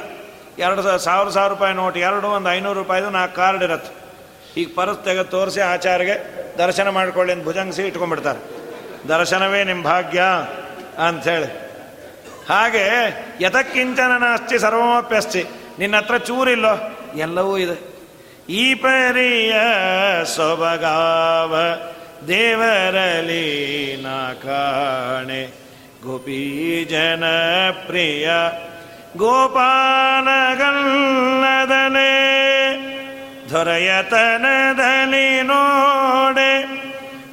ಎರಡು ಸಾವಿರ ಸಾವಿರ ರೂಪಾಯಿ ನೋಟ್, ಎರಡು, ಒಂದು ಐನೂರು ರೂಪಾಯಿದು ನಾಲ್ಕು ಕಾರ್ಡ್ ಇರತ್ತೆ. ಈಗ ಪರಸ್ ತೆಗೆದು ತೋರಿಸಿ ಆಚಾರಿಗೆ ದರ್ಶನ ಮಾಡ್ಕೊಳ್ಳಿ ಅಂತ ಭುಜಂಗಿಸಿ ಇಟ್ಕೊಂಡ್ಬಿಡ್ತಾರೆ. ದರ್ಶನವೇ ನಿಮ್ಮ ಭಾಗ್ಯ ಅಂಥೇಳಿ ಹಾಗೆ ಯಥಕ್ಕಿಂಚನ ನಾಸ್ತಿ ಸರ್ವಮಪ್ಯಸ್ತಿ ನಿನ್ನ ಹತ್ರ ಚೂರಿಲ್ಲೋ? ಎಲ್ಲವೂ ಇದೆ. ಈ ಪರಿಯ ಸೊಬಗಾವ ದೇವರಲಿ ನಾ ಕಾಣೆ. ಗೋಪಿ ಜನ ಪ್ರಿಯ ಗೋಪಾಲಗಲ್ಲದನೆ ದೊರೆಯತನದಲ್ಲಿ ನೋಡೆ.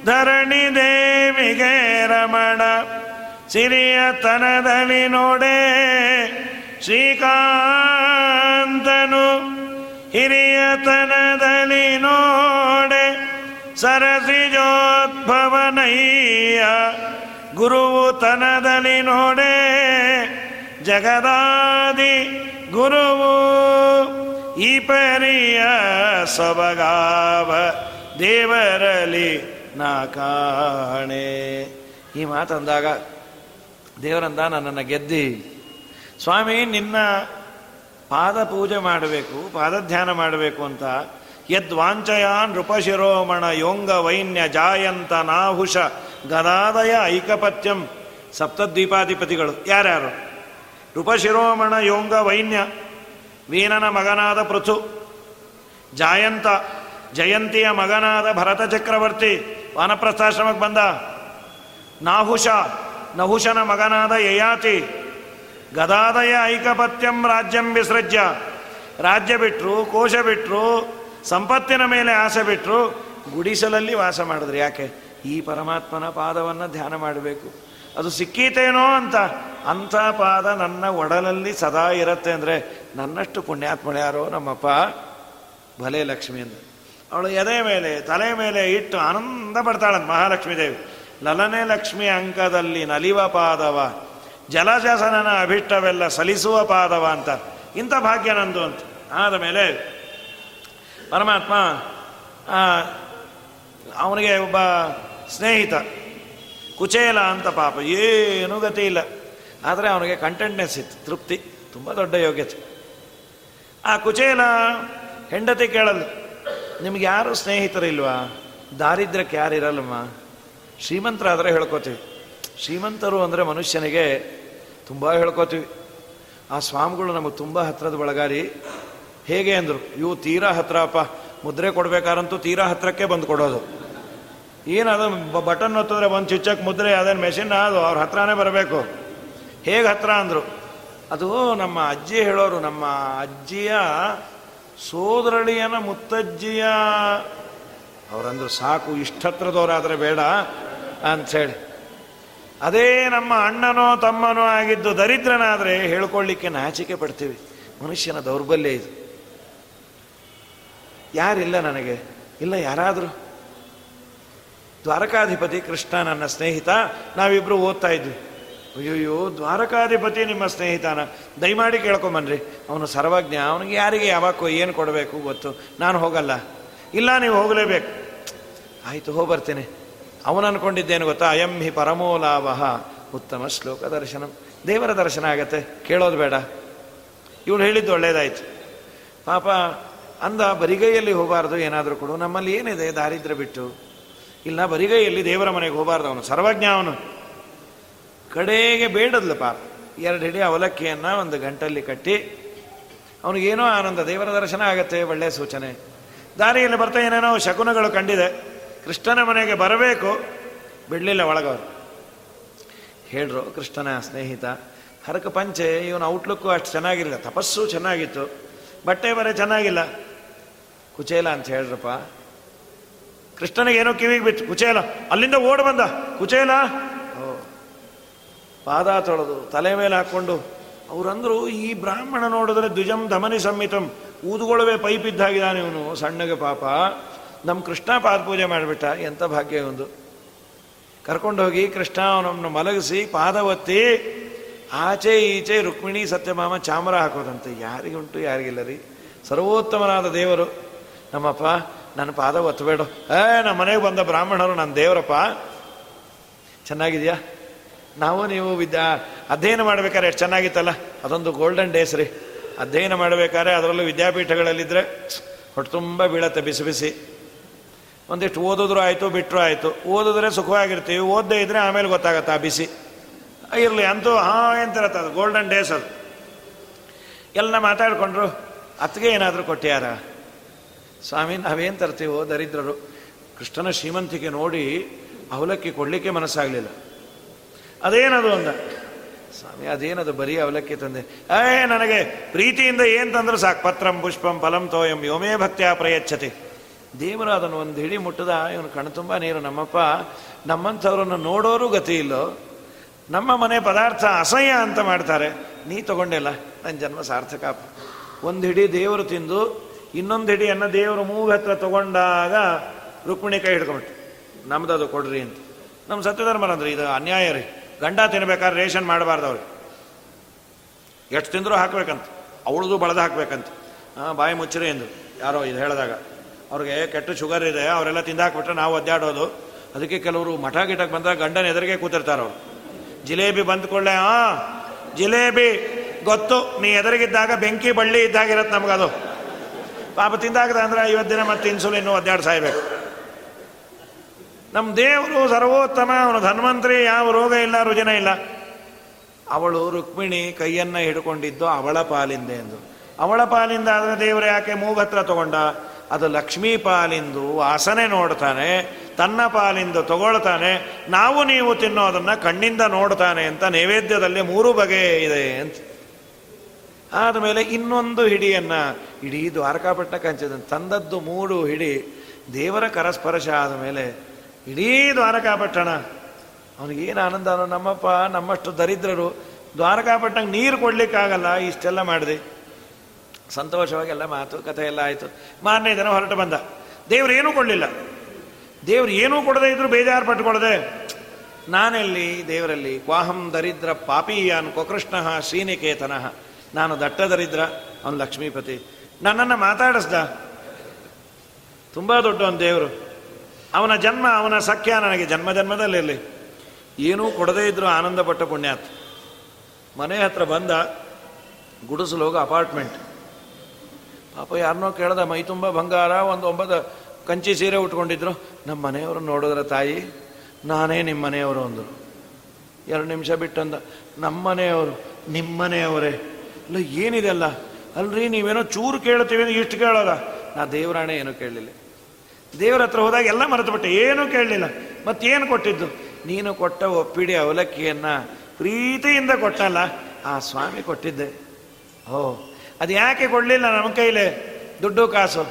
ಧರಣಿ ದೇವಿಗೆ ರಮಣ ಸಿರಿಯತನದಲ್ಲಿ ನೋಡೆ ಶ್ರೀಕಾಂತನು ಹಿರಿಯತನದಲ್ಲಿ ನೋಡೆ ಸರಸಿಜೋದ್ಭವನಯ್ಯ ಗುರುವು ತನದಲ್ಲಿ ನೋಡೆ ಜಗದಾದಿ ಗುರುವು ಈ ಪರಿಯ ಸೊಬಗಾವ ದೇವರಲಿ ನಾ ಕಾಣೆ. ಈ ಮಾತಂದಾಗ ದೇವರಂದ ನನ್ನನ್ನು ಗೆದ್ದಿ, ಸ್ವಾಮಿ, ನಿನ್ನ ಪಾದ ಪೂಜೆ ಮಾಡಬೇಕು ಪಾದಧ್ಯಾನ ಮಾಡಬೇಕು ಅಂತ ಯದ್ವಾಂಚಯ ನೃಪಶಿರೋಮಣ ಯೋಂಗ ವೈನ್ಯ ಜಾಯಂತ ನಾಹುಷ ಗದಾದಯ ಐಕಪತ್ಯಂ ಸಪ್ತದ್ವೀಪಾಧಿಪತಿಗಳು. ಯಾರ್ಯಾರು? ನೃಪಶಿರೋಮಣ ಯೋಂಗ ವೈನ್ಯ ವೀನನ ಮಗನಾದ ಪೃಥು, ಜಾಯಂತ ಜಯಂತಿಯ ಮಗನಾದ ಭರತ ಚಕ್ರವರ್ತಿ ವಾನಪ್ರಸ್ಥಾಶ್ರಮಕ್ಕೆ ಬಂದ ನಾಹುಷ ನಹುಷನ ಮಗನಾದ ಯಯಾತಿ, ಗದಾದಯ ಐಕಪತ್ಯಂ ರಾಜ್ಯಂ ವಿಸೃಜ್ಯ. ರಾಜ್ಯ ಬಿಟ್ಟರು ಕೋಶ ಬಿಟ್ಟರು ಸಂಪತ್ತಿನ ಮೇಲೆ ಆಸೆ ಬಿಟ್ಟರು ಗುಡಿಸಲಲ್ಲಿ ವಾಸ ಮಾಡಿದ್ರು. ಯಾಕೆ? ಈ ಪರಮಾತ್ಮನ ಪಾದವನ್ನು ಧ್ಯಾನ ಮಾಡಬೇಕು. ಅದು ಸಿಕ್ಕೀತೇನೋ ಅಂತ. ಅಂಥ ಪಾದ ನನ್ನ ಒಡಲಲ್ಲಿ ಸದಾ ಇರುತ್ತೆ ಅಂದರೆ ನನ್ನಷ್ಟು ಪುಣ್ಯಾತ್ಮಳು ಯಾರೋ ನಮ್ಮಪ್ಪ? ಭಲೇ ಲಕ್ಷ್ಮಿ ಅಂತ ಅವಳು ಎದೆ ಮೇಲೆ, ತಲೆ ಮೇಲೆ ಇಟ್ಟು ಆನಂದ ಪಡ್ತಾಳಂತ ಮಹಾಲಕ್ಷ್ಮೀ ದೇವಿ ಲಲನೆ ಲಕ್ಷ್ಮಿ ಅಂಕದಲ್ಲಿ ನಲಿವ ಪಾದವ ಅಭಿಷ್ಟವೆಲ್ಲ ಸಲಿಸುವ ಪಾದವ ಅಂತ. ಇಂಥ ಭಾಗ್ಯ ನಂದು ಅಂತ. ಆದ ಮೇಲೆ ಪರಮಾತ್ಮ ಅವನಿಗೆ ಒಬ್ಬ ಸ್ನೇಹಿತ, ಕುಚೇಲ ಅಂತ ಪಾಪ, ಏನೂ ಗತಿ ಇಲ್ಲ. ಆದರೆ ಅವನಿಗೆ ಕಂಟೆಂಟ್ನೆಸ್ ಇತ್ತು, ತೃಪ್ತಿ, ತುಂಬ ದೊಡ್ಡ ಯೋಗ್ಯತೆ. ಆ ಕುಚೇಲ ಹೆಂಡತಿ ಕೇಳಲು ನಿಮ್ಗೆ ಯಾರು ಸ್ನೇಹಿತರಿಲ್ವಾ? ದಾರಿದ್ರ್ಯಕ್ಕೆ ಯಾರು ಇರಲ್ಲಮ್ಮ ಶ್ರೀಮಂತರಾದರೆ ಹೇಳ್ಕೋತೀವಿ. ಶ್ರೀಮಂತರು ಅಂದರೆ ಮನುಷ್ಯನಿಗೆ ತುಂಬ ಹೇಳ್ಕೋತೀವಿ. ಆ ಸ್ವಾಮಿಗಳು ನಮಗೆ ತುಂಬ ಹತ್ರದ ಬಳಗಾರಿ ಹೇಗೆ ಅಂದರು? ಇವು ತೀರಾ ಹತ್ರಪ್ಪ. ಮುದ್ರೆ ಕೊಡ್ಬೇಕಾರಂತೂ ತೀರಾ ಹತ್ರಕ್ಕೆ ಬಂದು ಕೊಡೋದು. ಏನದು ಬಟನ್ ಹೊತ್ತಿದ್ರೆ ಒಂದು ಚುಚ್ಚಕ್ಕೆ ಮುದ್ರೆ, ಅದೇನು ಮೆಷಿನ್ ಅದು ಅವ್ರ ಹತ್ರನೇ ಬರಬೇಕು. ಹೇಗೆ ಹತ್ರ ಅಂದರು? ಅದು ನಮ್ಮ ಅಜ್ಜಿ ಹೇಳೋರು, ನಮ್ಮ ಅಜ್ಜಿಯ ಸೋದರಳಿಯನ ಮುತ್ತಜ್ಜಿಯ ಅವರಂದ್ರು ಸಾಕು, ಇಷ್ಟತ್ರದವರಾದರೆ ಬೇಡ ಅಂಥೇಳಿ ಅದೇ ನಮ್ಮ ಅಣ್ಣನೋ ತಮ್ಮನೋ ಆಗಿದ್ದು ದರಿದ್ರನಾದರೆ ಹೇಳ್ಕೊಳ್ಳಿಕ್ಕೆ ನಾಚಿಕೆ ಪಡ್ತೀವಿ. ಮನುಷ್ಯನ ದೌರ್ಬಲ್ಯ ಇದು. ಯಾರಿಲ್ಲ ನನಗೆ? ಇಲ್ಲ ಯಾರಾದರೂ? ದ್ವಾರಕಾಧಿಪತಿ ಕೃಷ್ಣ ನನ್ನ ಸ್ನೇಹಿತ, ನಾವಿಬ್ರು ಓದ್ತಾ ಇದ್ವಿ. ಅಯ್ಯೋಯ್ಯೋ, ದ್ವಾರಕಾಧಿಪತಿ ನಿಮ್ಮ ಸ್ನೇಹಿತನ. ದಯಮಾಡಿ ಕೇಳ್ಕೊಂಬನ್ರಿ. ಅವನು ಸರ್ವಜ್ಞ, ಅವನಿಗೆ ಯಾರಿಗೆ ಯಾವಾಗೋ ಏನು ಕೊಡಬೇಕು ಗೊತ್ತು. ನಾನು ಹೋಗಲ್ಲ. ಇಲ್ಲ, ನೀವು ಹೋಗಲೇಬೇಕು. ಆಯಿತು ಹೋಗಿ ಬರ್ತೇನೆ. ಅವನು ಅನ್ಕೊಂಡಿದ್ದೇನು ಗೊತ್ತಾ? ಅಯಂ ಹಿ ಪರಮೋಲಾವಹ ಉತ್ತಮ ಶ್ಲೋಕ ದರ್ಶನ. ದೇವರ ದರ್ಶನ ಆಗತ್ತೆ. ಕೇಳೋದು ಬೇಡ. ಇವಳು ಹೇಳಿದ್ದು ಒಳ್ಳೇದಾಯ್ತು. ಪಾಪ, ಅಂದ ಬರಿಗೈಯಲ್ಲಿ ಹೋಗಬಾರ್ದು, ಏನಾದರೂ ಕೊಡು. ನಮ್ಮಲ್ಲಿ ಏನಿದೆ? ದಾರಿದ್ರ ಬಿಟ್ಟು. ಇಲ್ಲ ಬರಿಗೈಯಲ್ಲಿ ದೇವರ ಮನೆಗೆ ಹೋಗಬಾರ್ದು ಅವನು. ಸರ್ವಜ್ಞ ಅವನು. ಕಡೆಗೆ ಬೇಡದ್ಲು ಪಾಪ. ಎರಡು ಹಿಡಿ ಅವಲಕ್ಕಿಯನ್ನು ಒಂದು ಗಂಟಲ್ಲಿ ಕಟ್ಟಿ, ಅವನಿಗೇನೋ ಆನಂದ. ದೇವರ ದರ್ಶನ ಆಗತ್ತೆ ಒಳ್ಳೆಯ ಸೂಚನೆ. ದಾರಿಯಲ್ಲಿ ಬರ್ತಾ ಏನೇನೋ ಶಕುನಗಳು ಕಂಡಿದೆ. ಕೃಷ್ಣನ ಮನೆಗೆ ಬರಬೇಕು, ಬಿಡಲಿಲ್ಲ ಒಳಗವರು. ಹೇಳ್ರು, ಕೃಷ್ಣನ ಸ್ನೇಹಿತ, ಹರಕ ಪಂಚೆ, ಇವನ ಔಟ್ಲುಕ್ಕು ಅಷ್ಟು ಚೆನ್ನಾಗಿರಲಿಲ್ಲ. ತಪಸ್ಸು ಚೆನ್ನಾಗಿತ್ತು, ಬಟ್ಟೆ ಬರೆ ಚೆನ್ನಾಗಿಲ್ಲ. ಕುಚೇಲ ಅಂತ ಹೇಳ್ರಪ್ಪ. ಕೃಷ್ಣನಿಗೆ ಏನೋ ಕಿವಿಗೆ ಬಿತ್ತು, ಕುಚೇಲ, ಅಲ್ಲಿಂದ ಓಡ್ ಬಂದ, ಕುಚೇಲ. ಪಾದ ತೊಳೆದು, ತಲೆ ಮೇಲೆ ಹಾಕ್ಕೊಂಡು, ಅವರಂದ್ರು ಈ ಬ್ರಾಹ್ಮಣ ನೋಡಿದ್ರೆ ದ್ವಿಜಂ ಧಮನಿ ಸಂಹಿತಂ ಊದುಗೊಳವೆ ಪೈಪ್ ಇದ್ದಾಗಿದ್ದಾನೆ ಇವನು, ಸಣ್ಣಗೆ ಪಾಪ. ನಮ್ಮ ಕೃಷ್ಣ ಪಾದ ಪೂಜೆ ಮಾಡಿಬಿಟ್ಟ ಎಂಥ ಭಾಗ್ಯ ಒಂದು ಕರ್ಕೊಂಡೋಗಿ ಕೃಷ್ಣ ಅವನನ್ನು ಮಲಗಿಸಿ ಪಾದ ಒತ್ತಿ, ಆಚೆ ಈಚೆ ರುಕ್ಮಿಣಿ ಸತ್ಯಭಾಮ ಚಾಮರ ಹಾಕೋದಂತೆ. ಯಾರಿಗುಂಟು, ಯಾರಿಗಿಲ್ಲ ರೀ. ಸರ್ವೋತ್ತಮನಾದ ದೇವರು. ನಮ್ಮಪ್ಪ, ನನ್ನ ಪಾದ ಒತ್ತಬೇಡ ಏ, ನಮ್ಮ ಮನೆಗೆ ಬಂದ ಬ್ರಾಹ್ಮಣರು ನನ್ನ ದೇವರಪ್ಪ. ಚೆನ್ನಾಗಿದೆಯಾ? ನಾವು ನೀವು ವಿದ್ಯಾ, ಅಧ್ಯಯನ ಮಾಡಬೇಕಾದ್ರೆ ಎಷ್ಟು ಚೆನ್ನಾಗಿತ್ತಲ್ಲ? ಅದೊಂದು ಗೋಲ್ಡನ್ ಡೇಸ್ ರೀ. ಅಧ್ಯಯನ ಮಾಡಬೇಕಾದ್ರೆ ಅದರಲ್ಲೂ ವಿದ್ಯಾಪೀಠಗಳಲ್ಲಿದ್ದರೆ ಹೊಟ್ಟು ತುಂಬ ಬೀಳತ್ತೆ, ಬಿಸಿ ಬಿಸಿ. ಒಂದಿಷ್ಟು ಓದಿದ್ರು ಆಯಿತು ಬಿಟ್ಟರು ಆಯಿತು. ಓದಿದ್ರೆ ಸುಖವಾಗಿರ್ತೀವಿ, ಓದದೇ ಇದ್ರೆ ಆಮೇಲೆ ಗೊತ್ತಾಗತ್ತೆ ಆ ಬಿಸಿ. ಇರಲಿ, ಅಂತೂ ಹಾಂ ಎಂತಿರತ್ತೆ ಅದು? ಗೋಲ್ಡನ್ ಡೇಸ್ ಅದು. ಎಲ್ಲ ಮಾತಾಡಿಕೊಂಡ್ರು, ಅತ್ತಿಗೆ ಏನಾದರೂ ಕೊಟ್ಟಿಯಾರ? ಸ್ವಾಮಿ, ನಾವೇನು ತರ್ತೀವೋ? ದರಿದ್ರರು. ಕೃಷ್ಣನ ಶ್ರೀಮಂತಿಕೆ ನೋಡಿ ಅವಲಕ್ಕಿ ಕೊಡಲಿಕ್ಕೆ ಮನಸ್ಸಾಗಲಿಲ್ಲ. ಅದೇನದು? ಅಂದ. ಸ್ವಾಮಿ, ಅದೇನದು? ಬರೀ ಅವಲಕ್ಕಿ ತಂದೆ. ಏ, ನನಗೆ ಪ್ರೀತಿಯಿಂದ ಏನು ತಂದರೂ ಸಾಕು? ಪತ್ರಂ, ಪುಷ್ಪಂ, ಫಲಂ, ತೋಯಂ, ಯೋಮೇ ಭಕ್ತಿಯ ಪ್ರಯಚ್ಛತಿ. ದೇವರು ಅದನ್ನು ಒಂದು ಹಿಡಿ ಮುಟ್ಟದ, ಇವನು ಕಣ್ಣು ತುಂಬ ನೀರು, ನಮ್ಮಪ್ಪ, ನಮ್ಮಂಥವ್ರನ್ನು ನೋಡೋರು ಗತಿ ಇಲ್ಲೋ? ನಮ್ಮ ಮನೆ ಪದಾರ್ಥ ಅಸಹ್ಯ ಅಂತ ಮಾಡ್ತಾರೆ. ನೀ ತಗೊಂಡಿಲ್ಲ ನನ್ನ ಜನ್ಮ ಸಾರ್ಥಕ ಒಂದು ಹಿಡಿ ದೇವರು ತಿಂದು, ಇನ್ನೊಂದು ಹಿಡಿಯನ್ನು ದೇವರು ಮೂಗು ಹತ್ರ ತಗೊಂಡಾಗ ರುಕ್ಮಿಣಿ ಕೈ ಹಿಡ್ಕೊಂಬಿಟ್ಟು ನಮ್ದದು ಕೊಡ್ರಿ ಅಂತ. ನಮ್ಮ ಸತ್ಯಧರ್ಮರಂದ್ರೆ ಇದು ಅನ್ಯಾಯ ರೀ. ಗಂಡ ತಿನ್ಬೇಕಾದ್ರೆ ರೇಷನ್ ಮಾಡಬಾರ್ದು ಅವ್ರಿಗೆ. ಎಷ್ಟು ತಿಂದರೂ ಹಾಕ್ಬೇಕಂತ. ಅವಳದು ಬಳದ ಹಾಕ್ಬೇಕಂತ. ಹಾಂ, ಬಾಯಿ ಮುಚ್ಚರಿ ಎಂದು. ಯಾರೋ ಇದು ಹೇಳಿದಾಗ. ಅವ್ರಿಗೆ ಕೆಟ್ಟ ಶುಗರ್ ಇದೆ, ಅವರೆಲ್ಲ ತಿಂದಾಕ್ಬಿಟ್ರೆ ನಾವು ಒದ್ದಾಡೋದು. ಅದಕ್ಕೆ ಕೆಲವರು ಮಠ ಗಿಟಕ್ಕೆ ಬಂದಾಗ ಗಂಡನ ಎದುರಿಗೆ ಕೂತಿರ್ತಾರೆ ಅವರು. ಜಿಲೇಬಿ ಬಂದ್ಕೊಳ್ಳೆ ಹಾ ಜಿಲೇಬಿ, ಗೊತ್ತು, ನೀ ಎದುರಿಗಿದ್ದಾಗ ಬೆಂಕಿ ಬಳ್ಳಿ ಇದ್ದಾಗಿರತ್ತೆ ನಮಗದು. ಪಾಪ ತಿಂದಾಗದ ಅಂದ್ರೆ ಐವತ್ತು ದಿನ ಮತ್ತೆ ಇನ್ಸುಲಿನ್ ಒದ್ದಾಡಿ ಸಾಯ್ಬೇಕು. ನಮ್ಮ ದೇವರು ಸರ್ವೋತ್ತಮ, ಅವನು ಧನ್ವಂತರಿ, ಯಾವ ರೋಗ ಇಲ್ಲ, ರುಜಿನ ಇಲ್ಲ. ಅವಳು ರುಕ್ಮಿಣಿ ಕೈಯನ್ನ ಹಿಡ್ಕೊಂಡಿದ್ದು ಅವಳ ಪಾಲಿಂದೆ ಎಂದು. ಅವಳ ಪಾಲಿಂದ ಆದರೆ ದೇವರು ಯಾಕೆ ಮೂಗತ್ರ ತಗೊಂಡ? ಅದು ಲಕ್ಷ್ಮೀ ಪಾಲಿಂದು ವಾಸನೆ ನೋಡ್ತಾನೆ, ತನ್ನ ಪಾಲಿಂದ ತಗೊಳ್ತಾನೆ, ನಾವು ನೀವು ತಿನ್ನೋದನ್ನ ಕಣ್ಣಿಂದ ನೋಡ್ತಾನೆ ಅಂತ ನೈವೇದ್ಯದಲ್ಲಿ ಮೂರು ಬಗೆ ಇದೆ ಅಂತ. ಆದಮೇಲೆ ಇನ್ನೊಂದು ಹಿಡಿಯನ್ನ, ಇಡೀ ದ್ವಾರಕಾಪಟ್ಟಣ ಕಂಚಿದ ತಂದದ್ದು ಮೂರು ಹಿಡಿ, ದೇವರ ಕರಸ್ಪರ್ಶ ಆದ ಮೇಲೆ ಇಡೀ ದ್ವಾರಕಾಪಟ್ಟಣ. ಅವನಿಗೇನು ಆನಂದ ನಮ್ಮಪ್ಪ ನಮ್ಮಷ್ಟು ದರಿದ್ರರು, ದ್ವಾರಕಾಪಟ್ಟಣಕ್ಕೆ ನೀರು ಕೊಡ್ಲಿಕ್ಕಾಗಲ್ಲ, ಇಷ್ಟೆಲ್ಲ ಮಾಡಿದೆ. ಸಂತೋಷವಾಗಿ ಎಲ್ಲ ಮಾತು ಕಥೆ ಎಲ್ಲ ಆಯಿತು. ಮಾರನೇ ದಿನ ಹೊರಟು ಬಂದ. ದೇವ್ರು ಏನೂ ಕೊಡಲಿಲ್ಲ. ದೇವ್ರು ಏನೂ ಕೊಡದೆ ಇದ್ರು ಬೇಜಾರು ಪಟ್ಟುಕೊಳ್ಳದೆ ನಾನೆಲ್ಲಿ ದೇವರಲ್ಲಿ ಕ್ವಾಹಂ ದರಿದ್ರ ಪಾಪೀಯಾನ್ ಕೊಕೃಷ್ಣ ಶ್ರೀನಿಕೇತನಃ. ನಾನು ದಟ್ಟ ದರಿದ್ರ, ಅವನು ಲಕ್ಷ್ಮೀಪತಿ. ನನ್ನನ್ನು ಮಾತಾಡಿಸ್ದ. ತುಂಬ ದೊಡ್ಡ ದೇವರು. ಅವನ ಜನ್ಮ, ಅವನ ಸಖ್ಯ ನನಗೆ ಜನ್ಮ ಜನ್ಮದಲ್ಲಿರಲಿ ಏನೂ ಕೊಡದೇ ಇದ್ರು ಆನಂದಪಟ್ಟ ಪುಣ್ಯಾತ್. ಮನೆ ಹತ್ರ ಬಂದ ಗುಡಿಸಲು ಹೋಗೋ ಅಪಾರ್ಟ್ಮೆಂಟ್. ಪಾಪ ಯಾರನ್ನೋ ಕೇಳ್ದ, ಮೈ ತುಂಬ ಬಂಗಾರ, ಒಂದು ಒಂಬತ್ತು ಕಂಚಿ ಸೀರೆ ಉಟ್ಕೊಂಡಿದ್ರು. ನಮ್ಮ ಮನೆಯವರು ನೋಡಿದ್ರೆ ತಾಯಿ, ನಾನೇ ನಿಮ್ಮ ಮನೆಯವರು ಅಂದರು. ಎರಡು ನಿಮಿಷ ಬಿಟ್ಟಂದ ನಮ್ಮ ಮನೆಯವರು ನಿಮ್ಮ ಮನೆಯವರೇ. ಇಲ್ಲ, ಏನಿದೆ ಅಲ್ಲ? ಅಲ್ರಿ, ನೀವೇನೋ ಚೂರು ಕೇಳ್ತೀವಿ ಇಷ್ಟು ಕೇಳೋದ ನಾ ದೇವರಾಣೆ ಏನೂ ಕೇಳಲಿಲ್ಲ. ದೇವ್ರ ಹತ್ರ ಹೋದಾಗ ಎಲ್ಲ ಮರೆತುಬಿಟ್ಟೆ, ಏನೂ ಕೇಳಲಿಲ್ಲ. ಮತ್ತೇನು ಕೊಟ್ಟಿದ್ದು? ನೀನು ಕೊಟ್ಟ ಒಪ್ಪಿಡಿ ಅವಲಕ್ಕಿಯನ್ನು ಪ್ರೀತಿಯಿಂದ ಕೊಟ್ಟಲ್ಲ, ಆ ಸ್ವಾಮಿ ಕೊಟ್ಟಿದ್ದೆ. ಓ ಅದು ಯಾಕೆ ಕೊಡಲಿಲ್ಲ ನಮ್ಮ ಕೈಲೇ? ದುಡ್ಡು, ಕಾಸು.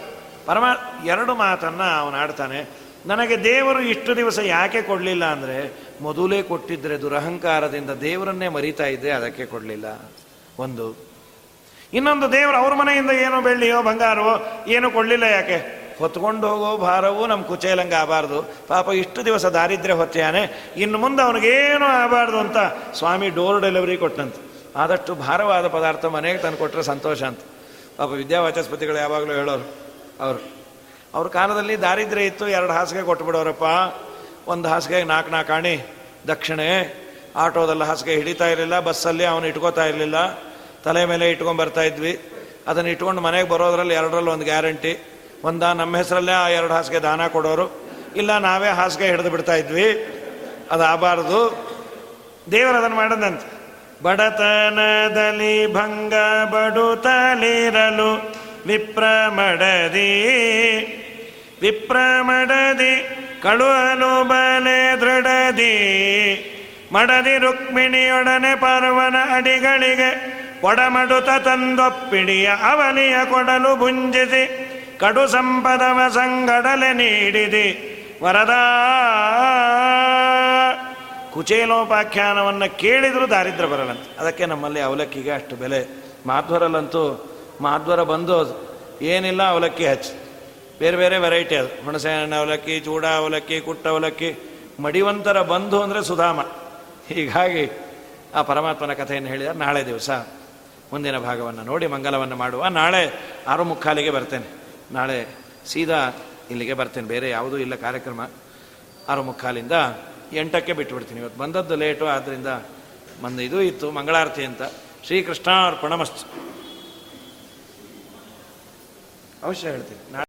ಪರಮ, ಎರಡು ಮಾತನ್ನು ಅವನು ಆಡ್ತಾನೆ. ನನಗೆ ದೇವರು ಇಷ್ಟು ದಿವಸ ಯಾಕೆ ಕೊಡಲಿಲ್ಲ ಅಂದರೆ, ಮೊದಲೇ ಕೊಟ್ಟಿದ್ದರೆ ದುರಹಂಕಾರದಿಂದ ದೇವರನ್ನೇ ಮರಿತಾ ಇದ್ದೆ, ಅದಕ್ಕೆ ಕೊಡಲಿಲ್ಲ. ಒಂದು. ಇನ್ನೊಂದು, ದೇವರು ಅವ್ರ ಮನೆಯಿಂದ ಏನೋ ಬೆಳ್ಳಿಯೋ, ಬಂಗಾರವೋ, ಏನೂ ಕೊಡಲಿಲ್ಲ ಯಾಕೆ? ಹೊತ್ಕೊಂಡು ಹೋಗೋ ಭಾರವೂ ನಮ್ಮ ಕುಚೇಲಂಗ ಆಗಬಾರ್ದು. ಪಾಪ, ಇಷ್ಟು ದಿವಸ ದಾರಿದ್ರೆ ಹೊತ್ತೆಯಾನೆ ಇನ್ನು ಮುಂದೆ ಅವನಿಗೇನು ಆಗಬಾರ್ದು ಅಂತ ಸ್ವಾಮಿ ಡೋರ್ ಡೆಲಿವರಿ ಕೊಟ್ಟಂತೆ ಆದಷ್ಟು ಭಾರವಾದ ಪದಾರ್ಥ ಮನೆಗೆ ತಂದು ಕೊಟ್ಟರೆ ಸಂತೋಷ ಅಂತ. ಪಾಪ ವಿದ್ಯಾವಾಚಸ್ಪತಿಗಳು ಯಾವಾಗಲೂ ಹೇಳೋರು, ಅವರು, ಅವ್ರ ಕಾಲದಲ್ಲಿ ದಾರಿದ್ರ್ಯ ಇತ್ತು, ಎರಡು ಹಾಸಿಗೆ ಕೊಟ್ಬಿಡೋರಪ್ಪ. ಒಂದು ಹಾಸಿಗೆ ನಾಲ್ಕು ನಾಲ್ಕು ಆಣಿ, ದಕ್ಷಿಣೆ, ಆಟೋದಲ್ಲಿ ಹಾಸಿಗೆ ಹಿಡಿತಾ ಇರಲಿಲ್ಲ, ಬಸ್ಸಲ್ಲಿ ಅವನು ಇಟ್ಕೋತಾ ಇರಲಿಲ್ಲ. ತಲೆ ಮೇಲೆ ಇಟ್ಕೊಂಡು ಬರ್ತಾ ಇದ್ವಿ. ಅದನ್ನು ಇಟ್ಕೊಂಡು ಮನೆಗೆ ಬರೋದ್ರಲ್ಲಿ ಎರಡರಲ್ಲಿ ಒಂದು ಗ್ಯಾರಂಟಿ. ಒಂದ ನಮ್ಮ ಹೆಸರಲ್ಲೇ ಆ ಎರಡು ಹಾಸಿಗೆ ದಾನ ಕೊಡೋರು. ಇಲ್ಲ, ನಾವೇ ಹಾಸಿಗೆ ಹಿಡಿದು ಬಿಡ್ತಾ ಇದ್ವಿ. ಅದು ಆಗಬಾರ್ದು ದೇವರು ಅದನ್ನು ಮಾಡದಂತೆ. ಬಡತನದಲ್ಲಿ ಭಂಗ ಬಡುತ್ತಲಿರಲು ವಿಪ್ರಮಡದಿ. ವಿಪ್ರಮಡದಿ, ಕಳುಹಲು ಬಲೆ ದೃಢದಿ. ಮಡದಿ ರುಕ್ಮಿಣಿಯೊಡನೆ ಪರ್ವನ ಅಡಿಗಳಿಗೆ ಒಡಮಡುತ ತಂದೊಪ್ಪಿಡಿಯ ಅವನಿಯ ಕೊಡಲು ಭುಂಜಿಸಿ ಕಡು ಸಂಪದವ ಸಂಗಡಲೆ ನೀಡಿದಿ. ವರದ ಕುಚೇಲೋಪಾಖ್ಯಾನವನ್ನು ಕೇಳಿದರೂ ದಾರಿದ್ರ ಬರಲ್ಲಂತೆ. ಅದಕ್ಕೆ ನಮ್ಮಲ್ಲಿ ಅವಲಕ್ಕಿಗೆ ಅಷ್ಟು ಬೆಲೆ. ಮಾಧ್ವರಲ್ಲಂತೂ, ಮಾಧ್ವರ ಬಂದು ಏನಿಲ್ಲ ಅವಲಕ್ಕಿ ಹಚ್ಚಿ. ಬೇರೆ ಬೇರೆ ವೆರೈಟಿ ಅದು. ಹುಣಸೆಹಣ್ಣು ಅವಲಕ್ಕಿ, ಚೂಡ ಅವಲಕ್ಕಿ, ಕುಟ್ಟ ಅವಲಕ್ಕಿ, ಮಡಿವಂತರ ಬಂಧು ಅಂದರೆ ಸುಧಾಮ. ಹೀಗಾಗಿ ಆ ಪರಮಾತ್ಮನ ಕಥೆಯನ್ನು ಹೇಳಿದ ನಾಳೆ ದಿವಸ ಮುಂದಿನ ಭಾಗವನ್ನು ನೋಡಿ, ಮಂಗಲವನ್ನು ಮಾಡುವ. ನಾಳೆ ಆರು ಮುಕ್ಕಾಲಿಗೆ ಬರ್ತೇನೆ. ನಾಳೆ ಸೀದಾ ಇಲ್ಲಿಗೆ ಬರ್ತೇನೆ. ಬೇರೆ ಯಾವುದೂ ಇಲ್ಲ ಕಾರ್ಯಕ್ರಮ. ಆರು ಮುಕ್ಕಾಲಿಂದ ಎಂಟಕ್ಕೆ ಬಿಟ್ಟುಬಿಡ್ತೀನಿ ಇವತ್ತು ಬಂದದ್ದು ಲೇಟು ಆದ್ದರಿಂದ ಮಂದ ಇದು ಇತ್ತು ಮಂಗಳಾರತಿ ಅಂತ. ಶ್ರೀಕೃಷ್ಣಾರ್ಪಣಮಸ್ತು ಅವಶ್ಯ ಹೇಳ್ತೀನಿ.